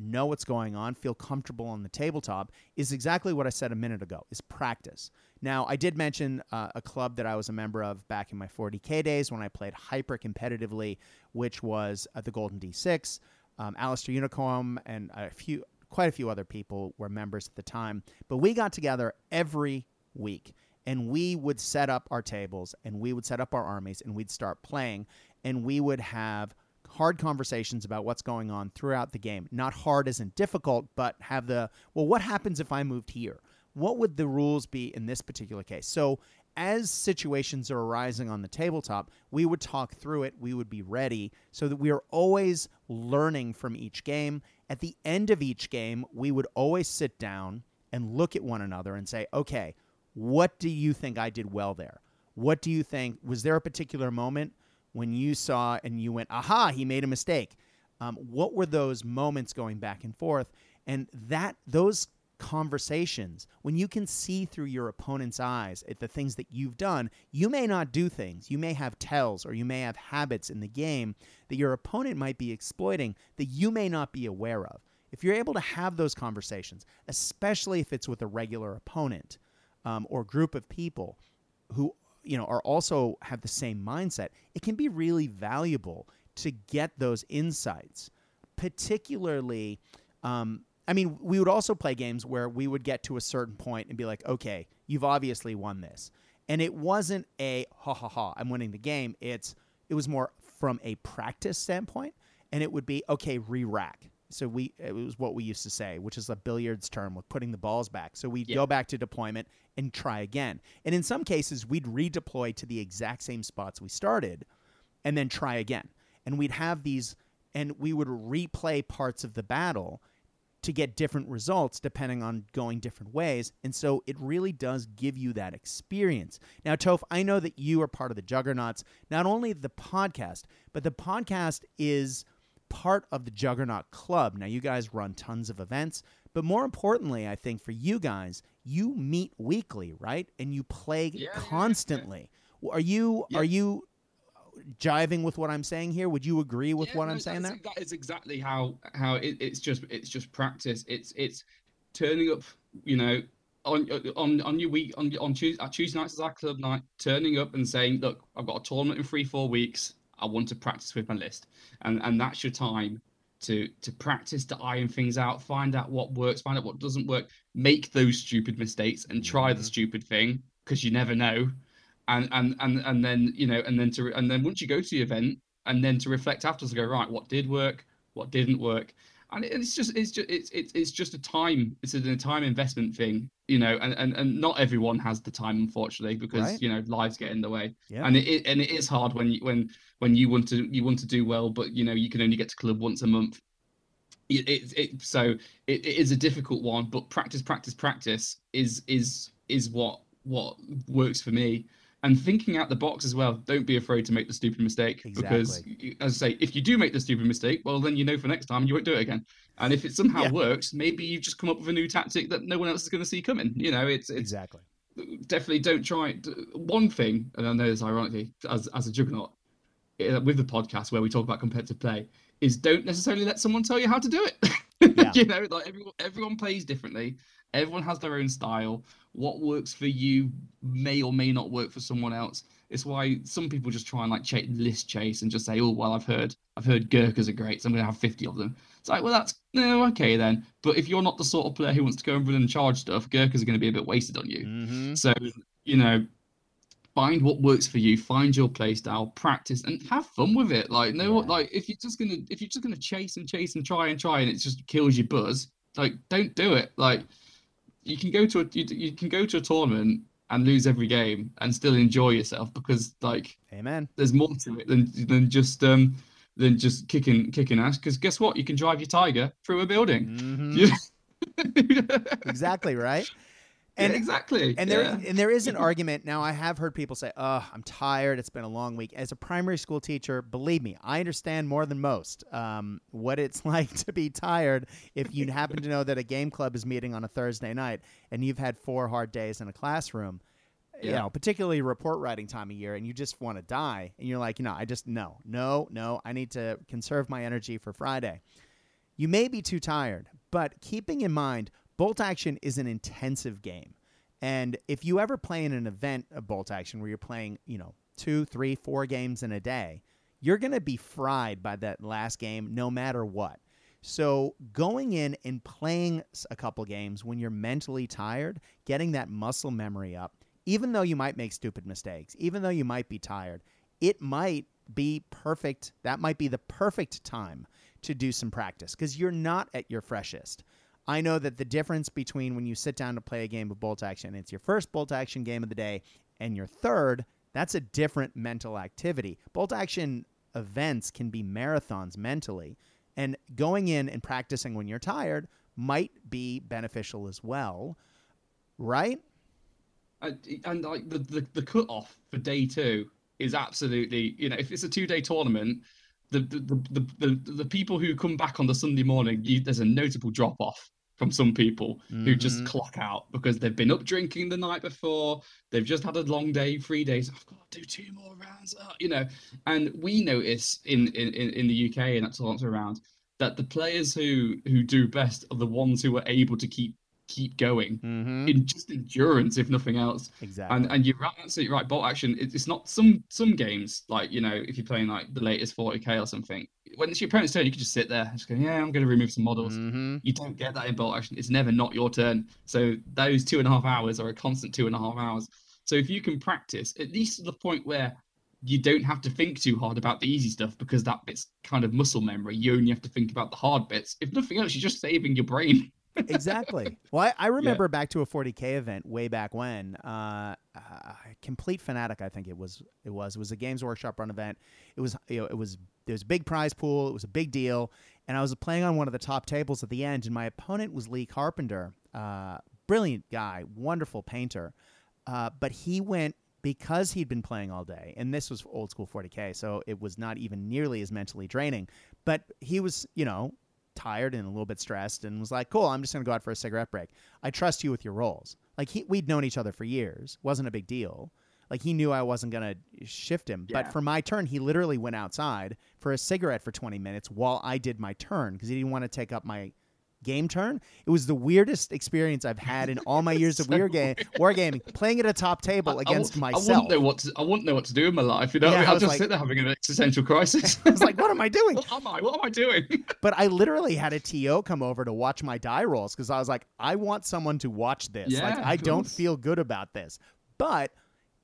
know what's going on, feel comfortable on the tabletop, is exactly what I said a minute ago: is practice. Now, I did mention uh, a club that I was a member of back in my 40k days when I played hyper competitively, which was uh, the Golden D6. Um, Alistair Unicom and a few, quite a few other people were members at the time. But we got together every week and we would set up our tables and we would set up our armies and we'd start playing and we would have hard conversations about what's going on throughout the game. Not hard in difficult, but have the, well, what happens if I moved here? What would the rules be in this particular case? So, as situations are arising on the tabletop, we would talk through it. We would be ready so that we are always learning from each game. At the end of each game, we would always sit down and look at one another and say, okay, what do you think I did well there? What do you think? Was there a particular moment when you saw and you went, aha, he made a mistake? Um, what were those moments going back and forth? And that those conversations, when you can see through your opponent's eyes at the things that you've done, you may not do things. You may have tells or you may have habits in the game that your opponent might be exploiting that you may not be aware of. If you're able to have those conversations, especially if it's with a regular opponent um, or group of people who you know are also have the same mindset, it can be really valuable to get those insights, particularly. Um, I mean, we would also play games where we would get to a certain point and be like, okay, you've obviously won this. And it wasn't a ha ha ha, I'm winning the game. It's it was more from a practice standpoint, and it would be okay, re-rack. So we it was what we used to say, which is a billiards term with putting the balls back. So we'd Yeah. go back to deployment and try again. And in some cases, we'd redeploy to the exact same spots we started, and then try again. And we'd have these, and we would replay parts of the battle to get different results depending on going different ways. And so it really does give you that experience. Now, Toph, I know that you are part of the Juggernauts, not only the podcast, but the podcast is part of the Juggernaut Club. Now, you guys run tons of events, but more importantly, I think for you guys, you meet weekly, right? And you play Yeah, yeah, yeah. constantly. Are you Yeah. are you uh, jiving with what I'm saying here? Would you agree with Yeah, what no, I'm saying there? That is exactly how how it, it's just it's just practice. It's it's turning up, you know, on uh, on on your week on on Tuesday, uh, Tuesday nights is our club night. Turning up and saying, look, I've got a tournament in three four weeks. I want to practice with my list, and and that's your time to to practice to iron things out, find out what works, find out what doesn't work, make those stupid mistakes, and try the stupid thing because you never know. And, and and and then you know and then to and then once you go to the event and then to reflect afterwards and go right what did work? What didn't work and it's just it's just it's it's, it's just a time it's a time investment thing you know and, and and not everyone has the time unfortunately because Right. you know lives get in the way Yeah. and it, it and it is hard when you when when you want to you want to do well but you know you can only get to club once a month it, it, it so it, it is a difficult one but practice practice practice is is is what what works for me and thinking out the box as well don't be afraid to make the stupid mistake because Exactly. you- as i say if you do make the stupid mistake well then you know for next time you won't do it again and if it somehow Yeah. works maybe you've just come up with a new tactic that no one else is going to see coming you know it's it's exactly. definitely don't try one thing and i know this ironically as, as a juggernaut uh, with the podcast where we talk about competitive play is don't necessarily let someone tell you how to do it Yeah. you know like everyone, everyone plays differently. Everyone has their own style. What works for you may or may not work for someone else. It's why some people just try and like ch- list chase and just say oh well i've heard i've heard gurkhas are great so i'm going to have 50 of them. It's like well that's no okay then. But if you're not the sort of player who wants to go and run and charge stuff gurkhas are going to be a bit wasted on you. Mm-hmm. so, you know, find what works for you, find your play style, practice, and have fun with it. Like, no, Yeah. like if you're just gonna if you're just gonna chase and chase and try and try, and it just kills your buzz, like, don't do it. Like, you can go to a you, you can go to a tournament and lose every game and still enjoy yourself because like Amen. there's more to it than than just um than just kicking kicking ass. Because guess what, you can drive your tiger through a building. Mhm. Yeah. Exactly right. Yeah, And exactly. And there, yeah. and there is an argument. Now, I have heard people say, "Oh, I'm tired. It's been a long week." As a primary school teacher, believe me, I understand more than most um, what it's like to be tired. If you happen to know that a game club is meeting on a Thursday night and you've had four hard days in a classroom, you know, particularly report writing time of year, and you just want to die, and you're like, you know, I just no, no, no. I need to conserve my energy for Friday. You may be too tired, but keeping in mind, bolt action is an intensive game. And if you ever play in an event of bolt action where you're playing, you know, two, three, four games in a day, you're going to be fried by that last game no matter what. So going in and playing a couple games when you're mentally tired, getting that muscle memory up, even though you might make stupid mistakes, even though you might be tired, it might be perfect. That might be the perfect time to do some practice because you're not at your freshest. I know that the difference between when you sit down to play a game of bolt action, it's your first bolt action game of the day, and your third, that's a different mental activity. Bolt action events can be marathons mentally, and going in and practicing when you're tired might be beneficial as well, right? and, and like the, the the cut off for day two is absolutely you know if it's a two day tournament the the, the the the the people who come back on the sunday morning you, there's a notable drop off from some people who just Mhm. clock out because they've been up drinking the night before they've just had a long day three days i've got to do two more rounds uh, you know and we notice in in in the uk and that's all around that the players who who do best are the ones who are able to keep keep going Mm-hmm. in just endurance, if nothing else. Exactly. And and you're right- absolutely right. Bolt action. it- It's not some some games like you know if you're playing like the latest 40k or something. When it's your opponent's turn, you can just sit there, and just go, yeah, I'm going to remove some models. mm-hmm. You don't get that in bolt action. It's never not your turn. So those two and a half hours are a constant two and a half hours. So if you can practice at least to the point where you don't have to think too hard about the easy stuff because that bit's kind of muscle memory. You only have to think about the hard bits. If nothing else, you're just saving your brain. Exactly. Well, I, I remember back to a 40k event way back when. Uh, uh, complete fanatic, I think it was. It was. It was a Games Workshop run event. It was. You know, it was. There was a big prize pool. It was a big deal, and I was playing on one of the top tables at the end, and my opponent was Lee Carpenter. Uh, brilliant guy, wonderful painter, uh, but he went because he'd been playing all day, and this was old school 40K, so it was not even nearly as mentally draining, but he was, you know, tired and a little bit stressed and was like, cool, I'm just going to go out for a cigarette break. I trust you with your rolls. Like, he, we'd known each other for years, wasn't a big deal. Like, he knew I wasn't going to shift him. Yeah. But for my turn, he literally went outside for a cigarette for 20 minutes while I did my turn because he didn't want to take up my game turn. It was the weirdest experience I've had in all my years of So war game wargaming, playing at a top table I- against wou- I myself. wouldn't know what to, I wouldn't know what to do in my life. You know, Yeah, I mean? I I'll was just like- sit there having an existential crisis. I was like, what am I doing? what am I? What am I doing? But I literally had a TO come over to watch my die rolls because I was like, I want someone to watch this. like, I of don't feel good about this. But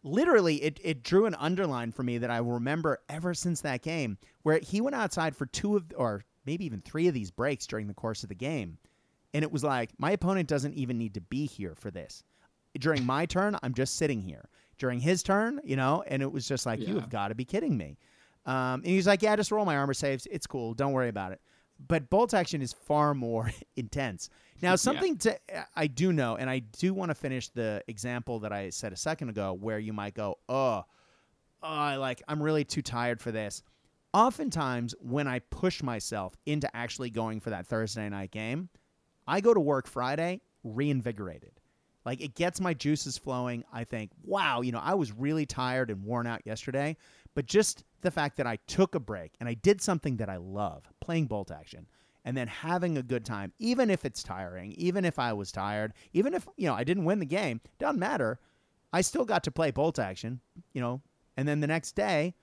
literally, it, it drew an underline for me that I remember ever since that game, where he went outside for two of, or maybe even three of these breaks during the course of the game. And it was like, my opponent doesn't even need to be here for this. During my turn, I'm just sitting here. During his turn, you know, and it was just like, you have got to be kidding me. Um, and he's like, yeah, just roll my armor saves. It's cool. Don't worry about it. But bolt action is far more intense. Now, something to I do know, and I do want to finish the example that I said a second ago, where you might go, oh, oh, I like I'm really too tired for this. Oftentimes, when I push myself into actually going for that Thursday night game, I go to work Friday reinvigorated. Like it gets my juices flowing. I think, wow, you know, I was really tired and worn out yesterday, but just the fact that I took a break and I did something that I love, playing bolt action, and then having a good time, even if it's tiring, even if I was tired, even if, you know, I didn't win the game, doesn't matter. I still got to play bolt action, you know, and then the next day,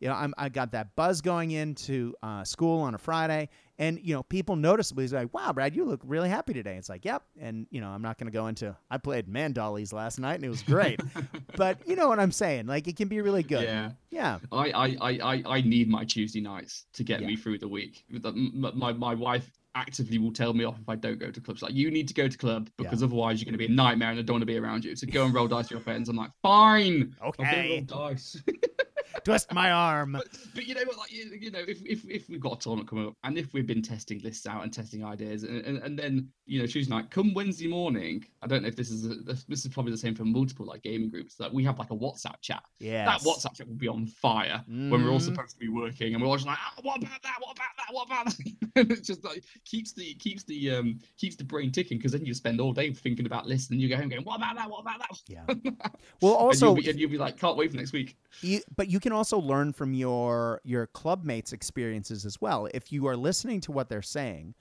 you know, I'm, I got that buzz going into uh, school on a Friday, and you know, people noticeably is like, "Wow, Brad, you look really happy today." It's like, "Yep," and you know, I'm not going to go into. I played Mandollies last night, and it was great, but you know what I'm saying? Like, it can be really good. Yeah. yeah, I, I, I, I, need my Tuesday nights to get Yeah. me through the week. My, my wife actively will tell me off if I don't go to clubs. Like, you need to go to club because otherwise you're going to be a nightmare and I don't want to be around you. So go and roll dice with your friends. I'm like, fine. Okay. roll dice. twist my arm. but, but you know what? Like, you, you know, if, if, if we've got a tournament coming up and if we've been testing lists out and testing ideas and, and, and then, you know, Tuesday night, come Wednesday morning, I don't know if this is, a, this is probably the same for multiple like gaming groups, that we have like a WhatsApp chat Yeah, that WhatsApp chat will be on fire when we're all Mhm. supposed to be working, and we're all just like, ah, "What about that? What about that? What about that?" and it's just like keeps the keeps the um keeps the brain ticking because then you spend all day thinking about lists, and you go home going, "What about that? What about that?" Yeah. Well, and also, you'll, be, and you'll be like, "Can't wait for next week." you, but you can also learn from your your club mates' experiences as well. If you are listening to what they're saying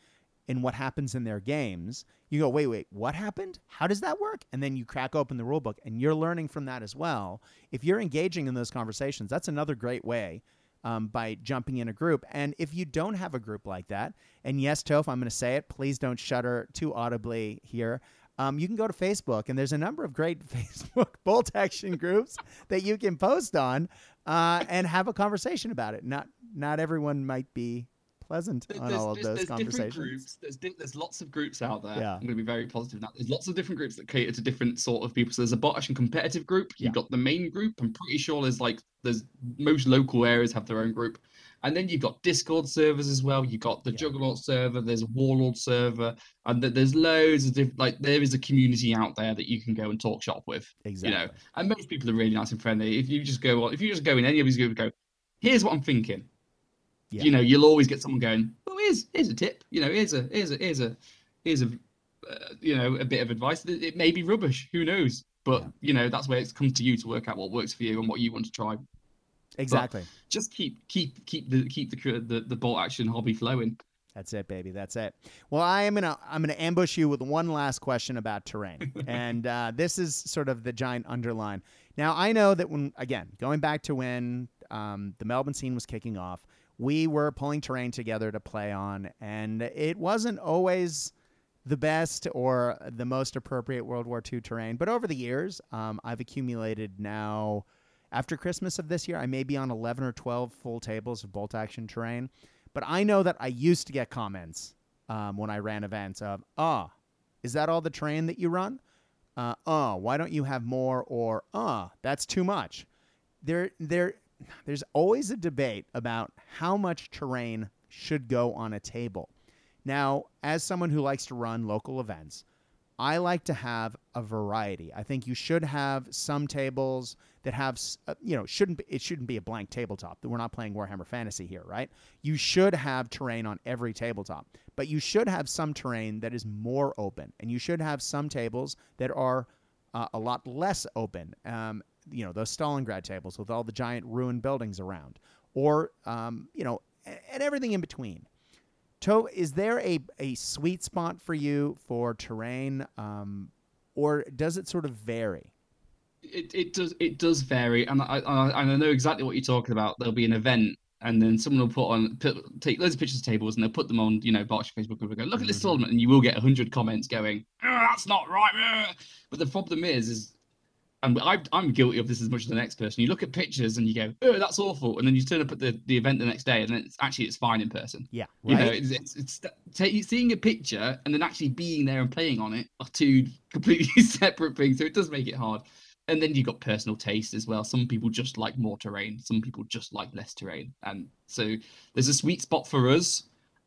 and what happens in their games, you go, wait, wait, what happened? How does that work? And then you crack open the rule book and you're learning from that as well. If you're engaging in those conversations, that's another great way um, by jumping in a group. And if you don't have a group like that, and yes, Toph, I'm going to say it, please don't shudder too audibly here. Um, you can go to Facebook, and there's a number of great Facebook bolt action groups that you can post on uh, and have a conversation about it. Not not everyone might be pleasant on There's, all of there's, those there's different conversations. groups. There's di- there's lots of groups out there. Yeah. I'm going to be very positive now. There's lots of different groups that cater to different sort of people. So there's a bolt action competitive group. You've Yeah. got the main group. I'm pretty sure there's like there's most local areas have their own group. And then you've got Discord servers as well. You've got the Yeah. Juggernaut server. There's a Warlord server, and th- there's loads of different. Like there is a community out there that you can go and talk shop with. Exactly. You know, and most people are really nice and friendly. If you just go, on, if you just go in any of these groups, go, here's what I'm thinking. Yeah. You know, you'll always get someone going, Oh, here's here's a tip. You know, here's a here's a here's a here's a uh, you know a bit of advice. It, it may be rubbish. Who knows? But Yeah. you know, that's where it comes to you to work out what works for you and what you want to try. Exactly. Just keep keep keep the keep the the, the bolt action hobby flowing. That's it, baby. That's it. Well, I am gonna I'm gonna ambush you with one last question about terrain, and uh, this is sort of the giant underline. Now, I know that when again going back to when um, the Melbourne scene was kicking off, we were pulling terrain together to play on, and it wasn't always the best or the most appropriate World War II terrain. But over the years, um, I've accumulated now. After Christmas of this year, I may be on 11 or 12 full tables of bolt action terrain. But I know that I used to get comments um, when I ran events of, "Ah, is that all the terrain that you run? Uh, uh, why don't you have more?" Or, "Uh, that's too much." There, there, there's always a debate about how much terrain should go on a table. Now, as someone who likes to run local events, I like to have a variety. I think you should have some tables that have, uh, you know, shouldn't be, it shouldn't be a blank tabletop. We're not playing Warhammer Fantasy here, right? You should have terrain on every tabletop, but you should have some terrain that is more open, and you should have some tables that are uh, a lot less open. Um, you know, those Stalingrad tables with all the giant ruined buildings around, or um, you know, and everything in between. To, is there a, a sweet spot for you for terrain, um, or does it sort of vary? It, it does it does vary, and I, I and I know exactly what you're talking about. There'll be an event, and then someone will put on put, take loads of pictures of tables, and they'll put them on, you know, Berkshire Facebook group and go, look at this Mhm. tournament, and you will get hundred comments going, "Oh, that's not right. uh." But the problem is, is and I, I'm guilty of this as much as the next person. You look at pictures and you go, "Oh, that's awful," and then you turn up at the, the event the next day, and it's actually it's fine in person. Yeah, right? You know, it's, it's, it's ta- seeing a picture and then actually being there and playing on it are two completely separate things. So it does make it hard. And then you've got personal taste as well. Some people just like more terrain. Some people just like less terrain. And so there's a sweet spot for us.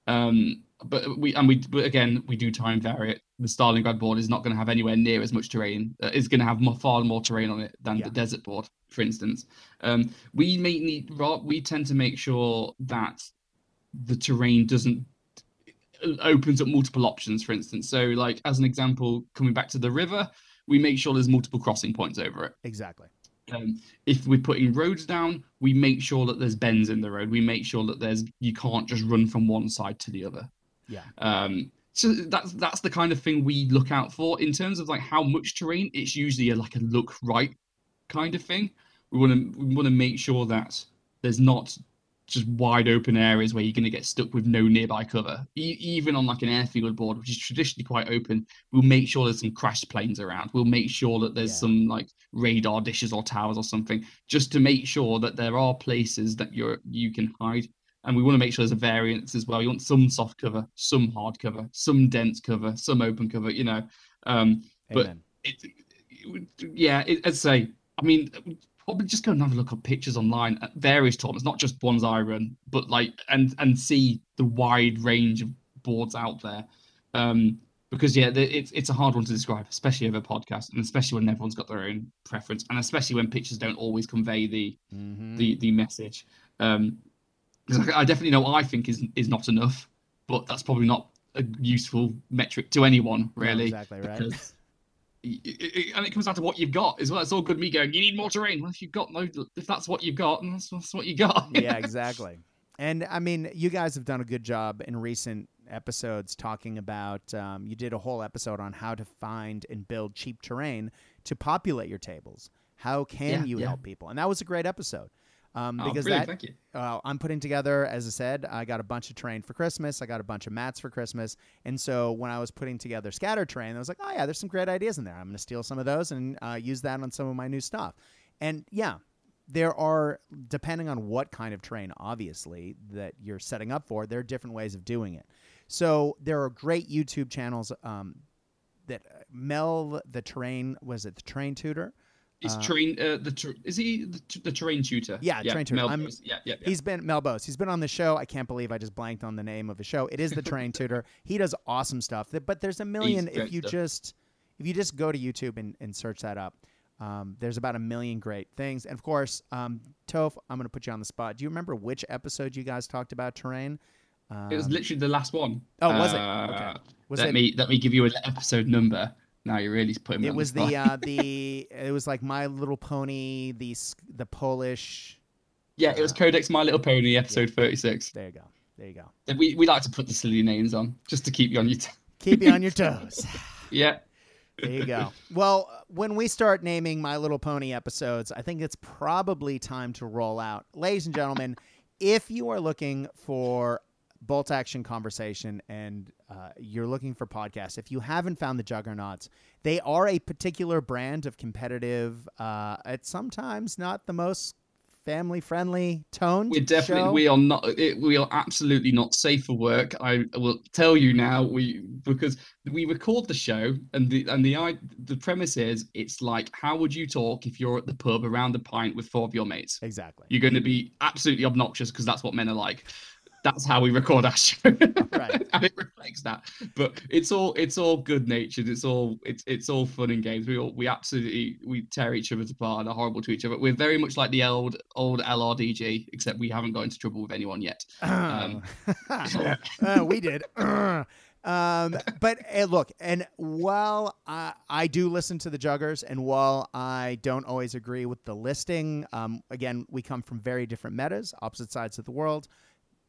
Um, but we and we but again we do and vary it. The Stalingrad board is not going to have anywhere near as much terrain. Uh, it's going to have more, far more terrain on it than Yeah. the desert board, for instance. Um, we may need we tend to make sure that the terrain doesn't opens up multiple options for instance so like as an example coming back to the river we make sure there's multiple crossing points over it. Exactly. um, if we're putting roads down we make sure that there's bends in the road. We make sure that there's you can't just run from one side to the other. Yeah. um so that's that's the kind of thing we look out for. In terms of like how much terrain it's usually a, like a look right kind of thing. We want to we want to make sure that there's not just wide open areas where you're going to get stuck with no nearby cover e- even on like an airfield board which is traditionally quite open we'll make sure there's some crashed planes around we'll make sure that there's Yeah. some like radar dishes or towers or something just to make sure that there are places that you're you can hide and we want to make sure there's a variance as well. You want some soft cover, some hard cover, some dense cover, some open cover. You know, um, But- it, it yeah, it, I'd say. I mean, probably just go and have a look at pictures online at various tournaments, not just ones I run, but like and and see the wide range of boards out there. Um, because yeah, the, it's it's a hard one to describe, especially over a podcast, and especially when everyone's got their own preference, and especially when pictures don't always convey the Mhm. the the message. Um, I definitely know what I think is is not enough, but that's probably not a useful metric to anyone, No, really. exactly right. because and it comes down to what you've got as well. It's all good me going, you need more terrain. Well, if you've got no, if that's what you've got, then that's, that's what you got. yeah, exactly. And I mean, you guys have done a good job in recent episodes talking about. Um, you did a whole episode on how to find and build cheap terrain to populate your tables. How can Yeah, you yeah. help people? And that was a great episode. Um, Oh, because brilliant, that thank you. uh, I'm putting together, as I said, I got a bunch of terrain for Christmas. I got a bunch of mats for Christmas. And so when I was putting together scatter terrain, I was like, oh, yeah, there's some great ideas in there. I'm going to steal some of those and uh, use that on some of my new stuff. And yeah, there are, depending on what kind of terrain, obviously, that you're setting up for, there are different ways of doing it. So there are great YouTube channels um, that uh, Mel, the terrain, was it the terrain tutor? It's uh, terrain. Uh, the ter- is he the, t- the terrain tutor? Yeah, terrain tutor. Yeah, yeah, yeah. He's been Mel Bose. He's been on the show. I can't believe I just blanked on the name of the show. It is the Terrain Tutor. He does awesome stuff. But there's a million. If you stuff. just if you just go to YouTube and, and search that up, um, there's about a million great things. And of course, um, Toph, I'm going to put you on the spot. Do you remember which episode you guys talked about terrain? Um, it was literally the last one. Oh, was it? Uh, Okay. Was let it? me let me give you an episode number. Now you're really putting me it was the, the uh, the it was like My Little Pony, the the Polish. yeah, it was Codex My Little Pony episode 36. There you go. There you go. We we like to put the silly names on just to keep you on your. T- Keep you on your toes. yeah. There you go. Well, when we start naming My Little Pony episodes, I think it's probably time to roll out. Ladies and gentlemen, if you are looking for bolt action conversation and uh, you're looking for podcasts, if you haven't found the Juggernauts, they are a particular brand of competitive, uh, it's sometimes not the most family friendly tone. We're definitely show. we are not it, we are absolutely not safe for work. I will tell you now we because we record the show and the and the i the premise is it's like how would you talk if you're at the pub around a pint with four of your mates? Exactly. You're going to be absolutely obnoxious because that's what men are like. That's how we record our show, Right. and it reflects that. But it's all it's all good natured. It's all it's it's all fun and games. We all we absolutely we tear each other apart and are horrible to each other. We're very much like the old old LRDG, except we haven't got into trouble with anyone yet. Um, Uh, we did. um, but uh, look, and while I, I do listen to the Juggers, and while I don't always agree with the listing, um, again, we come from very different metas, opposite sides of the world.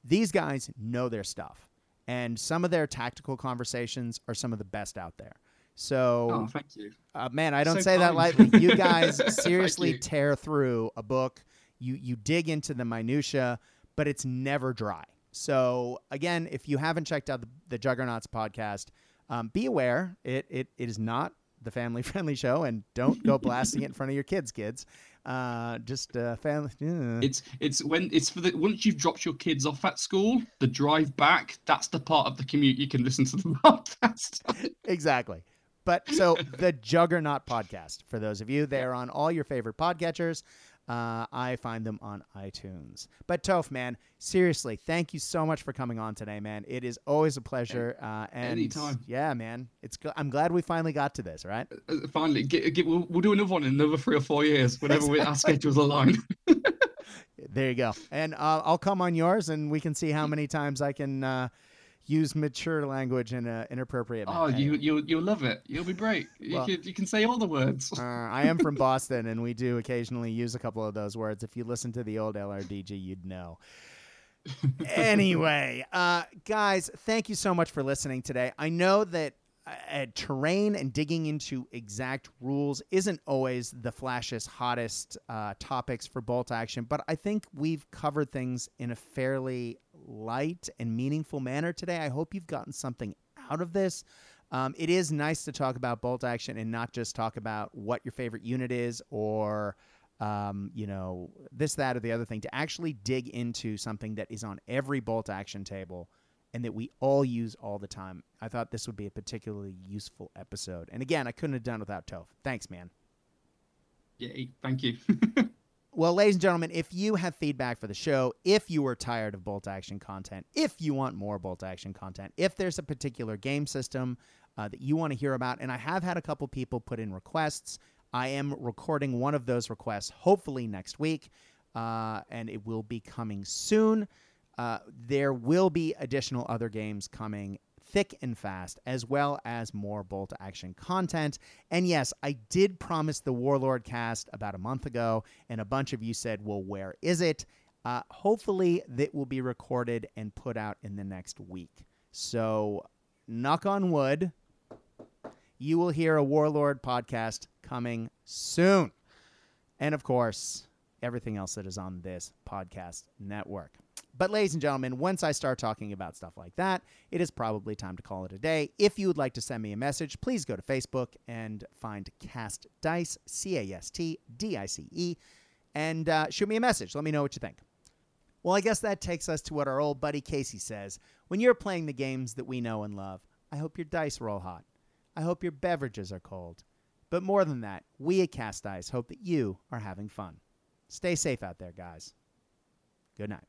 These guys know their stuff, and some of their tactical conversations are some of the best out there. So, oh, thank you. uh, man, I don't So say that lightly. You guys seriously you. tear through a book. You you dig into the minutia, but it's never dry. So again, if you haven't checked out the, the Juggernauts podcast, um, be aware it, it it is not the family friendly show, and don't go blasting it in front of your kids, kids. Uh, just uh, family. uh. It's it's when it's for the once you've dropped your kids off at school, the drive back. That's the part of the commute you can listen to the podcast. exactly. But so the Juggernaut podcast, for those of you, they're on all your favorite podcatchers. Uh, I find them on iTunes. But Toph, man, seriously, thank you so much for coming on today, man. It is always a pleasure. Uh, and Anytime. Yeah, man, it's. I'm glad we finally got to this. Right? Uh, Finally, get, get, we'll, we'll do another one in another three or four years, whenever we, our schedules align. There you go. And uh, I'll come on yours, and we can see how many times I can uh, use mature language in an inappropriate. Manner. Oh, you you you'll love it. You'll be great. You can you can say all the words. Uh, I am from Boston, and we do occasionally use a couple of those words. If you listen to the old LRDG, you'd know. anyway, uh, guys, thank you so much for listening today. I know that uh, terrain and digging into exact rules isn't always the flashiest, hottest uh, topics for bolt action, but I think we've covered things in a fairly light and meaningful manner today. I hope you've gotten something out of this. Um, it is nice to talk about bolt action and not just talk about what your favorite unit is or um, you know this, that, or the other thing. To actually dig into something that is on every bolt action table and that we all use all the time. I thought this would be a particularly useful episode. And again, I couldn't have done it without Toph. Thanks, man. Yay! Thank you. Well, ladies and gentlemen, if you have feedback for the show, if you are tired of bolt action content, if you want more bolt action content, if there's a particular game system uh, that you want to hear about, and I have had a couple people put in requests, I am recording one of those requests hopefully next week, uh, and it will be coming soon. Uh, there will be additional other games coming thick and fast, as well as more bolt action content. And yes, I did promise the Warlord cast about a month ago, and a bunch of you said, well, where is it? Uh, hopefully, that will be recorded and put out in the next week. So, knock on wood, you will hear a Warlord podcast coming soon. And of course, everything else that is on this podcast network. But, ladies and gentlemen, once I start talking about stuff like that, it is probably time to call it a day. If you would like to send me a message, please go to Facebook and find Cast Dice, C A S T D I C E, and uh, shoot me a message. Let me know what you think. Well, I guess that takes us to what our old buddy Casey says. When you're playing the games that we know and love, I hope your dice roll hot. I hope your beverages are cold. But more than that, we at Cast Dice hope that you are having fun. Stay safe out there, guys. Good night.